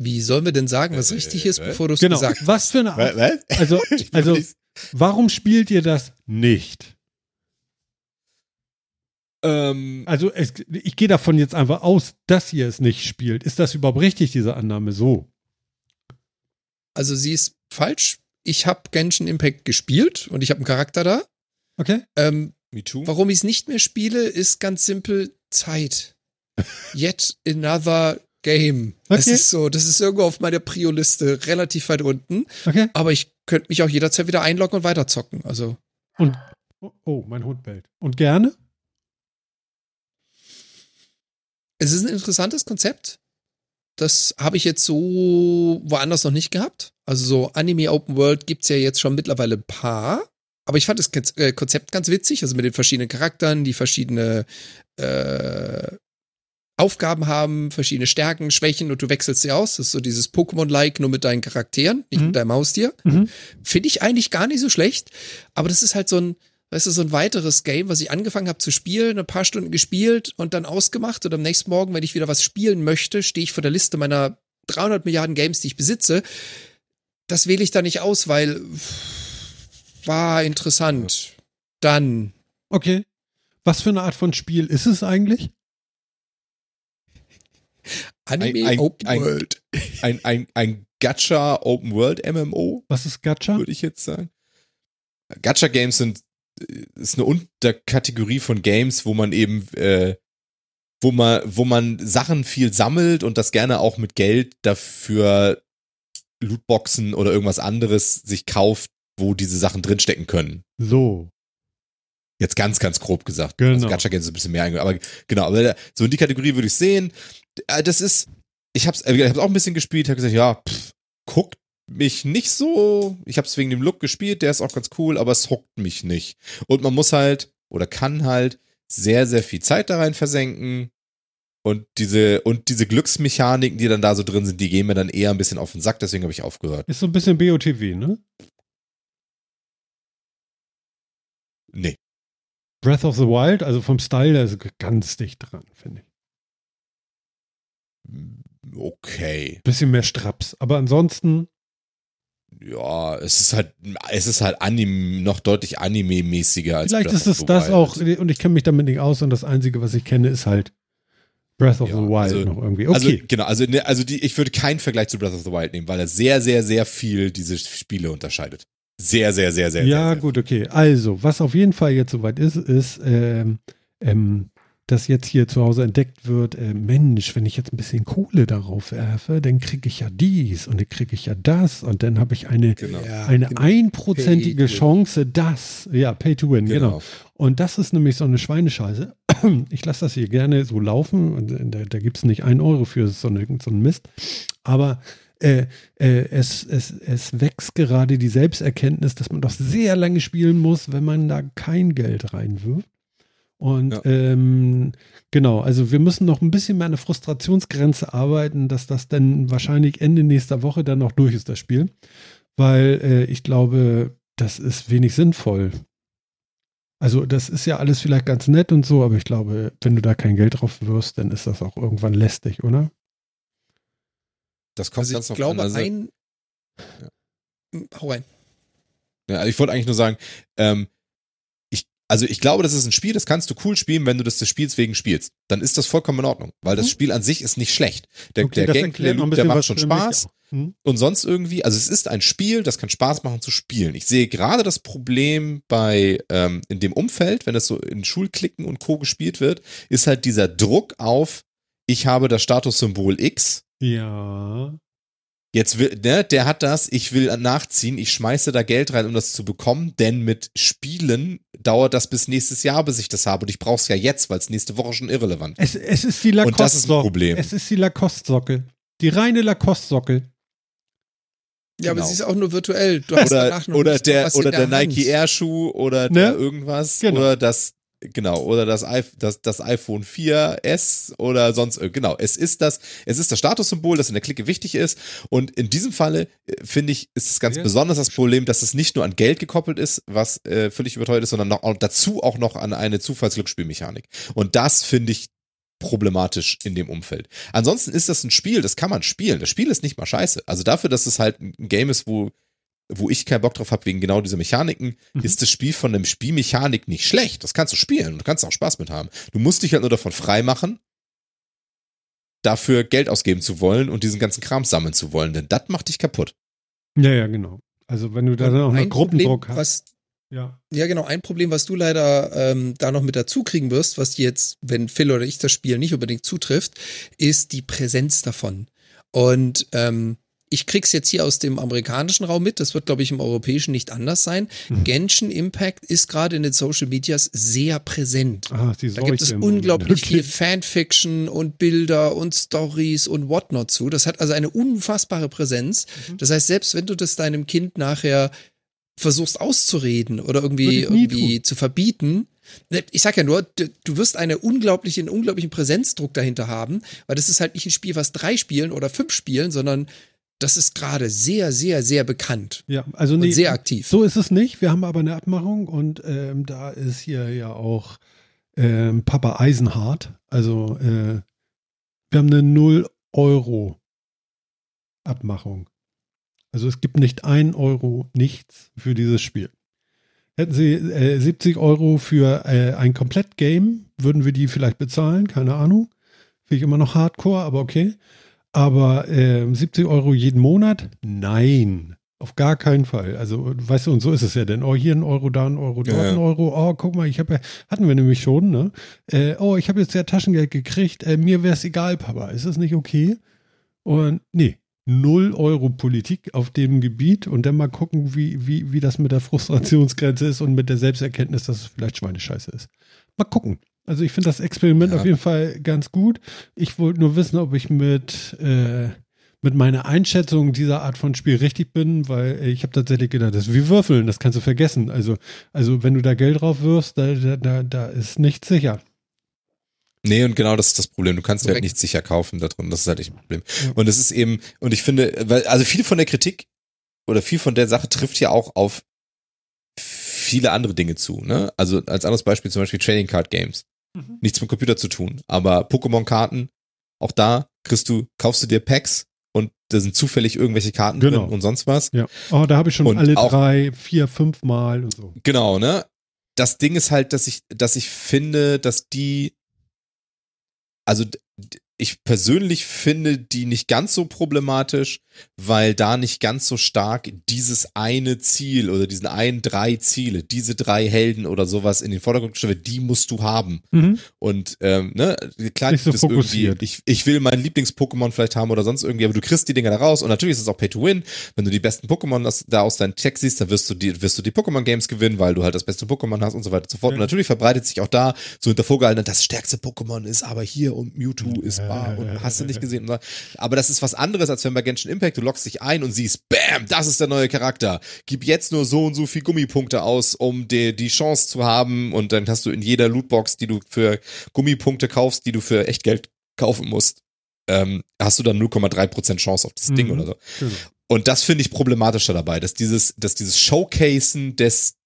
Wie sollen wir denn sagen, was Äh, richtig ist, äh, bevor du es Genau, gesagt hast? was für eine Art. Also, also warum spielt ihr das nicht? Ähm, Also es, ich gehe davon jetzt einfach aus, dass ihr es nicht spielt. Ist das überhaupt richtig, diese Annahme? So. Also sie ist falsch. Ich habe Genshin Impact gespielt und ich habe einen Charakter da. Okay? Ähm, me too. warum ich es nicht mehr spiele, ist ganz simpel Zeit. Yet another game. Das Okay. ist so, das ist irgendwo auf meiner Prio-Liste relativ weit unten. Okay. Aber ich könnte mich auch jederzeit wieder einloggen und weiterzocken. Also Und oh, oh, mein Hund bellt. Und gerne? Es ist ein interessantes Konzept. Das habe ich jetzt so woanders noch nicht gehabt. Also so Anime Open World gibt's ja jetzt schon mittlerweile ein paar. Aber ich fand das äh, Konzept ganz witzig, also mit den verschiedenen Charakteren, die verschiedene äh, Aufgaben haben, verschiedene Stärken, Schwächen und du wechselst sie aus. Das ist so dieses Pokémon-like, nur mit deinen Charakteren, nicht Mhm. mit deinem Haustier. Mhm. Finde ich eigentlich gar nicht so schlecht, aber das ist halt so ein, weißt du, so ein weiteres Game, was ich angefangen habe zu spielen, ein paar Stunden gespielt und dann ausgemacht und am nächsten Morgen, wenn ich wieder was spielen möchte, stehe ich vor der Liste meiner 300 Milliarden Games, die ich besitze. Das wähle ich da nicht aus, weil war interessant. Dann Okay. Was für eine Art von Spiel ist es eigentlich? Anime Ein- ein- Open ein- World. Ein, ein, ein Gacha Open World MMO, Was ist Gacha? würde ich jetzt sagen. Gacha Games sind ist eine Unterkategorie von Games, wo man eben äh, wo man wo man Sachen viel sammelt und das gerne auch mit Geld dafür Lootboxen oder irgendwas anderes sich kauft, wo diese Sachen drinstecken können. So. Jetzt ganz, ganz grob gesagt. Genau. Also Gacha Games ist ein bisschen mehr aber genau, aber so in die Kategorie würde ich sehen. Äh, Das ist, ich hab's, äh, ich hab's auch ein bisschen gespielt, hab gesagt, ja, pff, guckt mich nicht so. Ich hab's wegen dem Look gespielt, der ist auch ganz cool, aber es huckt mich nicht. Und man muss halt, oder kann halt, sehr, sehr viel Zeit da rein versenken. Und diese, und diese Glücksmechaniken, die dann da so drin sind, die gehen mir dann eher ein bisschen auf den Sack, deswegen habe ich aufgehört. Ist so ein bisschen BOTW, ne? Nee. Breath of the Wild, also vom Style, der ist ganz dicht dran, finde ich. Okay. Bisschen mehr Straps. Aber ansonsten, Ja, es ist halt, es ist halt Anime, noch deutlich Anime-mäßiger als vielleicht Breath ist es das Wild. auch, und ich kenne mich damit nicht aus und das Einzige, was ich kenne, ist halt Breath of Ja, the Wild also- noch irgendwie. Also, Okay. genau, also, ne, also die, ich würde keinen Vergleich zu Breath of the Wild nehmen, weil er sehr, sehr, sehr viel diese Spiele unterscheidet. Sehr, sehr, sehr, sehr. ja, sehr, sehr. gut, okay. Also, was auf jeden Fall jetzt soweit ist, ist, ähm, ähm, dass jetzt hier zu Hause entdeckt wird, äh, Mensch, wenn ich jetzt ein bisschen Kohle darauf werfe, dann kriege ich ja dies und dann kriege ich ja das und dann habe ich eine, Genau. Eine genau. einprozentige. Chance, das, ja, Pay to Win, genau. Genau. Und das ist nämlich so eine Schweinescheiße. Ich lasse das hier gerne so laufen und äh, da, da gibt es nicht einen Euro für so, eine, so einen Mist. Aber äh, äh, es, es, es wächst gerade die Selbsterkenntnis, dass man doch sehr lange spielen muss, wenn man da kein Geld reinwirft. Und Ja. ähm, genau, also wir müssen noch ein bisschen mehr an der Frustrationsgrenze arbeiten, dass das dann wahrscheinlich Ende nächster Woche dann noch durch ist, das Spiel. Weil äh, ich glaube, das ist wenig sinnvoll. Also das ist ja alles vielleicht ganz nett und so, aber ich glaube, wenn du da kein Geld drauf wirst, dann ist das auch irgendwann lästig, oder? Das kommt Also ganz ich noch glaube, an. Also, ein. Hm, Hau rein. Ja, also ich wollte eigentlich nur sagen, ähm, also ich glaube, das ist ein Spiel, das kannst du cool spielen, wenn du das des Spiels wegen spielst. Dann ist das vollkommen in Ordnung, weil das Mhm. Spiel an sich ist nicht schlecht. Der, Okay, der Gameplay, Loop, der macht schon Spaß. Hm? Und sonst irgendwie, also es ist ein Spiel, das kann Spaß machen zu spielen. Ich sehe gerade das Problem bei, ähm, in dem Umfeld, wenn das so in Schulklicken und Co. gespielt wird, ist halt dieser Druck auf, ich habe das Statussymbol X, Ja. Jetzt will, ne, der hat das, ich will nachziehen, ich schmeiße da Geld rein, um das zu bekommen, denn mit Spielen dauert das bis nächstes Jahr, bis ich das habe und ich brauche es ja jetzt, weil es nächste Woche schon irrelevant ist. Es, es ist die Und das ist ein. Problem. Es ist die Lacoste-Sockel. Die reine Lacoste-Sockel. Ja, Genau. aber sie ist auch nur virtuell. Du hast Oder, oder nicht der, oder der, Hand. Nike Air Schuh oder Ne? der irgendwas Genau. oder das, genau, oder das, das, das iPhone 4S oder sonst, genau. Es ist das, es ist das Statussymbol, das in der Clique wichtig ist und in diesem Falle, äh, finde ich, ist es ganz Ja. besonders das Problem, dass es nicht nur an Geld gekoppelt ist, was äh, völlig überteuert ist, sondern noch, auch dazu auch noch an eine Zufallsglücksspielmechanik. Und das finde ich problematisch in dem Umfeld. Ansonsten ist das ein Spiel, das kann man spielen. Das Spiel ist nicht mal scheiße. Also dafür, dass es halt ein Game ist, wo, wo ich keinen Bock drauf habe, wegen genau dieser Mechaniken, Mhm. ist das Spiel von der Spielmechanik nicht schlecht. Das kannst du spielen und du kannst auch Spaß mit haben. Du musst dich halt nur davon frei machen, dafür Geld ausgeben zu wollen und diesen ganzen Kram sammeln zu wollen, denn das macht dich kaputt. Ja, ja, genau. Also wenn du da dann auch noch ein Gruppendruck Problem, hast. was Ja. Ja, genau. Ein Problem, was du leider ähm, da noch mit dazu kriegen wirst, was jetzt, wenn Phil oder ich das Spiel nicht unbedingt zutrifft, ist die Präsenz davon. Und ähm, ich krieg's jetzt hier aus dem amerikanischen Raum mit. Das wird, glaube ich, im europäischen nicht anders sein. Mhm. Genshin Impact ist gerade in den Social Medias sehr präsent. Ah, Da gibt es unglaublich viel Fanfiction und Bilder und Stories und whatnot zu. Das hat also eine unfassbare Präsenz. Mhm. Das heißt, selbst wenn du das deinem Kind nachher versuchst auszureden oder irgendwie, irgendwie zu verbieten, ne, ich sag ja nur, du, du wirst eine unglaubliche, einen unglaublichen Präsenzdruck dahinter haben, weil das ist halt nicht ein Spiel, was drei spielen oder fünf spielen, sondern das ist gerade sehr, sehr, sehr bekannt Ja, also und nee, sehr aktiv. so ist es nicht. Wir haben aber eine Abmachung und ähm, da ist hier ja auch ähm, Papa Eisenhardt. Also äh, wir haben eine 0 Euro Abmachung. Also es gibt nicht ein Euro nichts für dieses Spiel. Hätten Sie äh, 70 Euro für äh, ein Komplett-Game, würden wir die vielleicht bezahlen, keine Ahnung. Finde ich immer noch Hardcore, aber okay. Aber ähm, 70 Euro jeden Monat? Nein. Auf gar keinen Fall. Also, weißt du, und so ist es ja denn. Oh, hier ein Euro, da ein Euro, dort ja. ein Euro. Oh, guck mal, ich habe ja, hatten wir nämlich schon, ne? Äh, oh, ich habe jetzt ja Taschengeld gekriegt. Äh, mir wäre es egal, Papa. Ist das nicht okay? Und nee, null Euro Politik auf dem Gebiet und dann mal gucken, wie, wie, wie das mit der Frustrationsgrenze ist und mit der Selbsterkenntnis, dass es vielleicht Schweinescheiße ist. Mal gucken. Also ich finde das Experiment Ja. auf jeden Fall ganz gut. Ich wollte nur wissen, ob ich mit, äh, mit meiner Einschätzung dieser Art von Spiel richtig bin, weil ich habe tatsächlich gedacht, das ist wie Würfeln, das kannst du vergessen. Also, also wenn du da Geld drauf wirfst, da, da, da, ist nichts sicher. Nee, und genau das ist das Problem. Du kannst dir halt Korrekt. nicht sicher kaufen da drin. Das ist halt echt ein Problem. Ja. Und es ist eben, und ich finde, weil, also viel von der Kritik oder viel von der Sache trifft ja auch auf viele andere Dinge zu. Ne? Also als anderes Beispiel zum Beispiel Trading Card Games. Mhm. Nichts mit Computer zu tun. Aber Pokémon-Karten, auch da kriegst du, kaufst du dir Packs und da sind zufällig irgendwelche Karten Genau. drin und sonst was. Ja. Oh, da habe ich schon Und alle auch- drei, vier, fünf Mal und so. Genau, ne? Das Ding ist halt, dass ich, dass ich finde, dass die, also ich persönlich finde die nicht ganz so problematisch, weil da nicht ganz so stark dieses eine Ziel oder diesen einen drei Ziele, diese drei Helden oder sowas in den Vordergrund gestellt wird, die musst du haben. Mhm. Und ähm, ne, klar Nicht so es irgendwie, ich, ich will meinen Lieblings-Pokémon vielleicht haben oder sonst irgendwie, aber du kriegst die Dinger da raus und natürlich ist es auch Pay to Win. Wenn du die besten Pokémon da aus deinem Text siehst, dann wirst du die, wirst du die Pokémon-Games gewinnen, weil du halt das beste Pokémon hast und so weiter und so fort. Ja. Und natürlich verbreitet sich auch da so hinter vorgehalten, das stärkste Pokémon ist aber hier und Mewtwo ist bar und hast du nicht gesehen. Aber das ist was anderes, als wenn bei Genshin Impact du loggst dich ein und siehst, bam, das ist der neue Charakter. Gib jetzt nur so und so viel Gummipunkte aus, um die, die Chance zu haben und dann hast du in jeder Lootbox, die du für Gummipunkte kaufst, die du für Echtgeld kaufen musst, ähm, hast du dann 0,3% Chance auf das Mhm. Ding oder so. Genau. Und das finde ich problematischer dabei, dass dieses, dass dieses Showcasen des,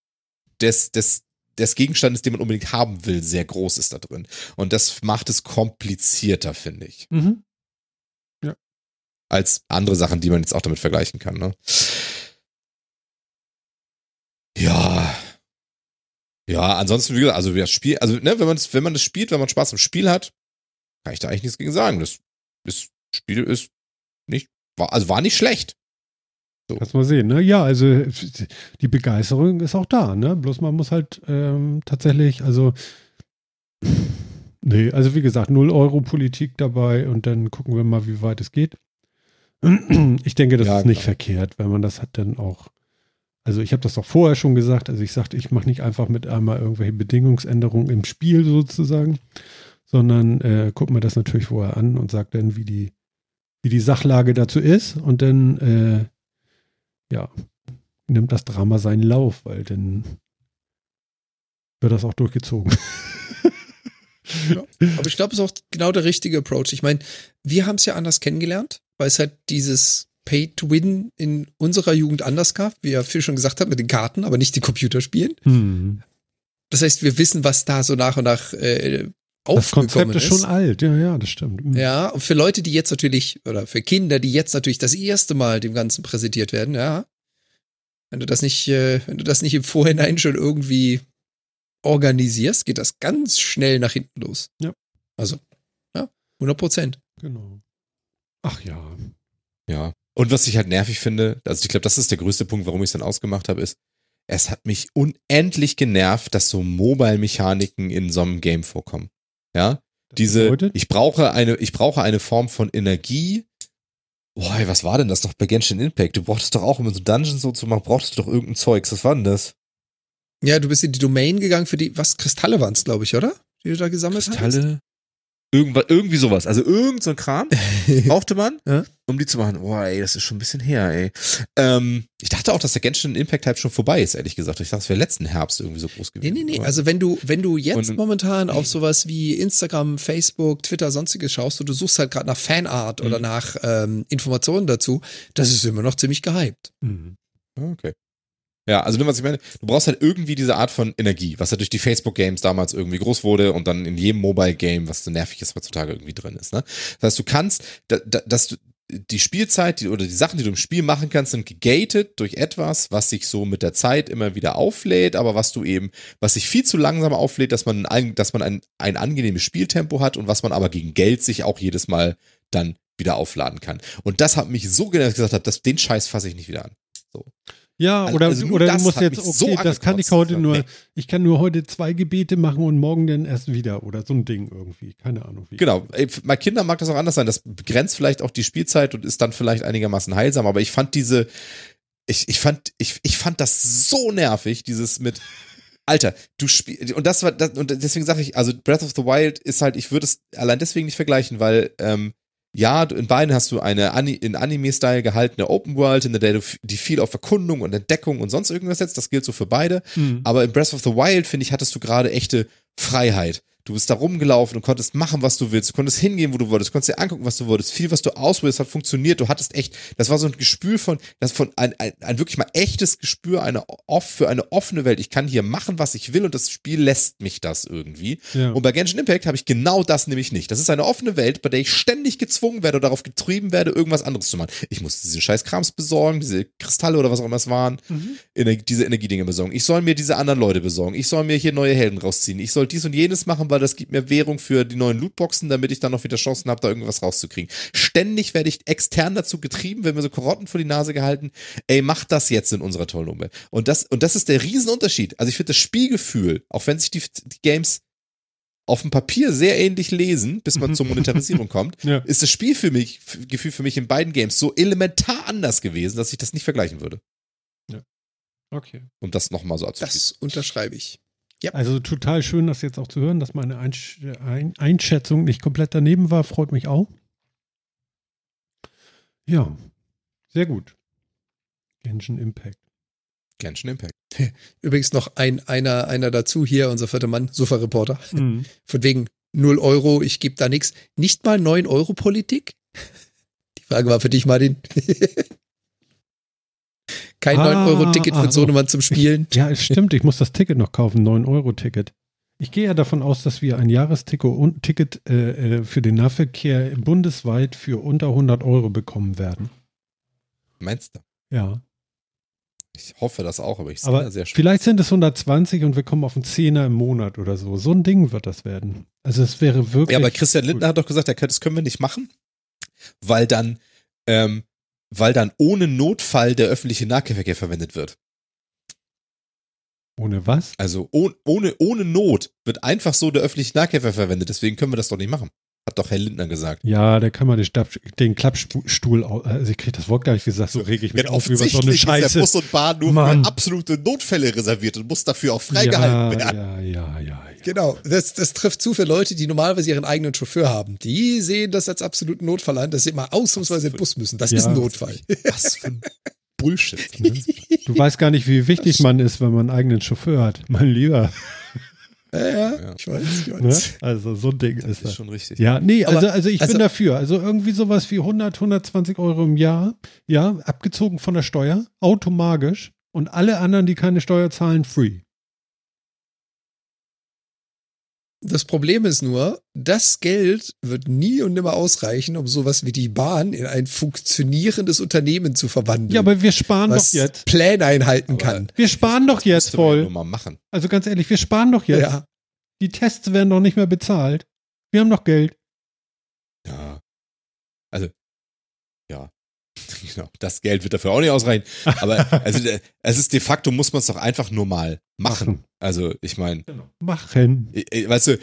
des, des, des Gegenstandes, den man unbedingt haben will, sehr groß ist da drin. Und das macht es komplizierter, finde ich, Mhm. als andere Sachen, die man jetzt auch damit vergleichen kann. Ne? Ja. Ja, ansonsten, wie gesagt, also das Spiel, also ne, wenn man es, wenn man das spielt, wenn man Spaß am Spiel hat, kann ich da eigentlich nichts gegen sagen. Das, das Spiel ist nicht, war, also war nicht schlecht. Kannst mal sehen, ne? Ja, also die Begeisterung ist auch da, ne? Bloß man muss halt ähm, tatsächlich, also nee, also wie gesagt, 0 Euro Politik dabei und dann gucken wir mal, wie weit es geht. Ich denke, das Ja, ist nicht verkehrt, wenn man das hat dann auch. Also ich habe das doch vorher schon gesagt. Also ich sagte, ich mache nicht einfach mit einmal irgendwelche Bedingungsänderungen im Spiel sozusagen, sondern äh, guck mir das natürlich vorher an und sag dann, wie die, wie die Sachlage dazu ist und dann äh, ja, nimmt das Drama seinen Lauf, weil dann wird das auch durchgezogen. Aber ich glaube, es ist auch genau der richtige Approach. Ich meine, wir haben es ja anders kennengelernt, weil es halt dieses Pay-to-Win in unserer Jugend anders gab, wie ja Phil schon gesagt hat, mit den Karten, aber nicht die Computerspielen. Hm. Das heißt, wir wissen, was da so nach und nach äh, Das Konzept ist schon alt, ja, ja, das stimmt. Hm. Ja, und für Leute, die jetzt natürlich, oder für Kinder, die jetzt natürlich das erste Mal dem Ganzen präsentiert werden, ja, wenn du das nicht, äh, wenn du das nicht im Vorhinein schon irgendwie organisierst, geht das ganz schnell nach hinten los. Ja. Also, ja, 100 Prozent. Genau. Ach ja. Ja. Und was ich halt nervig finde, also ich glaube, das ist der größte Punkt, warum ich es dann ausgemacht habe, ist, es hat mich unendlich genervt, dass so Mobile-Mechaniken in so einem Game vorkommen. Ja, diese, bedeutet? ich brauche eine, ich brauche eine Form von Energie. Boah, was war denn das doch bei Genshin Impact? Du brauchtest doch auch, um so Dungeons so zu machen, brauchtest du doch irgendein Zeugs. Was war denn das? Ja, du bist in die Domain gegangen für die, was, Kristalle waren es, glaube ich, oder? Die du da gesammelt Kristalle? Irgendwas, irgendwie sowas. Also irgend so ein Kram hast? brauchte man, Ja. Um die zu machen. Boah, ey, das ist schon ein bisschen her, ey. Ähm, ich dachte auch, dass der Genshin Impact Hype schon vorbei ist, ehrlich gesagt. Ich dachte, es wäre letzten Herbst irgendwie so groß Nee, gewesen. nee, nee. Aber- Also wenn du, wenn du jetzt Und- momentan auf sowas wie Instagram, Facebook, Twitter, sonstiges schaust und du suchst halt gerade nach Fanart oder Mhm. nach ähm, Informationen dazu, das ist immer noch ziemlich gehypt. Hm. Okay. Ja, also nur was ich meine, du brauchst halt irgendwie diese Art von Energie, was halt durch die Facebook-Games damals irgendwie groß wurde und dann in jedem Mobile-Game, was so nervig ist, heutzutage irgendwie drin ist. Ne? Das heißt, du kannst, da, da, dass du die Spielzeit die, oder die Sachen, die du im Spiel machen kannst, sind gegated durch etwas, was sich so mit der Zeit immer wieder auflädt, aber was du eben, was sich viel zu langsam auflädt, dass man, ein, dass man ein, ein angenehmes Spieltempo hat und was man aber gegen Geld sich auch jedes Mal dann wieder aufladen kann. Und das hat mich so genervt gesagt, hab, dass den Scheiß fasse ich nicht wieder an. Ja, Also- oder, also oder du musst jetzt, okay, so das kann ich heute nur, Nee. ich kann nur heute zwei Gebete machen und morgen dann erst wieder oder so ein Ding irgendwie. Keine Ahnung wie. Genau, ey, bei Kindern mag das auch anders sein. Das begrenzt vielleicht auch die Spielzeit und ist dann vielleicht einigermaßen heilsam, aber ich fand diese, ich, ich fand, ich, ich fand das so nervig, dieses mit, Alter, du spielst, und das war, das, und deswegen sage ich, also Breath of the Wild ist halt, ich würde es allein deswegen nicht vergleichen, weil, ähm, ja, in beiden hast du eine Ani in Anime-Style gehaltene Open World, in der du die viel auf Erkundung und Entdeckung und sonst irgendwas setzt. Das gilt so für beide. Hm. Aber in Breath of the Wild, finde ich, hattest du gerade echte Freiheit. Du bist da rumgelaufen und konntest machen, was du willst. Du konntest hingehen, wo du wolltest. Du konntest dir angucken, was du wolltest. Viel, was du ausprobierst, hat funktioniert. Du hattest echt, das war so ein Gespür von, das von ein, ein, ein wirklich mal echtes Gespür eine, off, für eine offene Welt. Ich kann hier machen, was ich will und das Spiel lässt mich das irgendwie. Ja. Und bei Genshin Impact habe ich genau das nämlich nicht. Das ist eine offene Welt, bei der ich ständig gezwungen werde oder darauf getrieben werde, irgendwas anderes zu machen. Ich muss diese scheiß Krams besorgen, diese Kristalle oder was auch immer es waren, Mhm. Ener diese Energiedinge besorgen. Ich soll mir diese anderen Leute besorgen. Ich soll mir hier neue Helden rausziehen. Ich soll dies und jenes machen, weil das gibt mir Währung für die neuen Lootboxen, damit ich dann noch wieder Chancen habe, da irgendwas rauszukriegen. Ständig werde ich extern dazu getrieben, wenn mir so Karotten vor die Nase gehalten, ey, mach das jetzt in unserer tollen Umwelt. Und das, und das ist der Riesenunterschied. Also ich finde das Spielgefühl, auch wenn sich die, die Games auf dem Papier sehr ähnlich lesen, bis man zur Monetarisierung kommt, Ja. ist das Spiel für mich, Gefühl für mich in beiden Games so elementar anders gewesen, dass ich das nicht vergleichen würde. Okay. Um das nochmal so abzuschließen. Das unterschreibe ich. Also total schön, das jetzt auch zu hören, dass meine Einsch Ein Einschätzung nicht komplett daneben war. Freut mich auch. Ja, sehr gut. Genshin Impact. Genshin Impact. Übrigens noch ein, einer, einer dazu hier, unser vierter Mann, Sofa-Reporter. Mhm. Von wegen 0 Euro, ich gebe da nichts. Nicht mal 9 Euro Politik? Die Frage war für dich, Martin. Kein Ah, 9 Euro Ticket ah, für Sohnemann zum Spielen. Ja, es stimmt, ich muss das Ticket noch kaufen, 9-Euro-Ticket. Ich gehe ja davon aus, dass wir ein Jahresticket und Ticket äh, äh, für den Nahverkehr bundesweit für unter 100 Euro bekommen werden. Meinst du? Ja, Ich hoffe das auch, aber ich sehe sehr schön. vielleicht sind es 120 und wir kommen auf einen Zehner im Monat oder so. So ein Ding wird das werden. Also es wäre wirklich. Ja, aber Christian gut. Lindner hat doch gesagt, das können wir nicht machen, weil dann, ähm, weil dann ohne Notfall der öffentliche Nahverkehr verwendet wird. Ohne was? Also ohne, ohne, ohne Not wird einfach so der öffentliche Nahverkehr verwendet. Deswegen können wir das doch nicht machen. Hat doch Herr Lindner gesagt. Ja, da kann man den, Stab, den Klappstuhl, also ich kriege das Wort gar nicht gesagt, so reg ich mich Denn auf über so eine offensichtlich ist der Scheiße. Bus und Bahn nur Mann. für absolute Notfälle reserviert und muss dafür auch freigehalten ja, werden. ja, ja, ja, ja. Genau, das, das trifft zu für Leute, die normalerweise ihren eigenen Chauffeur haben. Die sehen das als absoluten Notfall an, dass sie immer ausnahmsweise den Bus müssen. Das Ja. ist ein Notfall. Was für ein Bullshit. Du weißt gar nicht, wie wichtig man ist, wenn man einen eigenen Chauffeur hat. Mein Lieber. Ja, ja, Ja. ich weiß, ich Ne? weiß. Also so ein Ding ist Das das. ist schon richtig. Ja, nee, Aber- also, also ich also- bin dafür. Also irgendwie sowas wie 100, 120 Euro im Jahr, ja, abgezogen von der Steuer, automatisch. Und alle anderen, die keine Steuer zahlen, free. Das Problem ist nur, das Geld wird nie und nimmer ausreichen, um sowas wie die Bahn in ein funktionierendes Unternehmen zu verwandeln. Ja, aber wir sparen was doch jetzt. Pläne einhalten Aber- kann. Wir sparen doch jetzt voll. nur mal machen. Also ganz ehrlich, wir sparen doch jetzt. Ja. Die Tests werden doch nicht mehr bezahlt. Wir haben doch Geld. Ja. Also, ja. Genau. Das Geld wird dafür auch nicht ausreichen. Aber also, äh, es ist de facto, muss man es doch einfach nur mal machen. Also, ich meine, Machen. äh, äh, weißt du,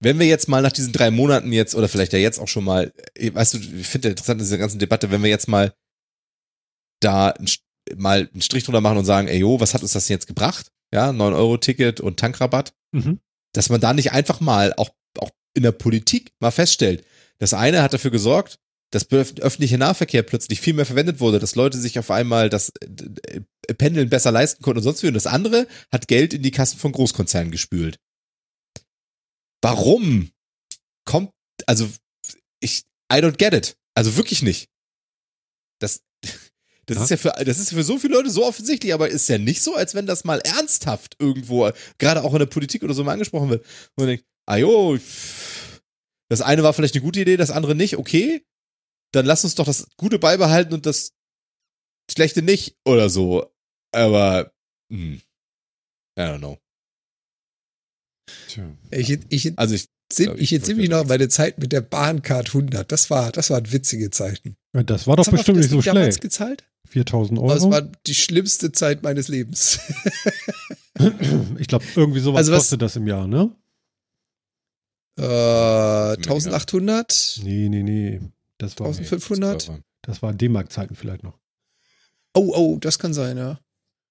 wenn wir jetzt mal nach diesen drei Monaten jetzt, oder vielleicht ja jetzt auch schon mal, weißt du, ich finde interessant in dieser ganzen Debatte, wenn wir jetzt mal da ein, mal einen Strich drunter machen und sagen, ey, jo, was hat uns das denn jetzt gebracht? Ja, 9-Euro-Ticket und Tankrabatt. Mhm. dass man da nicht einfach mal auch, auch in der Politik mal feststellt, das eine hat dafür gesorgt, dass öf- öffentlicher Nahverkehr plötzlich viel mehr verwendet wurde, dass Leute sich auf einmal das äh, Pendeln besser leisten konnten und sonst wie. Und das andere hat Geld in die Kassen von Großkonzernen gespült. Warum kommt, also ich, I don't get it. Also wirklich nicht. Das, das Ja. ist ja für, das ist für so viele Leute so offensichtlich, aber ist ja nicht so, als wenn das mal ernsthaft irgendwo, gerade auch in der Politik oder so mal angesprochen wird. Und man denkt, ah jo, das eine war vielleicht eine gute Idee, das andere nicht, okay. Dann lass uns doch das Gute beibehalten und das Schlechte nicht oder so. Aber, hm, I don't know. Ich, ich, Also ich, Ja, ich ich entsinne mich noch an meine Zeit mit der Bahncard 100. Das war, das waren witzige Zeiten. Ja, Das war doch wir bestimmt nicht so das Ding damals schlecht. gezahlt? 4000 Aber es Euro. war die schlimmste Zeit meines Lebens. Ich glaube, irgendwie sowas Also was- kostet das im Jahr, ne? äh, mir 1800? Nee, nee, nee. Das war, 1500? das war D-Mark-Zeiten vielleicht noch. Oh, oh, das kann sein, ja.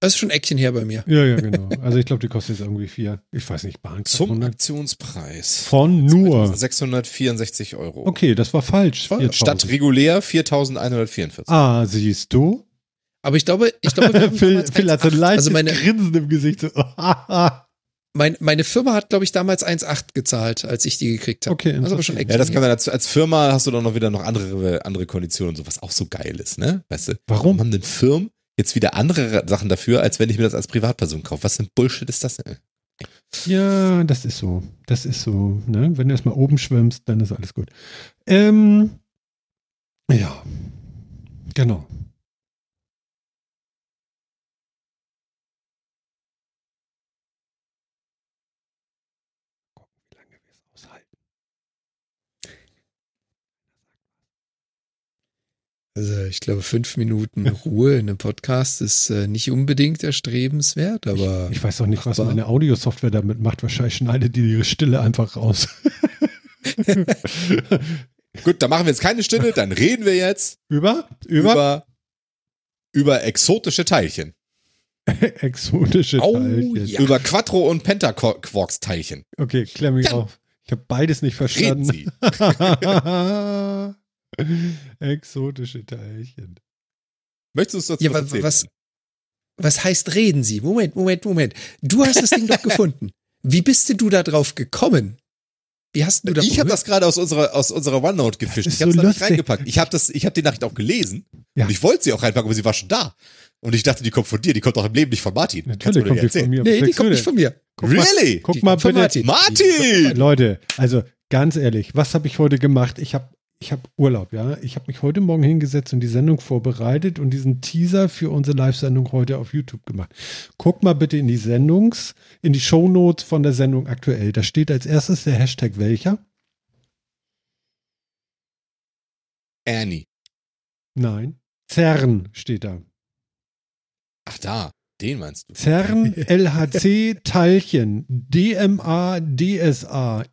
Das ist schon ein Eckchen her bei mir. Ja, ja, genau. Also ich glaube, die kostet jetzt irgendwie vier. Ich weiß nicht, Bahn. zum 100 Aktionspreis. Von nur. 664 Euro. Okay, das war falsch. Voll. 4000. Statt regulär 4144. Ah, siehst du? Aber ich glaube, ich glaube, wir haben Phil, Phil hat so ein 1,8. leichtes also meine, Grinsen im Gesicht. So, Mein, meine Firma hat, glaube ich, damals 1,8 gezahlt, als ich die gekriegt habe. Okay, also aber schon Ja, das kann man als, als Firma hast du doch noch wieder noch andere, andere Konditionen und so, was auch so geil ist, ne? Weißt du? Warum? haben denn Firmen jetzt wieder andere Sachen dafür, als wenn ich mir das als Privatperson kaufe? Was für ein Bullshit ist das denn? Ja, das ist so. Das ist so. Ne? Wenn du erstmal oben schwimmst, dann ist alles gut. Ähm, ja, genau. Gucken, wie lange wir es aushalten. Also ich glaube, fünf Minuten Ruhe in einem Podcast ist äh, nicht unbedingt erstrebenswert, aber Ich weiß auch nicht, was machbar. meine Audiosoftware damit macht. Wahrscheinlich schneidet die ihre Stille einfach raus. Gut, dann machen wir jetzt keine Stille, dann reden wir jetzt über? Über? über, über exotische Teilchen. Exotische Au, Teilchen. ja. Über Quattro- und Pentaquarks-Teilchen. Okay, klär mich Ja. auf. Ich habe beides nicht Reden verstanden. Sie. Exotische Teilchen. Möchtest du uns dazu Ja, was wa- erzählen? was, was heißt reden Sie? Moment, Moment, Moment. Du hast das Ding doch gefunden. Wie bist denn du da drauf gekommen? Wie hast du da Ich habe das gerade aus unserer, aus unserer OneNote gefischt. Ich habe es so noch nicht reingepackt. Ich habe habe die Nachricht auch gelesen. Ja. Und ich wollte sie auch reinpacken, aber sie war schon da. Und ich dachte, die kommt von dir. Die kommt auch im Leben nicht von Martin. Natürlich mir kommt die nicht von mir. Nee, die kommt nicht von mir. Guck mal, Really? Guck Die mal bitte. Martin. Martin! Leute, also ganz ehrlich, was habe ich heute gemacht? Ich habe ich hab Urlaub, ja. Ich habe mich heute Morgen hingesetzt und die Sendung vorbereitet und diesen Teaser für unsere Live-Sendung heute auf YouTube gemacht. Guck mal bitte in die Sendungs, in die Shownotes von der Sendung aktuell. Da steht als erstes der Hashtag welcher? Annie. Nein. CERN steht da. Ach da, den meinst du. CERN, LHC, Teilchen, DMA, DSA.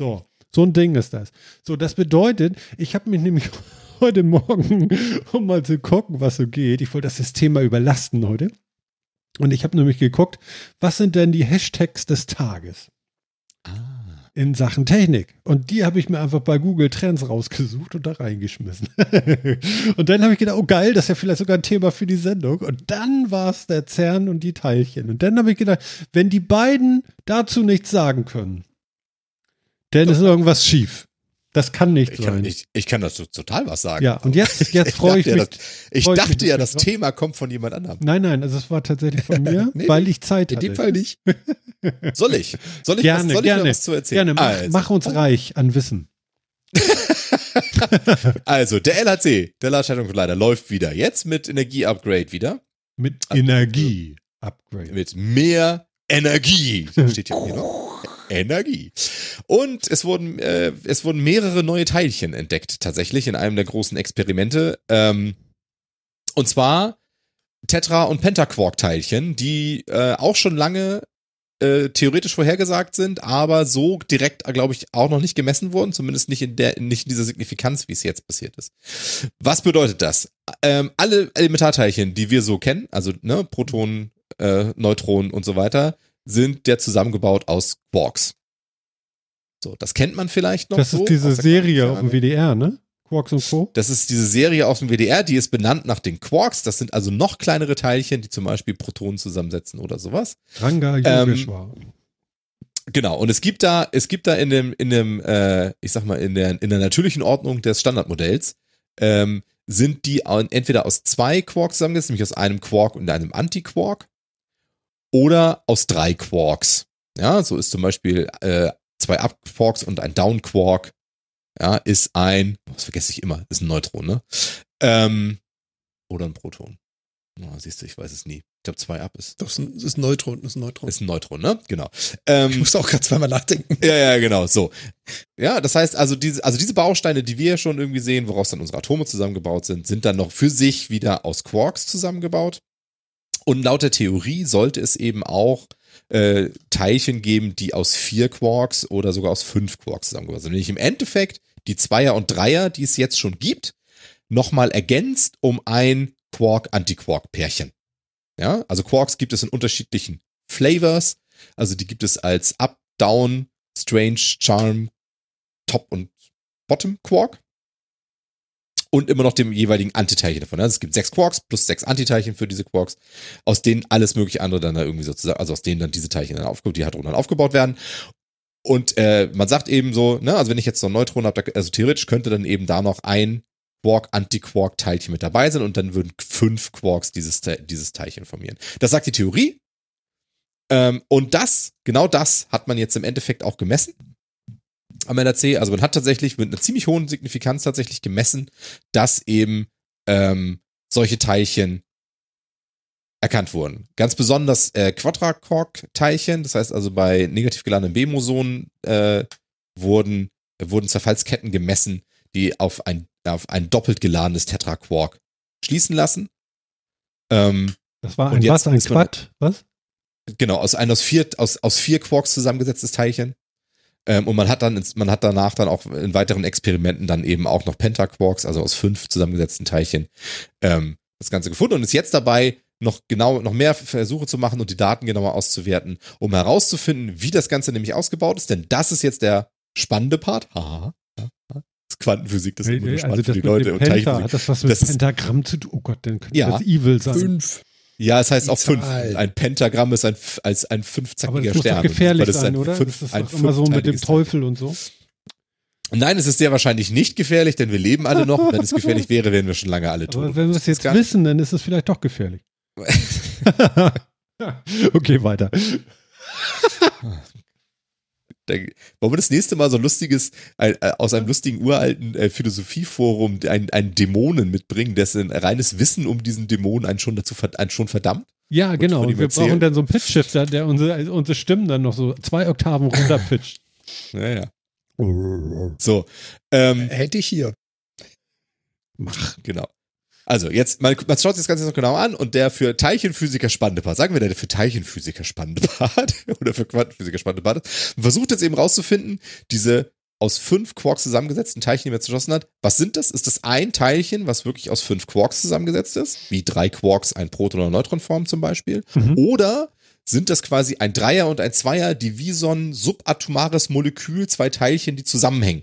So, so ein Ding ist das. So, das bedeutet, ich habe mich nämlich heute Morgen, um mal zu gucken, was so geht, ich wollte das System mal überlasten heute. Und ich habe nämlich geguckt, was sind denn die Hashtags des Tages Ah. in Sachen Technik? Und die habe ich mir einfach bei Google Trends rausgesucht und da reingeschmissen. und dann habe ich gedacht, oh geil, das ist ja vielleicht sogar ein Thema für die Sendung. Und dann war es der CERN und die Teilchen. Und dann habe ich gedacht, wenn die beiden dazu nichts sagen können, dann ist irgendwas schief. Das kann nicht Ich kann, sein. ich, ich kann dazu total was sagen. ja, und jetzt, jetzt freue ich mich. Ja, das, ich ich dachte mich ja, das Thema kommt von jemand anderem. Nein, nein, also es war tatsächlich von mir, Nee, weil ich Zeit In hatte. dem Fall nicht. Soll ich? Soll ich, Gerne, was, soll ich gerne. noch was zu erzählen? Gerne, mach, also, mach uns reich an Wissen. also, der LHC, der Ladschaltungsleiter, läuft wieder. Jetzt mit Energie-Upgrade wieder. Mit Energie-Upgrade. Mit mehr Energie. Steht hier noch. Energie. Und es wurden, äh, es wurden mehrere neue Teilchen entdeckt, tatsächlich, in einem der großen Experimente. Ähm, und zwar Tetra- und Pentaquark-Teilchen, die äh, auch schon lange äh, theoretisch vorhergesagt sind, aber so direkt, glaube ich, auch noch nicht gemessen wurden, zumindest nicht in der, nicht in dieser Signifikanz, wie es jetzt passiert ist. Was bedeutet das? Ähm, alle Elementarteilchen, die wir so kennen, also ne, Protonen, äh, Neutronen und so weiter, sind der zusammengebaut aus Quarks. So, das kennt man vielleicht noch. Das so ist diese Serie auf dem WDR, ne? Quarks und Co. Das ist diese Serie aus dem WDR, die ist benannt nach den Quarks. Das sind also noch kleinere Teilchen, die zum Beispiel Protonen zusammensetzen oder sowas. Ranga Ähm, Yogeshwar. Genau. Und es gibt da, es gibt da in dem, in dem, äh, ich sag mal, in der, in der natürlichen Ordnung des Standardmodells, ähm, sind die entweder aus zwei Quarks zusammengesetzt, nämlich aus einem Quark und einem Antiquark, oder aus drei Quarks. Ja, so ist zum Beispiel äh, zwei Up-Quarks und ein Down-Quark. Ja, ist ein, das vergesse ich immer, ist ein Neutron, ne? Ähm, oder ein Proton. Oh, siehst du, ich weiß es nie. Ich glaube, zwei Up ist, Das ist ein, das ist ein Neutron, das ist ein Neutron. ist ein Neutron, ne? Genau. Ähm, Ich muss auch gerade zweimal nachdenken. ja, ja, genau, so. Ja, das heißt also diese, also diese Bausteine, die wir schon irgendwie sehen, woraus dann unsere Atome zusammengebaut sind, sind dann noch für sich wieder aus Quarks zusammengebaut. Und laut der Theorie sollte es eben auch äh, Teilchen geben, die aus vier Quarks oder sogar aus fünf Quarks zusammengebaut sind. Nämlich im Endeffekt die Zweier und Dreier, die es jetzt schon gibt, nochmal ergänzt um ein Quark-Antiquark-Pärchen. Ja, also Quarks gibt es in unterschiedlichen Flavors. Also die gibt es als Up, Down, Strange, Charm, Top und Bottom Quark. Und immer noch dem jeweiligen Antiteilchen davon. Also es gibt sechs Quarks plus sechs Antiteilchen für diese Quarks, aus denen alles mögliche andere dann da irgendwie sozusagen, also aus denen dann diese Teilchen dann aufgebaut, die Hadronen dann aufgebaut werden. Und äh, man sagt eben so, ne, also wenn ich jetzt so ein Neutron habe, also theoretisch könnte dann eben da noch ein Quark-Anti-Quark-Teilchen mit dabei sein und dann würden fünf Quarks dieses, dieses Teilchen formieren. Das sagt die Theorie. Ähm, und das, genau das hat man jetzt im Endeffekt auch gemessen am LRC. Also man hat tatsächlich mit einer ziemlich hohen Signifikanz tatsächlich gemessen, dass eben ähm, solche Teilchen erkannt wurden. Ganz besonders äh, Quadraquark-Teilchen, das heißt also bei negativ geladenen B-Mosonen äh, wurden, wurden Zerfallsketten gemessen, die auf ein, auf ein doppelt geladenes Tetraquark schließen lassen. Ähm, das war ein was? Ein Quad? Was? Genau, aus ein aus vier, aus, aus vier Quarks zusammengesetztes Teilchen. Ähm, und man hat dann, man hat danach dann auch in weiteren Experimenten dann eben auch noch Pentaquarks, also aus fünf zusammengesetzten Teilchen, ähm, das Ganze gefunden und ist jetzt dabei, noch genau, noch mehr Versuche zu machen und die Daten genauer auszuwerten, um herauszufinden, wie das Ganze nämlich ausgebaut ist, denn das ist jetzt der spannende Part. Haha. Das Quantenphysik, das ist immer also spannend für die Leute. Und Penta, hat das was mit das Pentagramm zu tun? Oh Gott, dann könnte ja, das evil sein. Fünf. Ja, es heißt auch fünf. Ein Pentagramm ist ein, als ein fünfzackiger Aber das Stern. Muss doch gefährlich das sein, oder? Fünf, das ist doch immer so mit dem Teufel und so. Nein, es ist sehr wahrscheinlich nicht gefährlich, denn wir leben alle noch. Wenn es gefährlich wäre, wären wir schon lange alle tot. Aber wenn wir es jetzt wissen, dann ist es vielleicht doch gefährlich. okay, weiter. Da, wollen wir das nächste Mal so ein lustiges, ein, äh, aus einem lustigen uralten äh, Philosophieforum einen, einen Dämonen mitbringen, dessen reines Wissen um diesen Dämonen einen schon dazu einen schon verdammt? Ja, genau. Und wir erzählen. brauchen dann so einen Pitch-Shifter, der unsere, unsere Stimmen dann noch so zwei Oktaven runterpitcht. naja. So. Ähm, Hätte ich hier. Mach. Genau. Also jetzt, man, man schaut sich das Ganze noch genau an und der für Teilchenphysiker spannende Part, sagen wir der für Teilchenphysiker spannende Part oder für Quantenphysiker spannende Part, versucht jetzt eben rauszufinden, diese aus fünf Quarks zusammengesetzten Teilchen, die man zerschossen hat. Was sind das? Ist das ein Teilchen, was wirklich aus fünf Quarks zusammengesetzt ist? Wie drei Quarks ein Proton- oder Neutronform zum Beispiel? Mhm. Oder sind das quasi ein Dreier und ein Zweier, die wie so ein subatomares Molekül, zwei Teilchen, die zusammenhängen?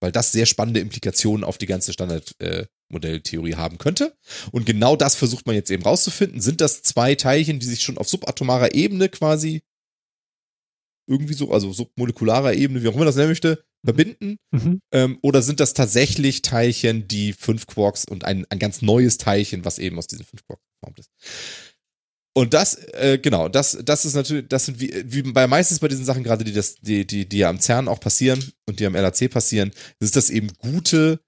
Weil das sehr spannende Implikationen auf die ganze Standard, äh, Modelltheorie haben könnte. Und genau das versucht man jetzt eben rauszufinden. Sind das zwei Teilchen, die sich schon auf subatomarer Ebene quasi irgendwie so, also submolekularer Ebene, wie auch immer man das nennen möchte, mhm. verbinden? Mhm. Ähm, oder sind das tatsächlich Teilchen, die fünf Quarks und ein, ein ganz neues Teilchen, was eben aus diesen fünf Quarks geformt ist? Und das, äh, genau, das, das ist natürlich, das sind wie, wie bei meistens bei diesen Sachen, gerade die, das, die, die, die ja am CERN auch passieren und die am LAC passieren, ist das eben gute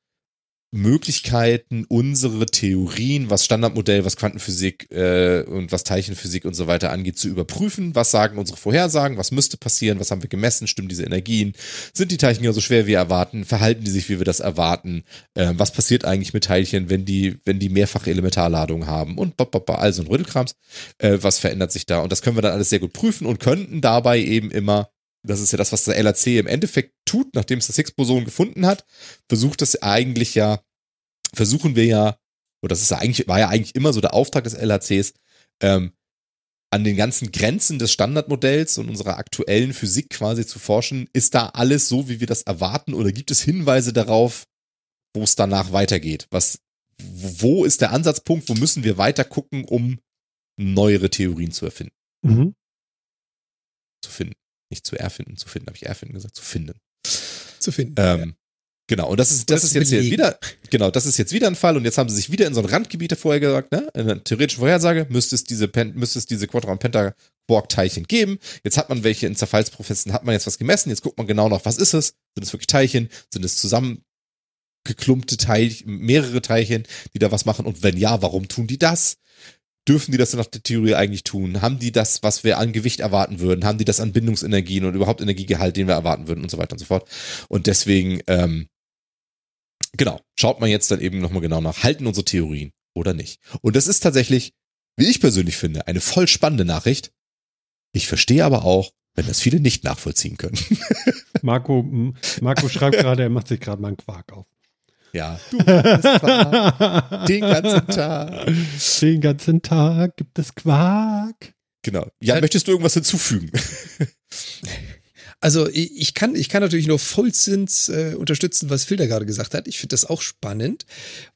Möglichkeiten, unsere Theorien, was Standardmodell, was Quantenphysik äh, und was Teilchenphysik und so weiter angeht, zu überprüfen. Was sagen unsere Vorhersagen? Was müsste passieren? Was haben wir gemessen? Stimmen diese Energien? Sind die Teilchen ja so schwer wie wir erwarten? Verhalten die sich, wie wir das erwarten? Äh, was passiert eigentlich mit Teilchen, wenn die, wenn die mehrfache Elementarladung haben? Und bop, bop, bop, also ein Rüttelkrams. Äh, was verändert sich da? Und das können wir dann alles sehr gut prüfen und könnten dabei eben immer das ist ja das, was der LAC im Endeffekt tut, nachdem es das Higgs-Boson gefunden hat, versucht es eigentlich ja, versuchen wir ja, oder das ist ja eigentlich, war ja eigentlich immer so der Auftrag des LHCs, ähm, an den ganzen Grenzen des Standardmodells und unserer aktuellen Physik quasi zu forschen. Ist da alles so, wie wir das erwarten, oder gibt es Hinweise darauf, wo es danach weitergeht? Was, wo ist der Ansatzpunkt? Wo müssen wir weiter gucken, um neuere Theorien zu erfinden? Mhm. Zu finden. Nicht zu erfinden, zu finden, habe ich erfinden gesagt, zu finden. Zu finden. Ähm, ja. Genau, und das ist, das, ist jetzt hier wieder, genau, das ist jetzt wieder ein Fall und jetzt haben sie sich wieder in so ein Randgebiet vorher gesagt, ne? In einer theoretischen Vorhersage müsste es diese, Pen, müsste es diese Quadra- und Pentaborg-Teilchen geben. Jetzt hat man welche in Zerfallsprozessen, hat man jetzt was gemessen, jetzt guckt man genau noch, was ist es? Sind es wirklich Teilchen? Sind es zusammengeklumpte Teilchen, mehrere Teilchen, die da was machen? Und wenn ja, warum tun die das? Dürfen die das nach der Theorie eigentlich tun? Haben die das, was wir an Gewicht erwarten würden? Haben die das an Bindungsenergien und überhaupt Energiegehalt, den wir erwarten würden und so weiter und so fort? Und deswegen, ähm, genau, schaut man jetzt dann eben nochmal genau nach, halten unsere Theorien oder nicht? Und das ist tatsächlich, wie ich persönlich finde, eine voll spannende Nachricht. Ich verstehe aber auch, wenn das viele nicht nachvollziehen können. Marco, Marco schreibt gerade, er macht sich gerade mal einen Quark auf. Ja, du Quark. Den ganzen Tag. Den ganzen Tag gibt es Quark. Genau. Ja, möchtest du irgendwas hinzufügen? Also ich kann, ich kann natürlich nur vollstens äh, unterstützen, was Phil da gerade gesagt hat. Ich finde das auch spannend.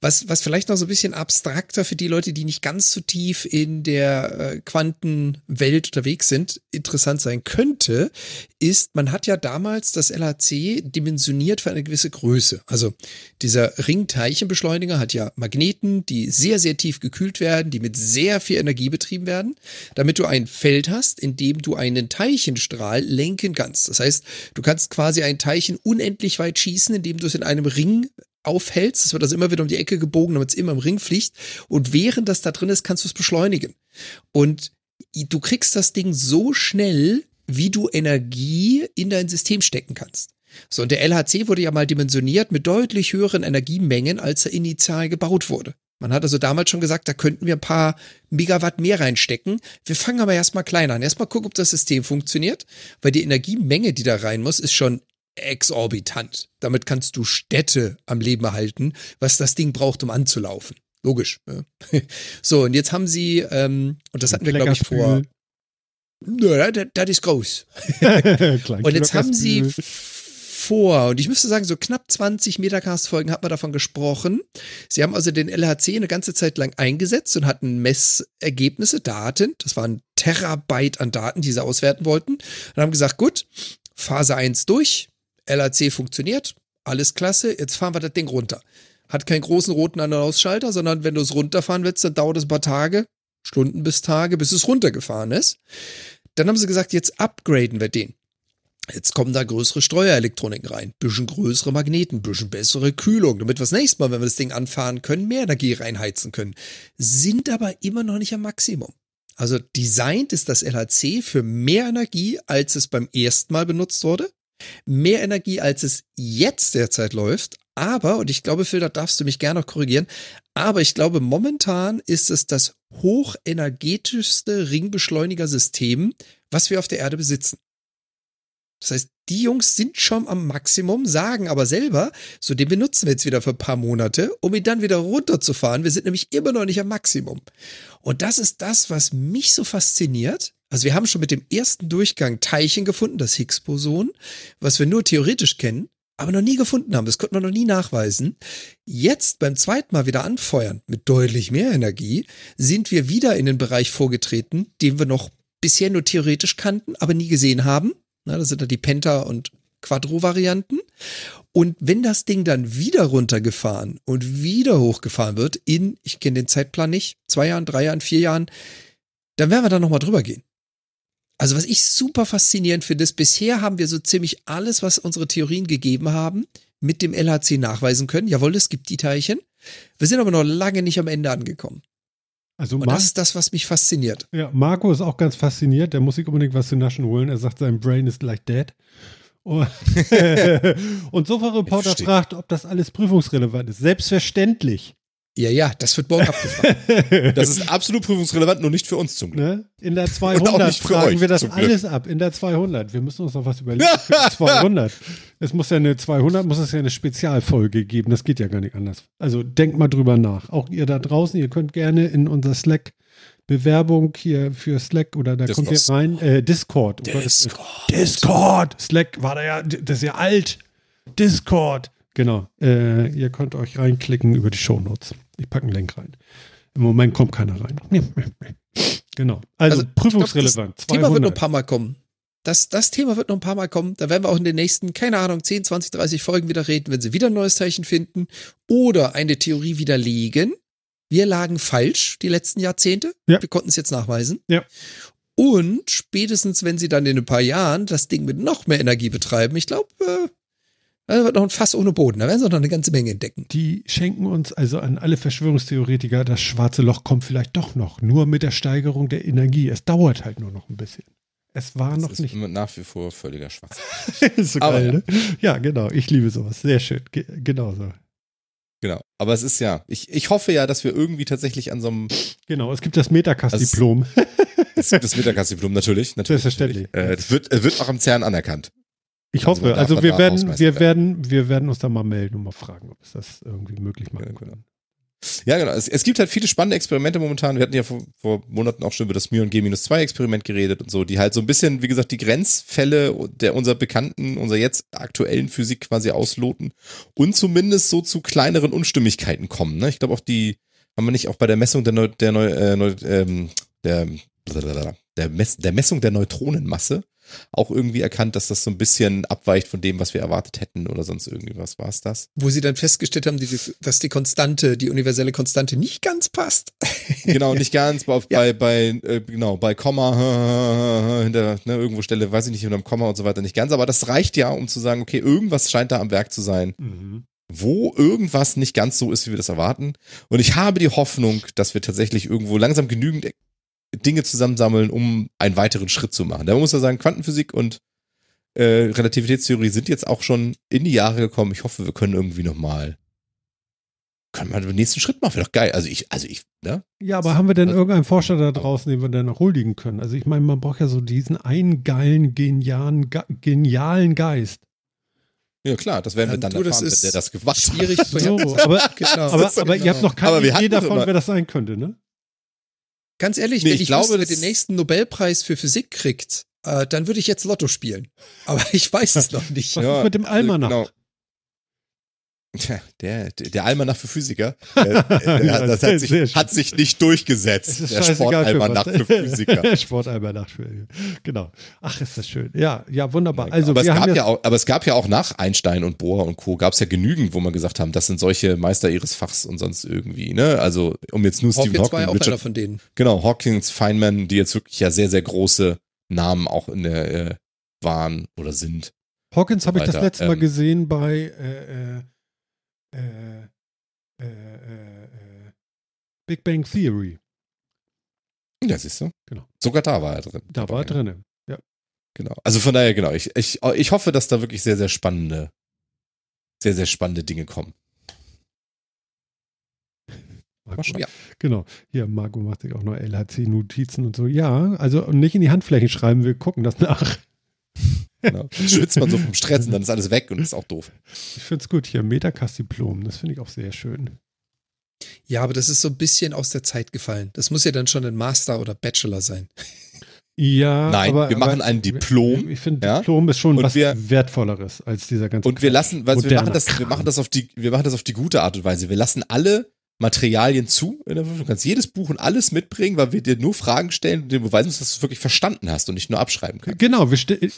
Was, was vielleicht noch so ein bisschen abstrakter für die Leute, die nicht ganz so tief in der äh, Quantenwelt unterwegs sind, interessant sein könnte, ist, man hat ja damals das LHC dimensioniert für eine gewisse Größe. Also dieser Ringteilchenbeschleuniger hat ja Magneten, die sehr, sehr tief gekühlt werden, die mit sehr viel Energie betrieben werden, damit du ein Feld hast, in dem du einen Teilchenstrahl lenken kannst. Das heißt, du kannst quasi ein Teilchen unendlich weit schießen, indem du es in einem Ring aufhältst. Es wird also immer wieder um die Ecke gebogen, damit es immer im Ring fliegt. Und während das da drin ist, kannst du es beschleunigen. Und du kriegst das Ding so schnell, wie du Energie in dein System stecken kannst. So, und der LHC wurde ja mal dimensioniert mit deutlich höheren Energiemengen, als er initial gebaut wurde. Man hat also damals schon gesagt, da könnten wir ein paar Megawatt mehr reinstecken. Wir fangen aber erstmal klein an. Erstmal gucken, ob das System funktioniert, weil die Energiemenge, die da rein muss, ist schon exorbitant. Damit kannst du Städte am Leben erhalten, was das Ding braucht, um anzulaufen. Logisch. Ja. So, und jetzt haben sie, ähm, und das hatten wir, glaube ich, vor. Nö, das ist groß. und jetzt haben sie vor. Und ich müsste sagen, so knapp 20 Metacast-Folgen hat man davon gesprochen. Sie haben also den LHC eine ganze Zeit lang eingesetzt und hatten Messergebnisse, Daten. Das waren Terabyte an Daten, die sie auswerten wollten. Und haben gesagt, gut, Phase 1 durch, LHC funktioniert, alles klasse, jetzt fahren wir das Ding runter. Hat keinen großen roten An- und Ausschalter, sondern wenn du es runterfahren willst, dann dauert es ein paar Tage, Stunden bis Tage, bis es runtergefahren ist. Dann haben sie gesagt, jetzt upgraden wir den. Jetzt kommen da größere Steuerelektroniken rein, bisschen größere Magneten, bisschen bessere Kühlung, damit wir das nächste Mal, wenn wir das Ding anfahren können, mehr Energie reinheizen können. Sind aber immer noch nicht am Maximum. Also designt ist das LHC für mehr Energie, als es beim ersten Mal benutzt wurde. Mehr Energie, als es jetzt derzeit läuft. Aber, und ich glaube, Phil, da darfst du mich gerne noch korrigieren, aber ich glaube, momentan ist es das hochenergetischste Ringbeschleunigersystem, was wir auf der Erde besitzen. Das heißt, die Jungs sind schon am Maximum, sagen aber selber, so den benutzen wir jetzt wieder für ein paar Monate, um ihn dann wieder runterzufahren. Wir sind nämlich immer noch nicht am Maximum. Und das ist das, was mich so fasziniert. Also wir haben schon mit dem ersten Durchgang Teilchen gefunden, das Higgs-Boson, was wir nur theoretisch kennen, aber noch nie gefunden haben. Das konnte man noch nie nachweisen. Jetzt beim zweiten Mal wieder anfeuern mit deutlich mehr Energie, sind wir wieder in den Bereich vorgetreten, den wir noch bisher nur theoretisch kannten, aber nie gesehen haben. Na, das sind da die Penta- und Quadro-Varianten. Und wenn das Ding dann wieder runtergefahren und wieder hochgefahren wird, in, ich kenne den Zeitplan nicht, zwei Jahren, drei Jahren, vier Jahren, dann werden wir da nochmal drüber gehen. Also was ich super faszinierend finde, ist, bisher haben wir so ziemlich alles, was unsere Theorien gegeben haben, mit dem LHC nachweisen können. Jawohl, es gibt die Teilchen. Wir sind aber noch lange nicht am Ende angekommen. Also Und Mar das ist das, was mich fasziniert. ja, Marco ist auch ganz fasziniert. Der muss sich unbedingt was zu naschen holen. Er sagt, sein Brain ist like dead. Und, und Sofa-Reporter fragt, ob das alles prüfungsrelevant ist. Selbstverständlich. Ja, ja, das wird morgen abgefragt. Das ist absolut prüfungsrelevant, nur nicht für uns zum Glück. Ne? In der Und auch 200 nicht für fragen euch, wir das Glück. alles ab. In der 200. Wir müssen uns noch was überlegen für die 200. Es muss ja eine 200, muss es ja eine Spezialfolge geben. Das geht ja gar nicht anders. Also denkt mal drüber nach. Auch ihr da draußen, ihr könnt gerne in unser Slack Bewerbung hier für Slack oder da kommt ihr rein. Äh, Discord. Oh Discord. Discord. Slack war da ja, das ist ja alt. Discord. Genau. Äh, ihr könnt euch reinklicken über die Shownotes. Ich packe einen Link rein. Im Moment kommt keiner rein. Genau. Also, Also, prüfungsrelevant. Das Thema wird noch 200. ein paar Mal kommen. Das, das Thema wird noch ein paar Mal kommen. Da werden wir auch in den nächsten, keine Ahnung, 10, 20, 30 Folgen wieder reden, wenn sie wieder ein neues Teilchen finden oder eine Theorie widerlegen. Wir lagen falsch die letzten Jahrzehnte. Ja. Wir konnten es jetzt nachweisen. Ja. Und spätestens, wenn sie dann in ein paar Jahren das Ding mit noch mehr Energie betreiben, ich glaube, äh, da wird noch ein Fass ohne Boden. Da werden sie noch eine ganze Menge entdecken. Die schenken uns also an alle Verschwörungstheoretiker, das schwarze Loch kommt vielleicht doch noch, nur mit der Steigerung der Energie. Es dauert halt nur noch ein bisschen. Es war noch Das nicht. ist nach wie vor völliger Schwachsinn. ist so Aber geil, ne? Ja, genau. Ich liebe sowas. Sehr schön. Ge genau so. Genau. Aber es ist ja, ich, ich hoffe ja, dass wir irgendwie tatsächlich an so einem, Genau, es gibt das Metacast-Diplom. das, das Mittagsdiplom natürlich, natürlich. Selbstverständlich. natürlich. Äh, das wird, äh, wird auch am CERN anerkannt. Ich Also hoffe, also da wir werden, wir werden, wir werden uns da mal melden und mal fragen, ob es das irgendwie möglich machen Ja, genau. können. Ja, genau. Es, es gibt halt viele spannende Experimente momentan. Wir hatten ja vor, vor Monaten auch schon über das Myon G-2-Experiment geredet und so, die halt so ein bisschen, wie gesagt, die Grenzfälle der unserer bekannten, unserer jetzt aktuellen Physik quasi ausloten und zumindest so zu kleineren Unstimmigkeiten kommen. Ne? Ich glaube auch die, haben wir nicht auch bei der Messung der, Neu, der, Neu, äh, Neu, ähm, der, der, Mess, der Messung der Neutronenmasse auch irgendwie erkannt, dass das so ein bisschen abweicht von dem, was wir erwartet hätten oder sonst irgendwie was war es das. Wo sie dann festgestellt haben, dass die Konstante, die universelle Konstante nicht ganz passt. Genau, nicht ganz, bei, ja. bei, bei äh, genau, bei Komma, hinter ne, irgendwo Stelle, weiß ich nicht, hinter einem Komma und so weiter nicht ganz, aber das reicht ja, um zu sagen, okay, irgendwas scheint da am Werk zu sein. Mhm wo irgendwas nicht ganz so ist, wie wir das erwarten. Und ich habe die Hoffnung, dass wir tatsächlich irgendwo langsam genügend Dinge zusammensammeln, um einen weiteren Schritt zu machen. Da muss man sagen, Quantenphysik und äh, Relativitätstheorie sind jetzt auch schon in die Jahre gekommen. Ich hoffe, wir können irgendwie nochmal können wir den nächsten Schritt machen, wäre doch geil. Also ich, also ich, ne? Ja, aber haben wir denn also, irgendeinen Forscher da draußen, den wir dann noch huldigen können? Also ich meine, man braucht ja so diesen einen geilen, genialen, genialen Geist. Ja klar, das werden wir dann du, erfahren, wenn der das gemacht schwierig hat. So, aber, genau. aber, aber ihr habt noch keine Idee davon, wer das sein könnte, ne? Ganz ehrlich, nee, wenn ich, ich glaube, wüsste, den nächsten Nobelpreis für Physik kriegt, äh, dann würde ich jetzt Lotto spielen. Aber ich weiß es noch nicht. Was ja, ist mit dem Almanach? Genau. Tja, der, der Almanach für Physiker, der, der, ja, das hat sich, hat sich, nicht durchgesetzt. Der Sportalmanach für, für Physiker. Sportalmanach für, genau. Ach, ist das schön. Ja, ja, wunderbar. Also, aber, es gab ja auch, aber es gab ja auch nach Einstein und Bohr und Co. gab es ja genügend, wo man gesagt haben, das sind solche Meister ihres Fachs und sonst irgendwie, ne? Also, um jetzt nur Stephen Hawking. war ja auch Richard, einer von denen. Genau, Hawkins, Feynman, die jetzt wirklich ja sehr, sehr große Namen auch in der, äh, waren oder sind. Hawkins habe ich das letzte Mal ähm, gesehen bei, äh, äh äh, äh, Big Bang Theory. Ja, siehst du. Genau. Sogar da war er drin. Da war er drin, ja. Genau. Also von daher, genau. Ich, ich, ich hoffe, dass da wirklich sehr, sehr spannende, sehr, sehr spannende Dinge kommen. Marco, ja. Genau. Hier, Marco macht sich auch noch LHC-Notizen und so. Ja, also nicht in die Handflächen schreiben, wir gucken das nach. Genau. Schwitzt man so vom Stress und dann ist alles weg und ist auch doof. Ich finde es gut. Hier, Metacast-Diplom, das finde ich auch sehr schön. Ja, aber das ist so ein bisschen aus der Zeit gefallen. Das muss ja dann schon ein Master oder Bachelor sein. Ja, Nein, aber, wir machen ein Diplom. Ich finde, ja? Diplom ist schon und was wir, Wertvolleres als dieser ganze. Und wir lassen, weil wir machen das, wir machen das auf die, wir machen das auf die gute Art und Weise. Wir lassen alle Materialien zu. Du kannst jedes Buch und alles mitbringen, weil wir dir nur Fragen stellen und dir beweisen dass du es wirklich verstanden hast und nicht nur abschreiben kannst. Genau,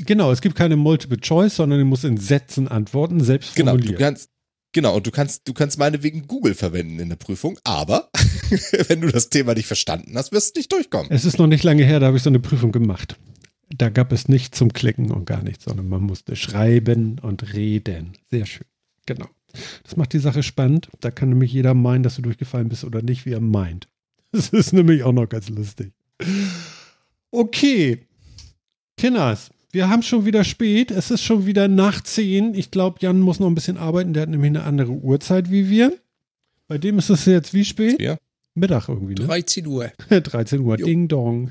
genau, es gibt keine Multiple Choice, sondern du musst in Sätzen antworten, selbst formulieren. Genau, du kannst, genau, und du kannst, du kannst meinetwegen Google verwenden in der Prüfung, aber wenn du das Thema nicht verstanden hast, wirst du nicht durchkommen. Es ist noch nicht lange her, da habe ich so eine Prüfung gemacht. Da gab es nicht zum Klicken und gar nichts, sondern man musste schreiben und reden. Sehr schön. Genau. Das macht die Sache spannend. Da kann nämlich jeder meinen, dass du durchgefallen bist oder nicht, wie er meint. Das ist nämlich auch noch ganz lustig. Okay. Kinders, wir haben schon wieder spät. Es ist schon wieder nach 10. Ich glaube, Jan muss noch ein bisschen arbeiten. Der hat nämlich eine andere Uhrzeit wie wir. Bei dem ist es jetzt wie spät? Ja. Mittag irgendwie, ne? 13 Uhr. 13 Uhr, jo. Ding Dong.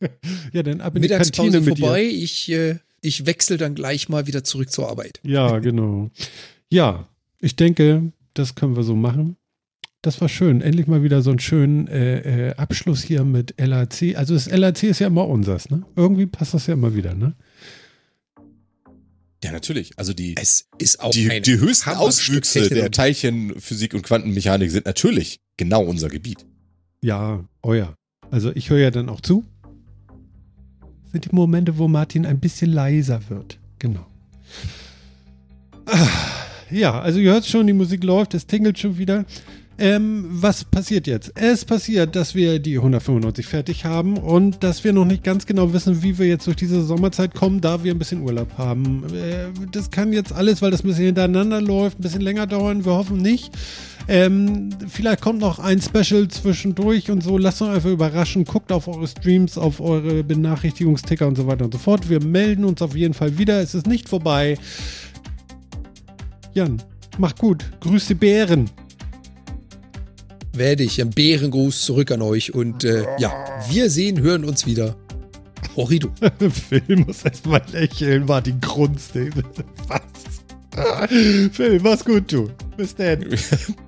ja, dann ab in die Kantine vorbei. Ich, äh, ich wechsle dann gleich mal wieder zurück zur Arbeit. Ja, genau. Ja, ich denke, das können wir so machen. Das war schön. Endlich mal wieder so einen schönen äh, äh, Abschluss hier mit LAC. Also das LAC ist ja immer unseres, ne? Irgendwie passt das ja immer wieder, ne? Ja, natürlich. Also die, es ist auch die, die höchsten Auswüchse der Teilchenphysik und Quantenmechanik sind natürlich genau unser Gebiet. Ja, euer. Also ich höre ja dann auch zu. Das sind die Momente, wo Martin ein bisschen leiser wird. Genau. Ah ja, also ihr hört schon, die Musik läuft, es tingelt schon wieder. Ähm, was passiert jetzt? Es passiert, dass wir die 195 fertig haben und dass wir noch nicht ganz genau wissen, wie wir jetzt durch diese Sommerzeit kommen, da wir ein bisschen Urlaub haben. Äh, das kann jetzt alles, weil das ein bisschen hintereinander läuft, ein bisschen länger dauern. Wir hoffen nicht. Ähm, vielleicht kommt noch ein Special zwischendurch und so. Lasst euch einfach überraschen. Guckt auf eure Streams, auf eure Benachrichtigungsticker und so weiter und so fort. Wir melden uns auf jeden Fall wieder. Es ist nicht vorbei. Jan, mach gut. Grüß die Bären. Werde ich. Ein Bärengruß zurück an euch. Und äh, ja, wir sehen, hören uns wieder. Horrido. Phil muss erstmal lächeln, Martin grunzt. Was? Phil, mach's gut, du. Bis dann.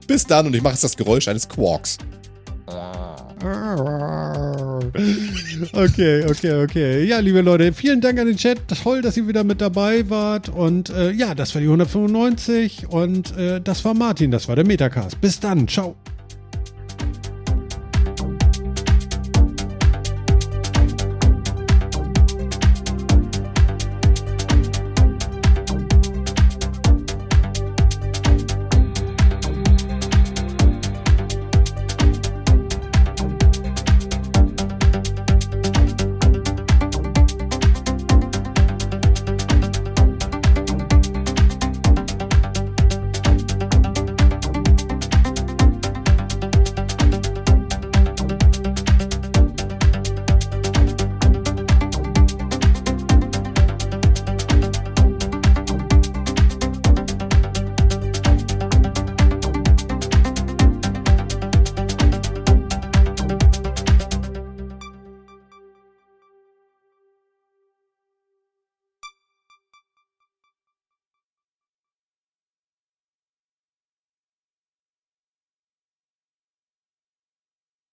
Bis dann und ich mache jetzt das Geräusch eines Quarks. Okay, okay, okay. Ja, liebe Leute, vielen Dank an den Chat. Toll, dass ihr wieder mit dabei wart. Und äh, ja, das war die 195 und äh, das war Martin, das war der Metacast. Bis dann, ciao.